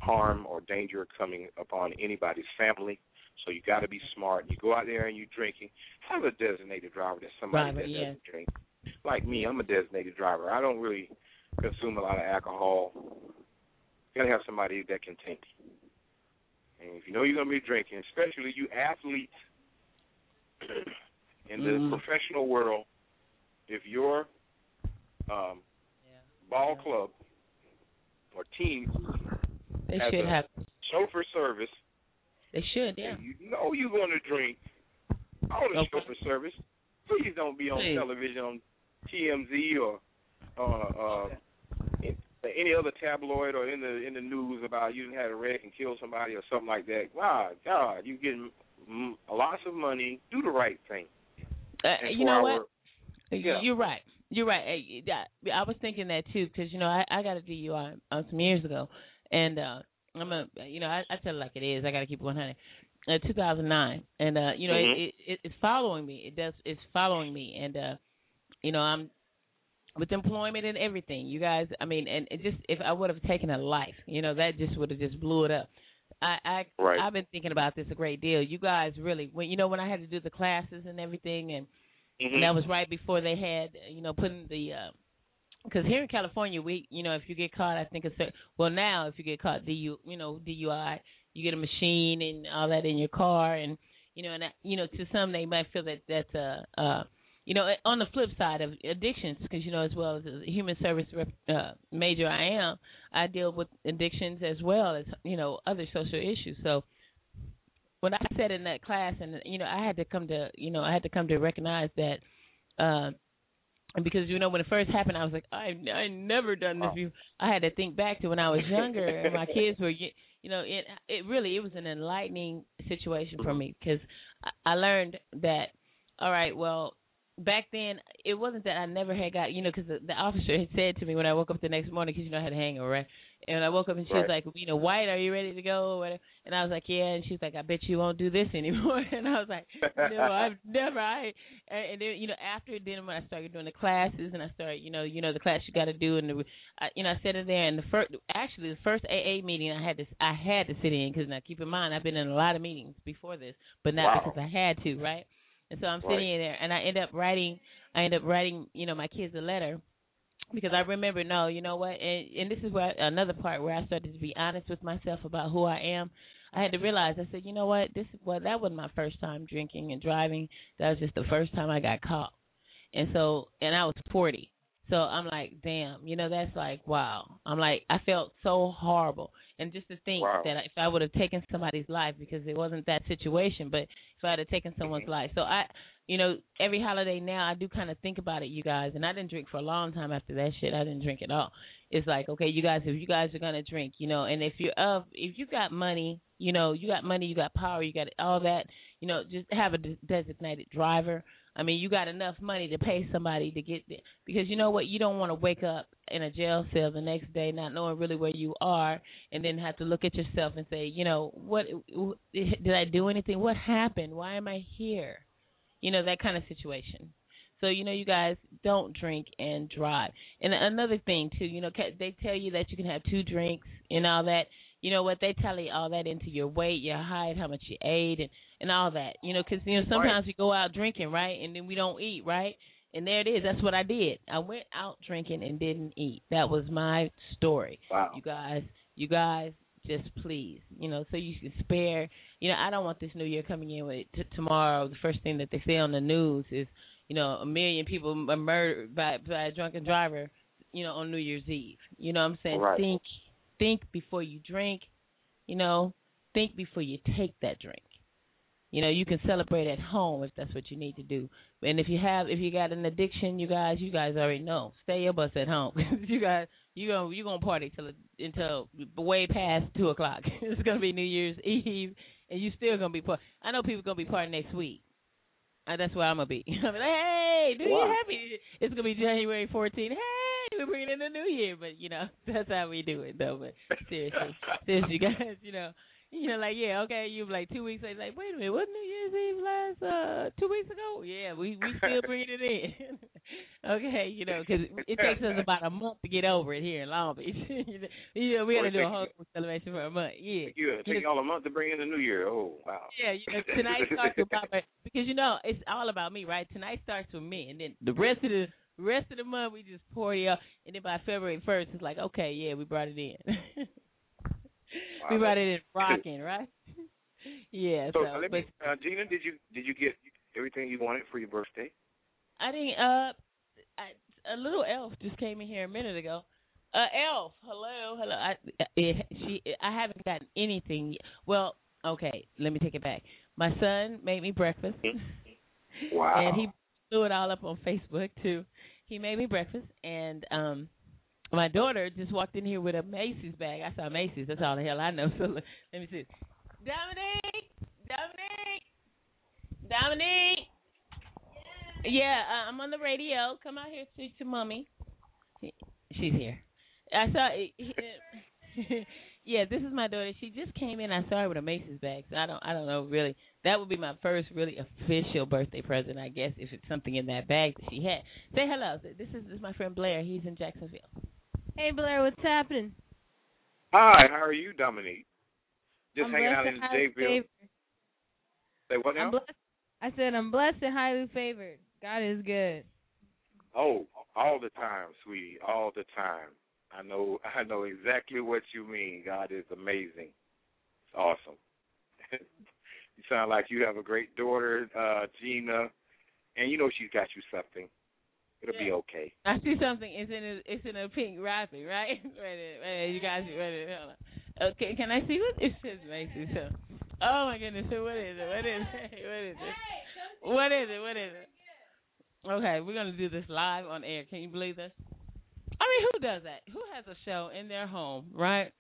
harm or danger coming upon anybody's family. So you got to be smart. You go out there and you're drinking. Have a designated driver that's somebody Driver, that yeah. doesn't drink. Like me, I'm a designated driver. I don't really consume a lot of alcohol. You got to have somebody that can think. And if you know you're going to be drinking, especially you athletes in the Mhm. professional world, if your um, ball club or team They has should a have. chauffeur service, They should. Yeah. you know you're going to drink on the Okay. chauffeur service, please don't be on Please. television on TMZ or uh, uh, in, any other tabloid or in the in the news about you had a wreck and killed somebody or something like that. God, God, you getting mm, lots of money. Do the right thing. Uh, you know our- what? Yeah. You're right. You're right. That- I was thinking that too because you know I, I got a DUI uh, some years ago, and uh I'm a you know I, I tell it like it is. I got to keep it 100. Uh, 2009, and uh you know Mhm. it, it it's following me. It does. It's following me, and uh you know I'm with employment and everything. You guys, I mean, and it just if I would have taken a life, you know, that just would have just blew it up. I, I Right. I've been thinking about this a great deal. You guys really, when you know, when I had to do the classes and everything, and Mhm. and that was right before they had, you know, putting the. uh because here in California, we, you know, if you get caught, I think it's a, well now if you get caught DU, you know, DUI, you get a machine and all that in your car, and you know, and you know, to some they might feel that that's a, uh, you know, on the flip side of addictions, because you know, as well as a human service rep, uh, major I am, I deal with addictions as well as you know other social issues. So when I said in that class, and you know, I had to come to, you know, I had to come to recognize that. Uh, and because you know when it first happened, I was like, I I never done this before. I had to think back to when I was younger and my kids were, you you know, it it really it was an enlightening situation for me because I, I learned that. All right, well, back then it wasn't that I never had got you know because the, the officer had said to me when I woke up the next morning because you know I had a hangover right and I woke up and she was like you know White are you ready to go? or whatever. And I was like yeah. And she was like I bet you won't do this anymore. And I was like no I've never I and and then you know after then when I started doing the classes and I started you know you know the class you got to do and the I, you know I sat in there and the first actually the first AA meeting I had to I had to sit in because now keep in mind I've been in a lot of meetings before this but not Wow. because I had to right and so I'm Right. sitting in there, and I end up writing. I end up writing, you know, my kids a letter because I remember, no, you know what, and and this is where another part where I started to be honest with myself about who I am. I had to realize. I said, you know what, this well, that wasn't my first time drinking and driving. That was just the first time I got caught, and so, and I was 40. So I'm like, damn, you know, that's like, wow. I'm like, I felt so horrible, and just to think Wow. that if I would have taken somebody's life because it wasn't that situation, but if I had taken someone's mm-hmm. life, so I, you know, every holiday now I do kind of think about it, you guys, and I didn't drink for a long time after that shit. I didn't drink at all. It's like, okay, you guys, if you guys are gonna drink, you know, and if you're of, if you got money, you know, you got money, you got power, you got all that, you know, just have a designated driver. I mean, you got enough money to pay somebody to get there because you know what, you don't want to wake up in a jail cell the next day not knowing really where you are, and then have to look at yourself and say, you know, what did I do anything? What happened? Why am I here? You know, that kind of situation. So you know, you guys don't drink and drive. And another thing too, you know, they tell you that you can have two drinks and all that. You know what? They tally all that into your weight, your height, how much you ate, and and all that. You know, because you know sometimes we go out drinking, right, and then we don't eat, right. And there it is. That's what I did. I went out drinking and didn't eat. That was my story. Wow. You guys, you guys, just please, you know, so you can spare. You know, I don't want this new year coming in with t- tomorrow. The first thing that they say on the news is, you know, a million people are murdered by by a drunken driver. You know, on New Year's Eve. You know what I'm saying? Right. Think, think before you drink. You know, think before you take that drink. You know, you can celebrate at home if that's what you need to do. And if you have, if you got an addiction, you guys, you guys already know. Stay your bus at home. you guys, you gonna you gonna party till until way past two o'clock. it's gonna be New Year's Eve, and you still gonna be part. I know people gonna be partying next week. Uh, that's where I'm gonna be. I'm like, hey, New Wow. Year happy. It's gonna be January 14th. Hey, we're bringing in the New Year, but you know that's how we do it, though. But seriously, seriously, guys, you know, you know, like yeah, okay, you like two weeks later, like wait a minute, wasn't New Year's Eve last uh two weeks ago? Yeah, we we still bringing it in. okay, you know, because it takes us about a month to get over it here in Long Beach. you know, we got to do a whole celebration for a month. Yeah, You it take y'all a month to bring in the new year. Oh wow. yeah, you know, tonight starts with my because you know it's all about me, right? Tonight starts with me, and then the rest of the rest of the month we just party up, and then by February first it's like, okay, yeah, we brought it in. we brought it in rocking, right? yeah. So So, let but me, uh, Gena, did you did you get everything you wanted for your birthday? I didn't. Uh, I, a little elf just came in here a minute ago. Uh, elf, hello, hello. I, it, she, I haven't gotten anything. Yet. Well, okay, let me take it back. My son made me breakfast. Wow. And he blew it all up on Facebook too. He made me breakfast, and um, my daughter just walked in here with a Macy's bag. I saw Macy's. That's all the hell I know. So let me see. Dominique, Dominique, Dominique. Yeah, uh, I'm on the radio. Come out here, speak to mommy. She's here. I saw. yeah, this is my daughter. She just came in. I saw her with a Macy's bag. So I don't. I don't know really. That would be my first really official birthday present, I guess, if it's something in that bag that she had. Say hello. This is, this is my friend Blair. He's in Jacksonville. Hey Blair, what's happening? Hi, how are you, Dominique? Just I'm hanging out in and highly Jayville. favored. Say what now? I'm blessed. I said I'm blessed and highly favored. God is good. Oh, all the time, sweetie, all the time. I know I know exactly what you mean. God is amazing. It's awesome. you sound like you have a great daughter, uh, Gena, and you know she's got you something. It'll be okay. I see something. It's in a it's in a pink wrapping, right? wait, a minute, wait, a minute, you guys, wait, a minute, hold on. Okay, can I see what it says, Macy? So, oh my goodness, so what is it? What is it? What is it? What is it? What is it? Okay, we're gonna do this live on air. Can you believe this? Mean, who does that? Who has a show in their home, right?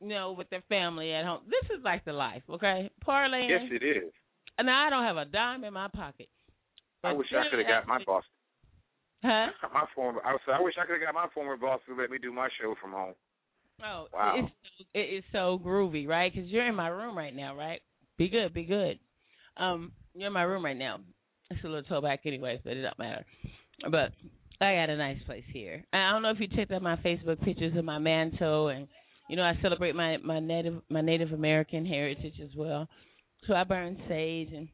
You know, with their family at home. This is like the life, okay? Parlaying. Yes, it is. And I don't have a dime in my pocket. I wish I could have got my boss. Huh? My former, I, was, I wish I could have got my former boss to let me do my show from home. Oh, Wow. it's it is so groovy, right? Because you're in my room right now, right? Be good, be good. Um, you're in my room right now. It's a little toe back, anyways, but it don't matter. But I got a nice place here. I don't know if you checked out my Facebook pictures of my mantle, and you know I celebrate my my native my Native American heritage as well. So I burn sage and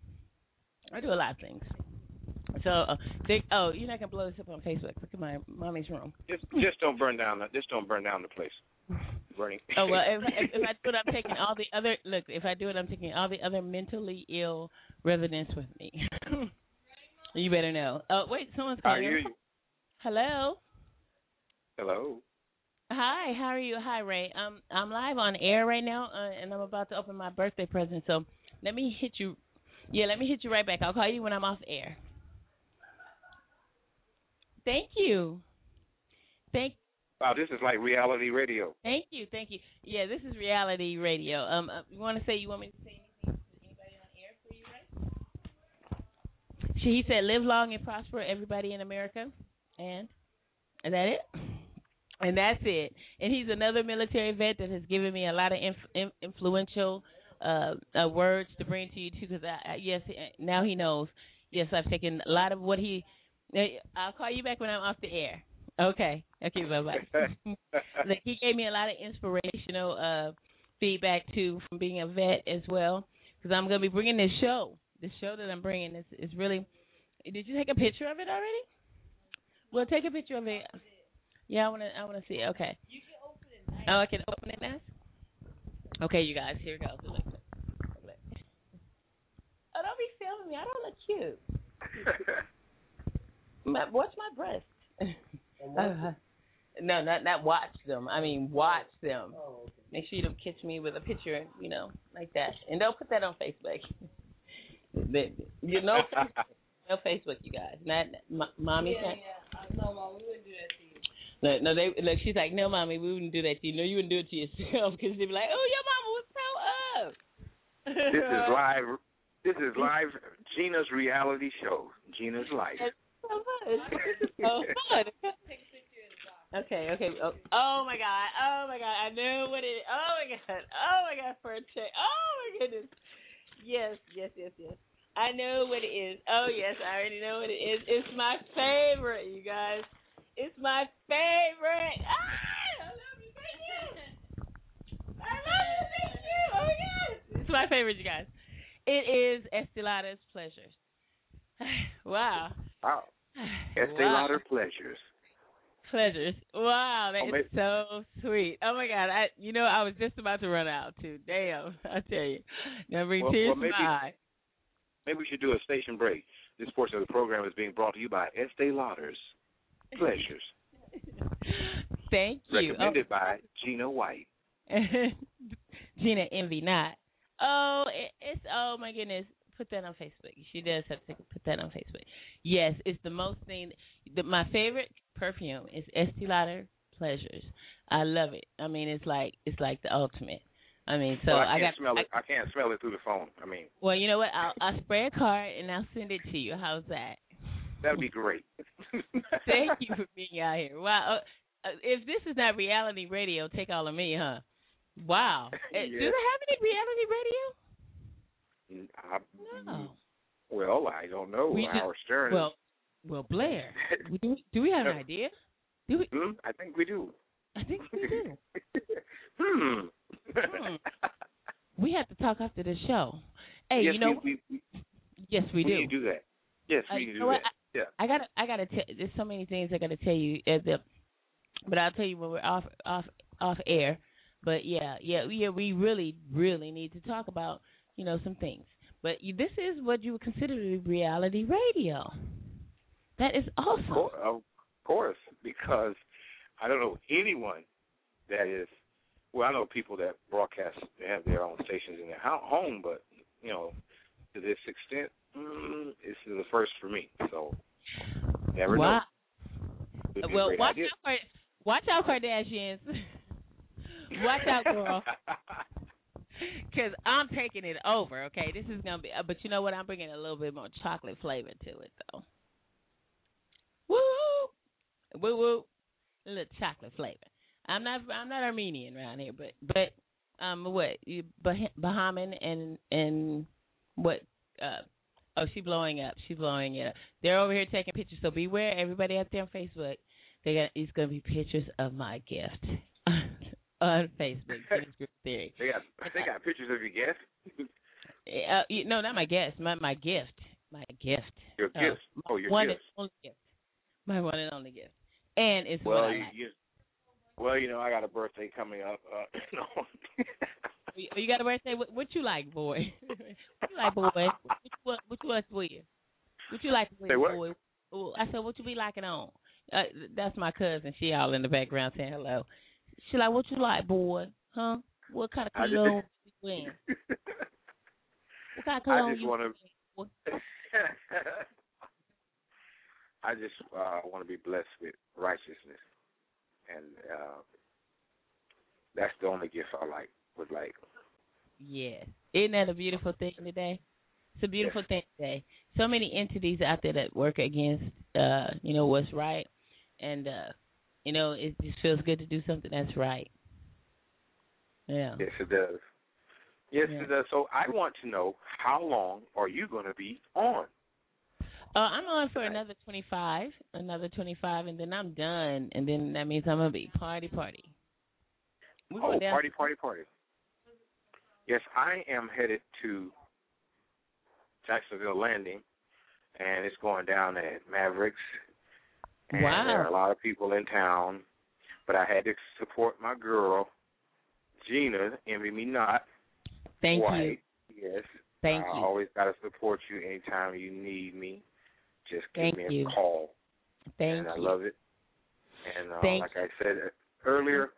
I do a lot of things. So uh, they, oh, you're not gonna blow this up on Facebook. Look at my mommy's room. Just, just don't burn down. The, just don't burn down the place. Burning. Oh well, if, if, if I do it, I'm taking all the other look. If I do it, I'm taking all the other mentally ill residents with me. you better know. Oh wait, someone's calling. Hello. Hello. Hi. How are you? Hi, Ray. Um, I'm live on air right now, uh, and I'm about to open my birthday present. So let me hit you. Yeah, let me hit you right back. I'll call you when I'm off air. Thank you. Thank Wow, this is like reality radio. Thank you, thank you. Yeah, this is reality radio. Um, uh, you want to say you want me to say anything to anybody on air for you, right? She he said, "Live long and prosper, everybody in America." And is that it? And that's it. And he's another military vet that has given me a lot of inf- influential uh, uh, words to bring to you too. Because I, I, yes, now he knows. Yes, I've taken a lot of what he. I'll call you back when I'm off the air. Okay. Okay. Bye bye. like he gave me a lot of inspirational uh feedback too from being a vet as well because I'm gonna be bringing this show. The show that I'm bringing is is really. Did you take a picture of it already? Well, take a picture of it. Yeah, I wanna I wanna see. it. Okay. You can open it. Oh, I can open it now. Okay, you guys, here it goes. Look, look, look. Oh, don't be filming me. I don't look cute. my, watch my breasts. Uh, no, not not watch them. I mean, watch them. Make sure you don't catch me with a picture, you know, like that. And don't put that on Facebook. You know, no Facebook, you guys. Not m- mommy. Yeah, yeah. No, mom, we wouldn't do that to you. No, no, they look. She's like, no, mommy, we wouldn't do that to you. No, you wouldn't do it to yourself because they'd be like, oh, your mama was so up. This is live. This is live. Gena's reality show. Gena's life. It's so. This is so fun. Okay, okay. Oh, oh my god. Oh my god. I know what it is. Oh my god. Oh my god. For a check. Oh my goodness. Yes, yes, yes, yes. I know what it is. Oh yes, I already know what it is. It's my favorite, you guys. It's my favorite. Ah, I love you. Thank you. I love you. Thank you. Oh my god. It's my favorite, you guys. It is Estee Lauder's Pleasures. wow. Wow. Estee Wow. Pleasures. Pleasures. Wow, that Oh, is so sweet. Oh my God, I you know I was just about to run out too. Damn, I tell you, now bring Well- tears well, to my eye. Maybe we should do a station break. This portion of the program is being brought to you by Estee Lauder's Pleasures, Thank you. recommended by Gena White. Oh. Gena Envy not. Oh, it's oh my goodness. Put that on Facebook. She does have to put that on Facebook. Yes, it's the most thing. The, my favorite perfume is Estee Lauder Pleasures. I love it. I mean, it's like it's like the ultimate. I mean, so well, I I can't got smell it. I can't smell it through the phone. I mean, Well, you know what? I'll I'll spray a card and I'll send it to you. How's that? that'd be great. Thank you for being out here. Wow. Uh, uh, if this is not reality radio, take all of me, huh? Wow. Uh, Do they have any reality radio? I, No. well, I don't know. We just- Howard Stern. Well, well, Blair. do, we, do we have an idea? Do we? Hmm, I think we do. I think we do. Hmm. Hmm. We have to talk after the show. Hey, yes, you know, we, we, yes, we, we do. need to do that. Yes, Uh, we need you to do what? that. yeah. I gotta, I gotta tell. There's so many things I gotta tell you at the, but I'll tell you when we're off, off, off air. But yeah, yeah, yeah. We really, really need to talk about, you know, some things. But you, this is what you would consider to be reality radio. That is awesome. Of course, because I don't know anyone that is. Well, I know people that broadcast they have their own stations in their home, but you know, to this extent, mm, this is the first for me. So Never wow. know. Could be a Well, watch idea. out, Kar- watch out, Kardashians. watch out, girl. Because I'm taking it over. Okay, this is gonna be. Uh, but you know what? I'm bringing a little bit more chocolate flavor to it, though. Woo, woo, woo. A little chocolate flavor. I'm not. I'm not Armenian around here, but but um, what? You bah- Bahamian and and what? Uh, oh, she blowing up. She blowing it up. They're over here taking pictures. So beware, everybody out there on Facebook. They got. It's gonna be pictures of my gift on Facebook. Theory. They got they got pictures of your guest. Uh, you- no, not my guest. My my gift. My gift. Your Uh, gifts. Oh, your one gifts. and only gift. My one and only gift. And it's Well, what I you, well, you know, I got a birthday coming up. Uh, no. You, you got a birthday? What, what you like, boy? what you like, boy? What you, what, you like to wear? What you like to wear, Say what? boy? I said, what you be liking on? Uh, that's my cousin. She all in the background saying hello. She like, what you like, boy? Huh? What kind of cologne you wearing? What kind of cologne I just you wearing? to. I just uh, want to be blessed with righteousness, and uh, that's the only gift I like. Would like. Yes. Isn't that a beautiful thing today? It's a beautiful thing today. So many entities out there that work against uh, you know, what's right and uh you know, it just feels good to do something that's right. Yeah. Yes, it does. Yes, Yeah. it does. So I want to know how long are you going to be on? Uh, I'm on for another 25, another 25, and then I'm done. And then that means I'm gonna be party, party. We oh, party, party, party. Yes, I am headed to Jacksonville Landing, and it's going down at Mavericks. And Wow. there are a lot of people in town, but I had to support my girl, Gena, envy me not. Thank you. Yes. Thank I you. I always got to support you anytime you need me. Just give Thank me a you. call. Thank and I love it. And uh, Thank like I said uh, earlier,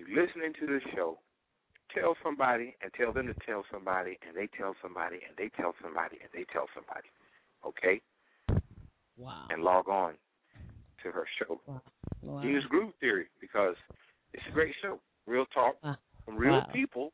mm-hmm. you're listening to the show. Tell somebody and tell them to tell somebody, and they tell somebody, and they tell somebody, and they tell somebody. Okay? Wow. And log on to her show. Wow. Gena's Groove Theory, because it's a great show. Real talk Wow. from real Wow. people,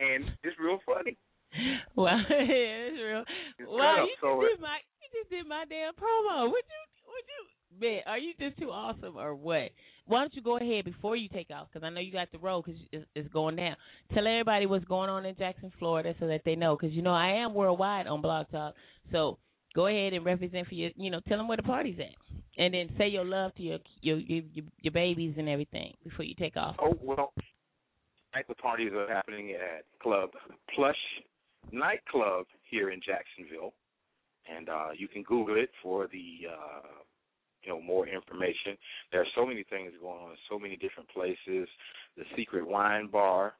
and it's real funny. Wow, yeah, it's real. It's wow, you So just it- did my you just did my damn promo. Would you would you man? Are you just too awesome or what? Why don't you go ahead before you take off? Because I know you got the road because it's, going down. Tell everybody what's going on in Jackson, Florida, so that they know. Because you know I am worldwide on Blog Talk. So go ahead and represent for your. You know, tell them where the party's at, and then say your love to your your your, your, babies and everything before you take off. Oh well, the parties are happening at Club Plush Nightclub here in Jacksonville, and uh, you can Google it for the uh, you know more information. There are so many things going on, in so many different places. The Secret Wine Bar.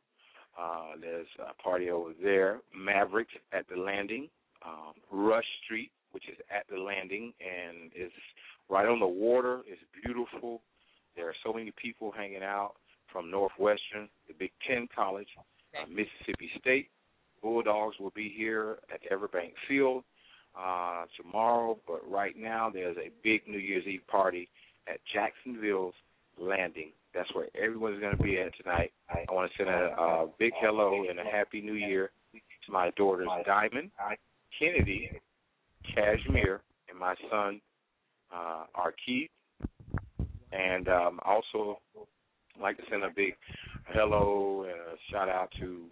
Uh, there's a party over there. Maverick at the Landing. Um, Rush Street, which is at the Landing, and is right on the water. It's beautiful. There are so many people hanging out from Northwestern, the Big Ten College, uh, Mississippi State. Bulldogs will be here at Everbank Field uh, tomorrow, but right now there's a big New Year's Eve party at Jacksonville's Landing. That's where everyone's going to be at tonight. I want to send a, a big hello and a happy New Year to my daughters Diamond, Kennedy, Cashmere, and my son uh, Arkeith. And um, also like to send a big hello and a shout out to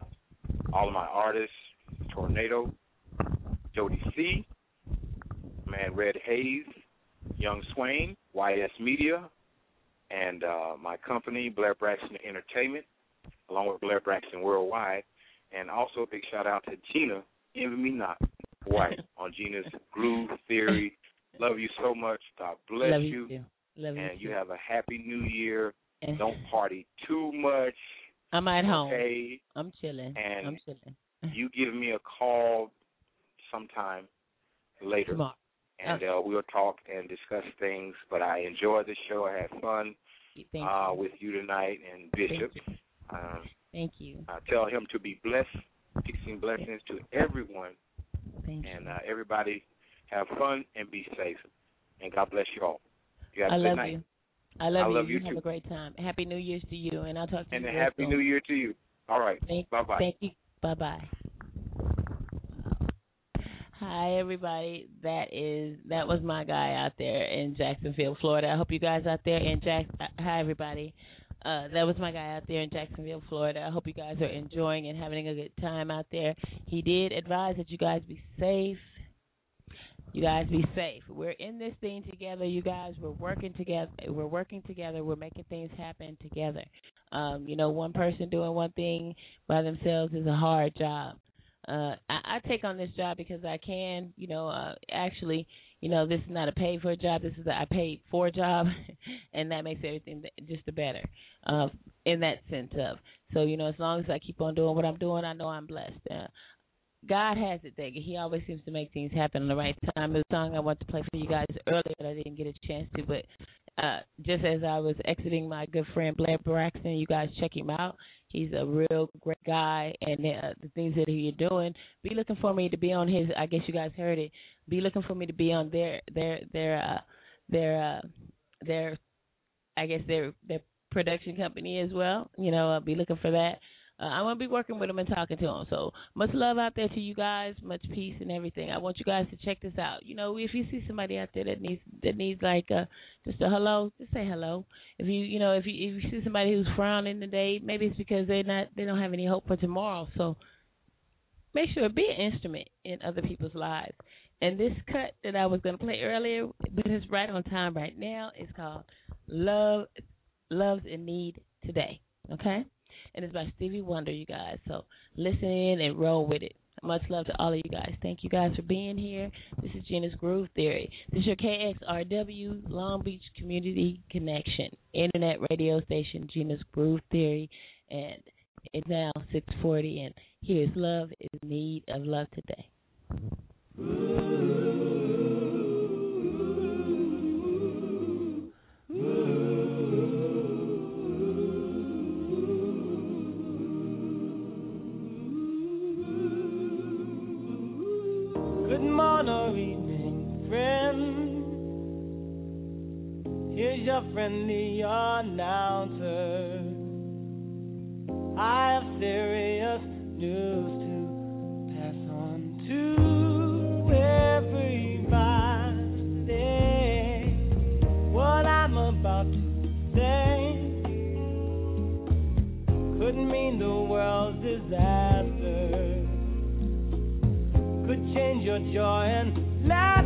all of my artists, Tornado, Jody C, Man Red Hayes, Young Swain, YS Media, and uh, my company, Blair Braxton Entertainment, along with Blair Braxton Worldwide. And also a big shout out to Gena, Envy Me Not, White, on Gena's Groove Theory. Love you so much. God bless Love you. you. Love and you. you have a happy new year. And- Don't party too much. I'm at home. Okay. I'm chilling. And I'm chilling. you give me a call sometime later. Tomorrow. And uh, we'll talk and discuss things. But I enjoyed the show. I had fun Thank uh, you. with you tonight and Bishop. Um, Thank you. I tell him to be blessed, fixing blessings to everyone. Thank and uh, everybody have fun and be safe. and God bless you all. You have a I good love night. you. I love I you. love you have too. a great time. Happy New Year's to you, and I'll talk to And you And a happy soon. New Year to you. All right. Thank, Bye bye. Thank you. Bye bye. Hi everybody. That is that was my guy out there in Jacksonville, Florida. I hope you guys out there in Jack. uh, Hi everybody. Uh, that was my guy out there in Jacksonville, Florida. I hope you guys are enjoying and having a good time out there. He did advise that you guys be safe. You guys be safe. We're in this thing together, you guys. We're working together. We're working together. We're making things happen together. Um, you know, one person doing one thing by themselves is a hard job. Uh, I, I take on this job because I can. You know, uh, actually, you know, this is not a paid for job. This is a I paid for job, and that makes everything just the better. Uh, in that sense of so, you know, as long as I keep on doing what I'm doing, I know I'm blessed. Uh, God has it there. He always seems to make things happen in the right time. A song I want to play for you guys earlier that I didn't get a chance to, but uh, just as I was exiting my good friend Blair Braxton, you guys check him out. He's a real great guy, and uh, the things that he's doing. Be looking for me to be on his. I guess you guys heard it. Be looking for me to be on their their their uh, their uh, their I guess their their production company as well. You know, uh, be looking for that. Uh, I'm gonna be working with him and talking to him. So much love out there to you guys, much peace and everything. I want you guys to check this out. You know, if you see somebody out there that needs that needs like uh just a hello, just say hello. If you you know if you if you see somebody who's frowning today, maybe it's because they're not they don't have any hope for tomorrow. So make sure to be an instrument in other people's lives. And this cut that I was gonna play earlier, but it's right on time right now, is called Love Love's in Need Today. Okay? And it's by Stevie Wonder, you guys. So listen in and roll with it. Much love to all of you guys. Thank you guys for being here. This is Gena's Groove Theory. This is your KXRW Long Beach Community Connection Internet radio station, Gena's Groove Theory. And it's now 640 and here's Love is Need of Love Today. Good morning or evening, friend. Here's your friendly announcer. I have serious news your joy and laughter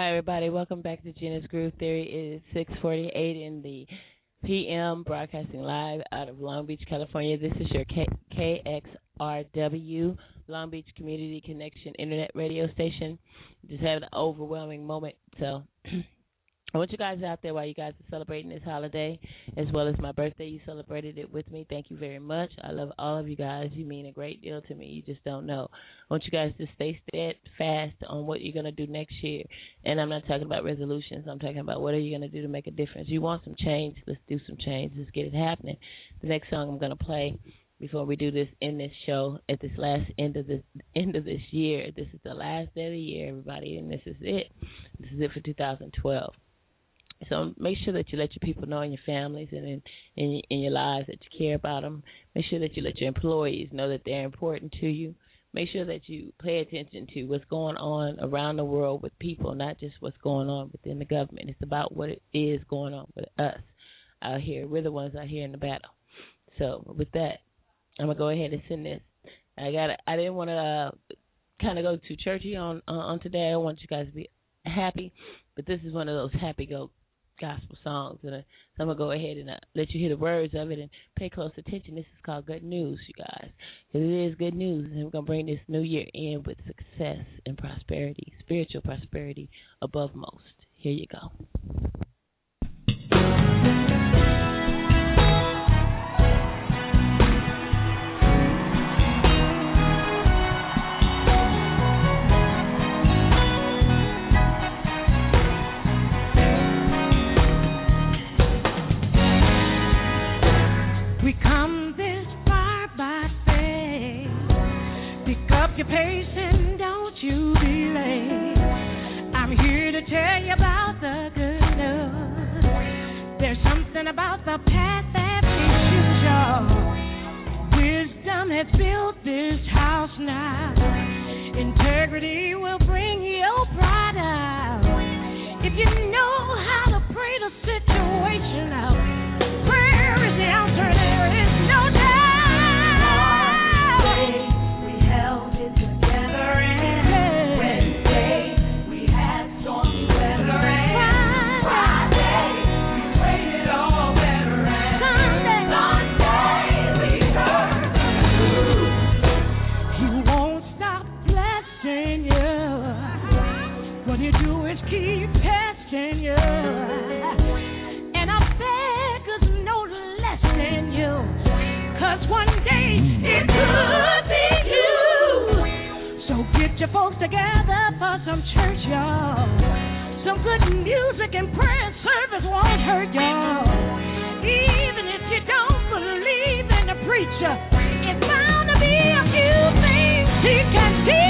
Hi, everybody. Welcome back to Gena's Groove Theory. It is 648 in the PM, broadcasting live out of Long Beach, California. This is your K- KXRW, Long Beach Community Connection Internet Radio Station. Just having an overwhelming moment, so I want you guys out there while you guys are celebrating this holiday, as well as my birthday. You celebrated it with me. Thank you very much. I love all of you guys. You mean a great deal to me. You just don't know. I want you guys to stay steadfast on what you're going to do next year. And I'm not talking about resolutions. I'm talking about what are you going to do to make a difference. You want some change? Let's do some change. Let's get it happening. The next song I'm going to play before we do this in this show at this last end of this end of this year. This is the last day of the year, everybody, and this is it. This is it for 2012. So make sure that you let your people know in your families and in, in in your lives that you care about them. Make sure that you let your employees know that they're important to you. Make sure that you pay attention to what's going on around the world with people, not just what's going on within the government. It's about what it is going on with us out here. We're the ones out here in the battle. So with that, I'm gonna go ahead and send this. I got. I didn't want to uh, kind of go too churchy on uh, on today. I want you guys to be happy, but this is one of those happy go gospel songs. And uh, so I'm going to go ahead and uh, let you hear the words of it and pay close attention. This is called Good News, you guys. It is good news. And we're going to bring this new year in with success and prosperity, spiritual prosperity above most. Here you go. And don't you be late. I'm here to tell you about the good news. There's something about the path that leads you joy. Wisdom has built this house now. Integrity will bring your pride out. If you folks together for some church, y'all. Some good music and prayer and service won't hurt y'all. Even if you don't believe in the preacher, it's bound to be a few things he can teach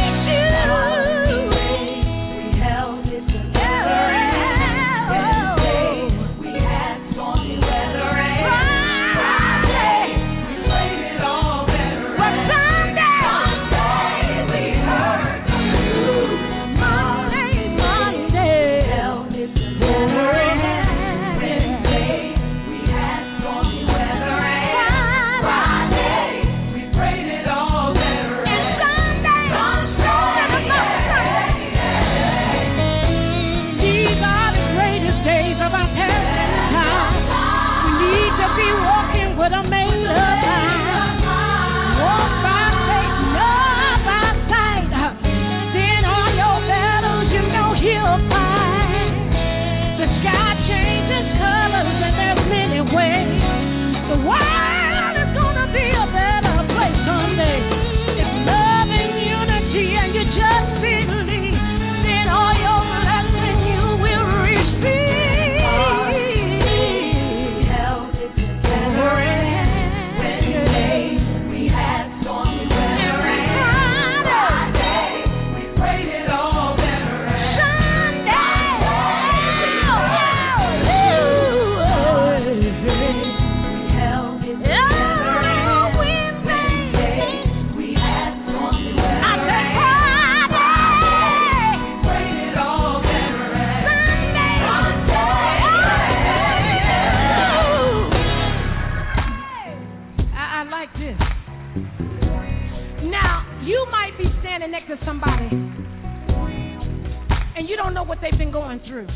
they've been going through.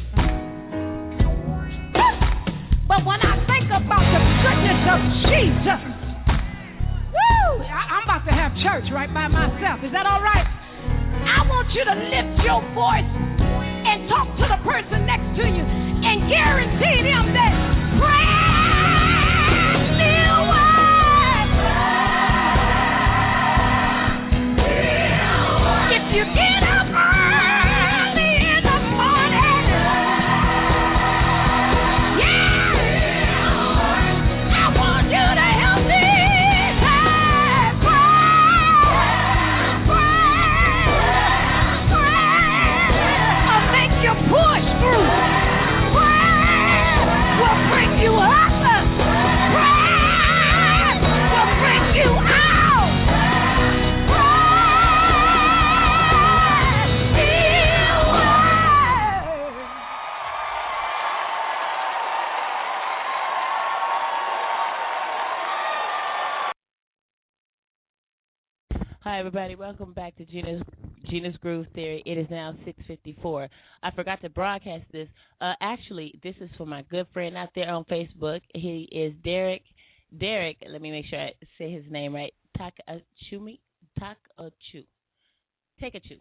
But when I think about the goodness of Jesus, woo, I, I'm about to have church right by myself. Is that all right? I want you to lift your voice and talk to the person next to you and guarantee them that praise everybody. Welcome back to Gena's Gena's Groove Theory. It is now 6:54. I forgot to broadcast this. Uh, actually, this is for my good friend out there on Facebook. He is Derek. Derek. Let me make sure I say his name right. Takachumi. Takachu. Takachu.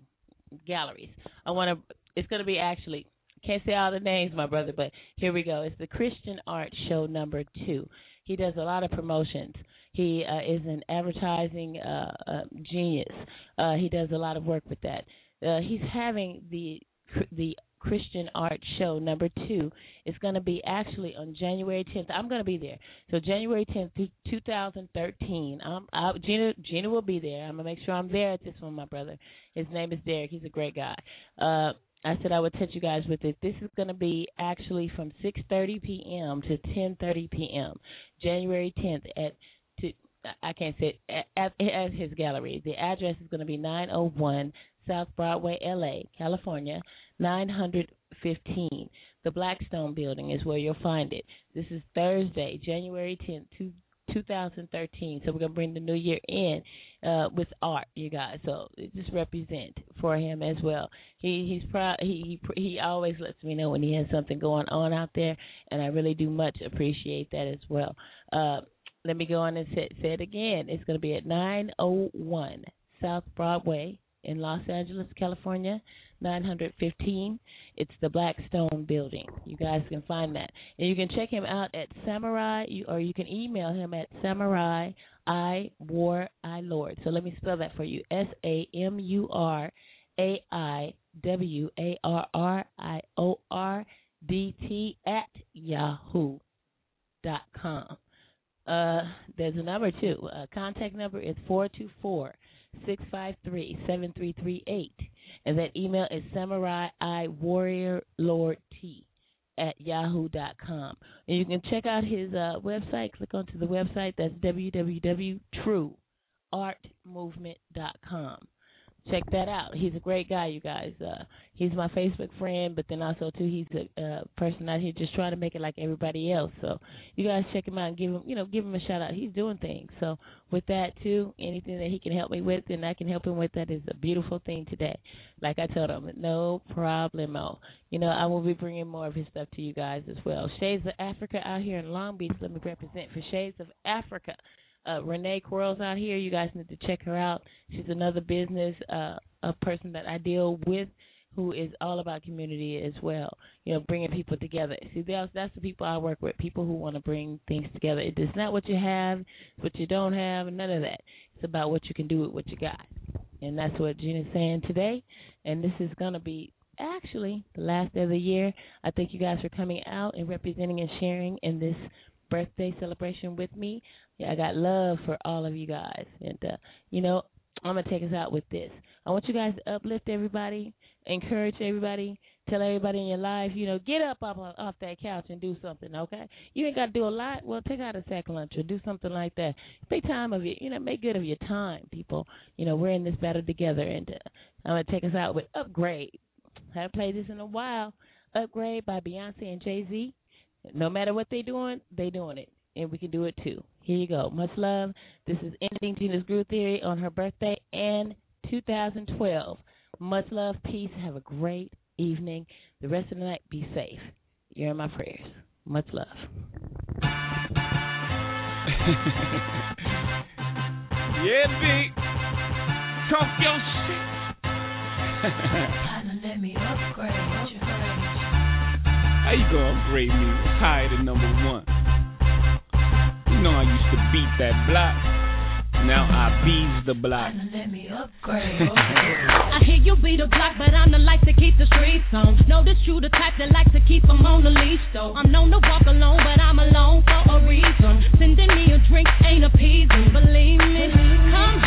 Galleries. I want to. It's going to be actually. Can't say all the names, my brother, but here we go. It's the Christian Art Show number two. He does a lot of promotions. He uh, is an advertising uh, uh, genius. Uh, he does a lot of work with that. Uh, he's having the the Christian Art Show number two. It's going to be actually on January 10th. I'm going to be there. So January 10th, 2013. Um, I, Gena Gena will be there. I'm gonna make sure I'm there at this one, my brother. His name is Derek. He's a great guy. Uh, I said I would touch you guys with it. This is going to be actually from 6:30 p.m. to 10:30 p.m. January 10th at I can't say at, at his gallery. The address is going to be 901 South Broadway, LA, California 915. The Blackstone Building is where you'll find it. This is Thursday, January 10th, 2013. So we're gonna bring the new year in uh, with art, you guys. So just represent for him as well. He he's proud. He he always lets me know when he has something going on out there, and I really do much appreciate that as well. Uh, let me go on and say, say it again. It's going to be at 901 South Broadway in Los Angeles, California, 915. It's the Blackstone Building. You guys can find that, and you can check him out at Samurai, or you can email him at Samurai I War I Lord. So let me spell that for you: S A M U R A I W A R R I O R D T at yahoo dot com. Uh, there's a number too. Uh, contact number is four two four six five three seven three three eight, and that email is samurai i warrior lord t at yahoo dot com. And you can check out his uh, website. Click onto the website. That's www.trueartmovement.com. Check that out. He's a great guy, you guys. Uh, he's my Facebook friend, but then also too, he's a uh, person out here just trying to make it like everybody else. So you guys check him out and give him, you know, give him a shout out. He's doing things. So with that too, anything that he can help me with and I can help him with, that is a beautiful thing today. Like I told him, no problemo. You know, I will be bringing more of his stuff to you guys as well. Shades of Africa out here in Long Beach. Let me represent for Shades of Africa uh, Renee Quarles out here. You guys need to check her out. She's another business uh, a person that I deal with who is all about community as well. You know, bringing people together. See, that's that's the people I work with. People who want to bring things together. It is not what you have, it's what you don't have, none of that. It's about what you can do with what you got, and that's what Gena's saying today. And this is gonna be actually the last day of the year. I thank you guys for coming out and representing and sharing in this birthday celebration with me. Yeah, I got love for all of you guys, and uh, you know I'm gonna take us out with this. I want you guys to uplift everybody, encourage everybody, tell everybody in your life, you know, get up off off that couch and do something. Okay, you ain't got to do a lot. Well, take out a sack lunch or do something like that. Make time of it. You know, make good of your time, people. You know, we're in this battle together, and uh, I'm gonna take us out with "Upgrade." I haven't played this in a while. "Upgrade" by Beyonce and Jay Z. No matter what they doing, they doing it and we can do it too. Here you go. Much love. This is Ending Gena's Groove Theory on her birthday and 2012. Much love, peace. Have a great evening. The rest of the night, be safe. You're in my prayers. Much love. yeah, big. Talk your shit. Partner, let me upgrade you. How you gonna upgrade me? Higher than number one. You know I used to beat that block. Now I bees the block. Let me upgrade. I hear you be the block, but I'm the light to keep the streets on. Know that you the type that like to keep 'em on the leash, though. I'm known to walk alone, but I'm alone for a reason. Sending me a drink ain't appeasing, believe me. Come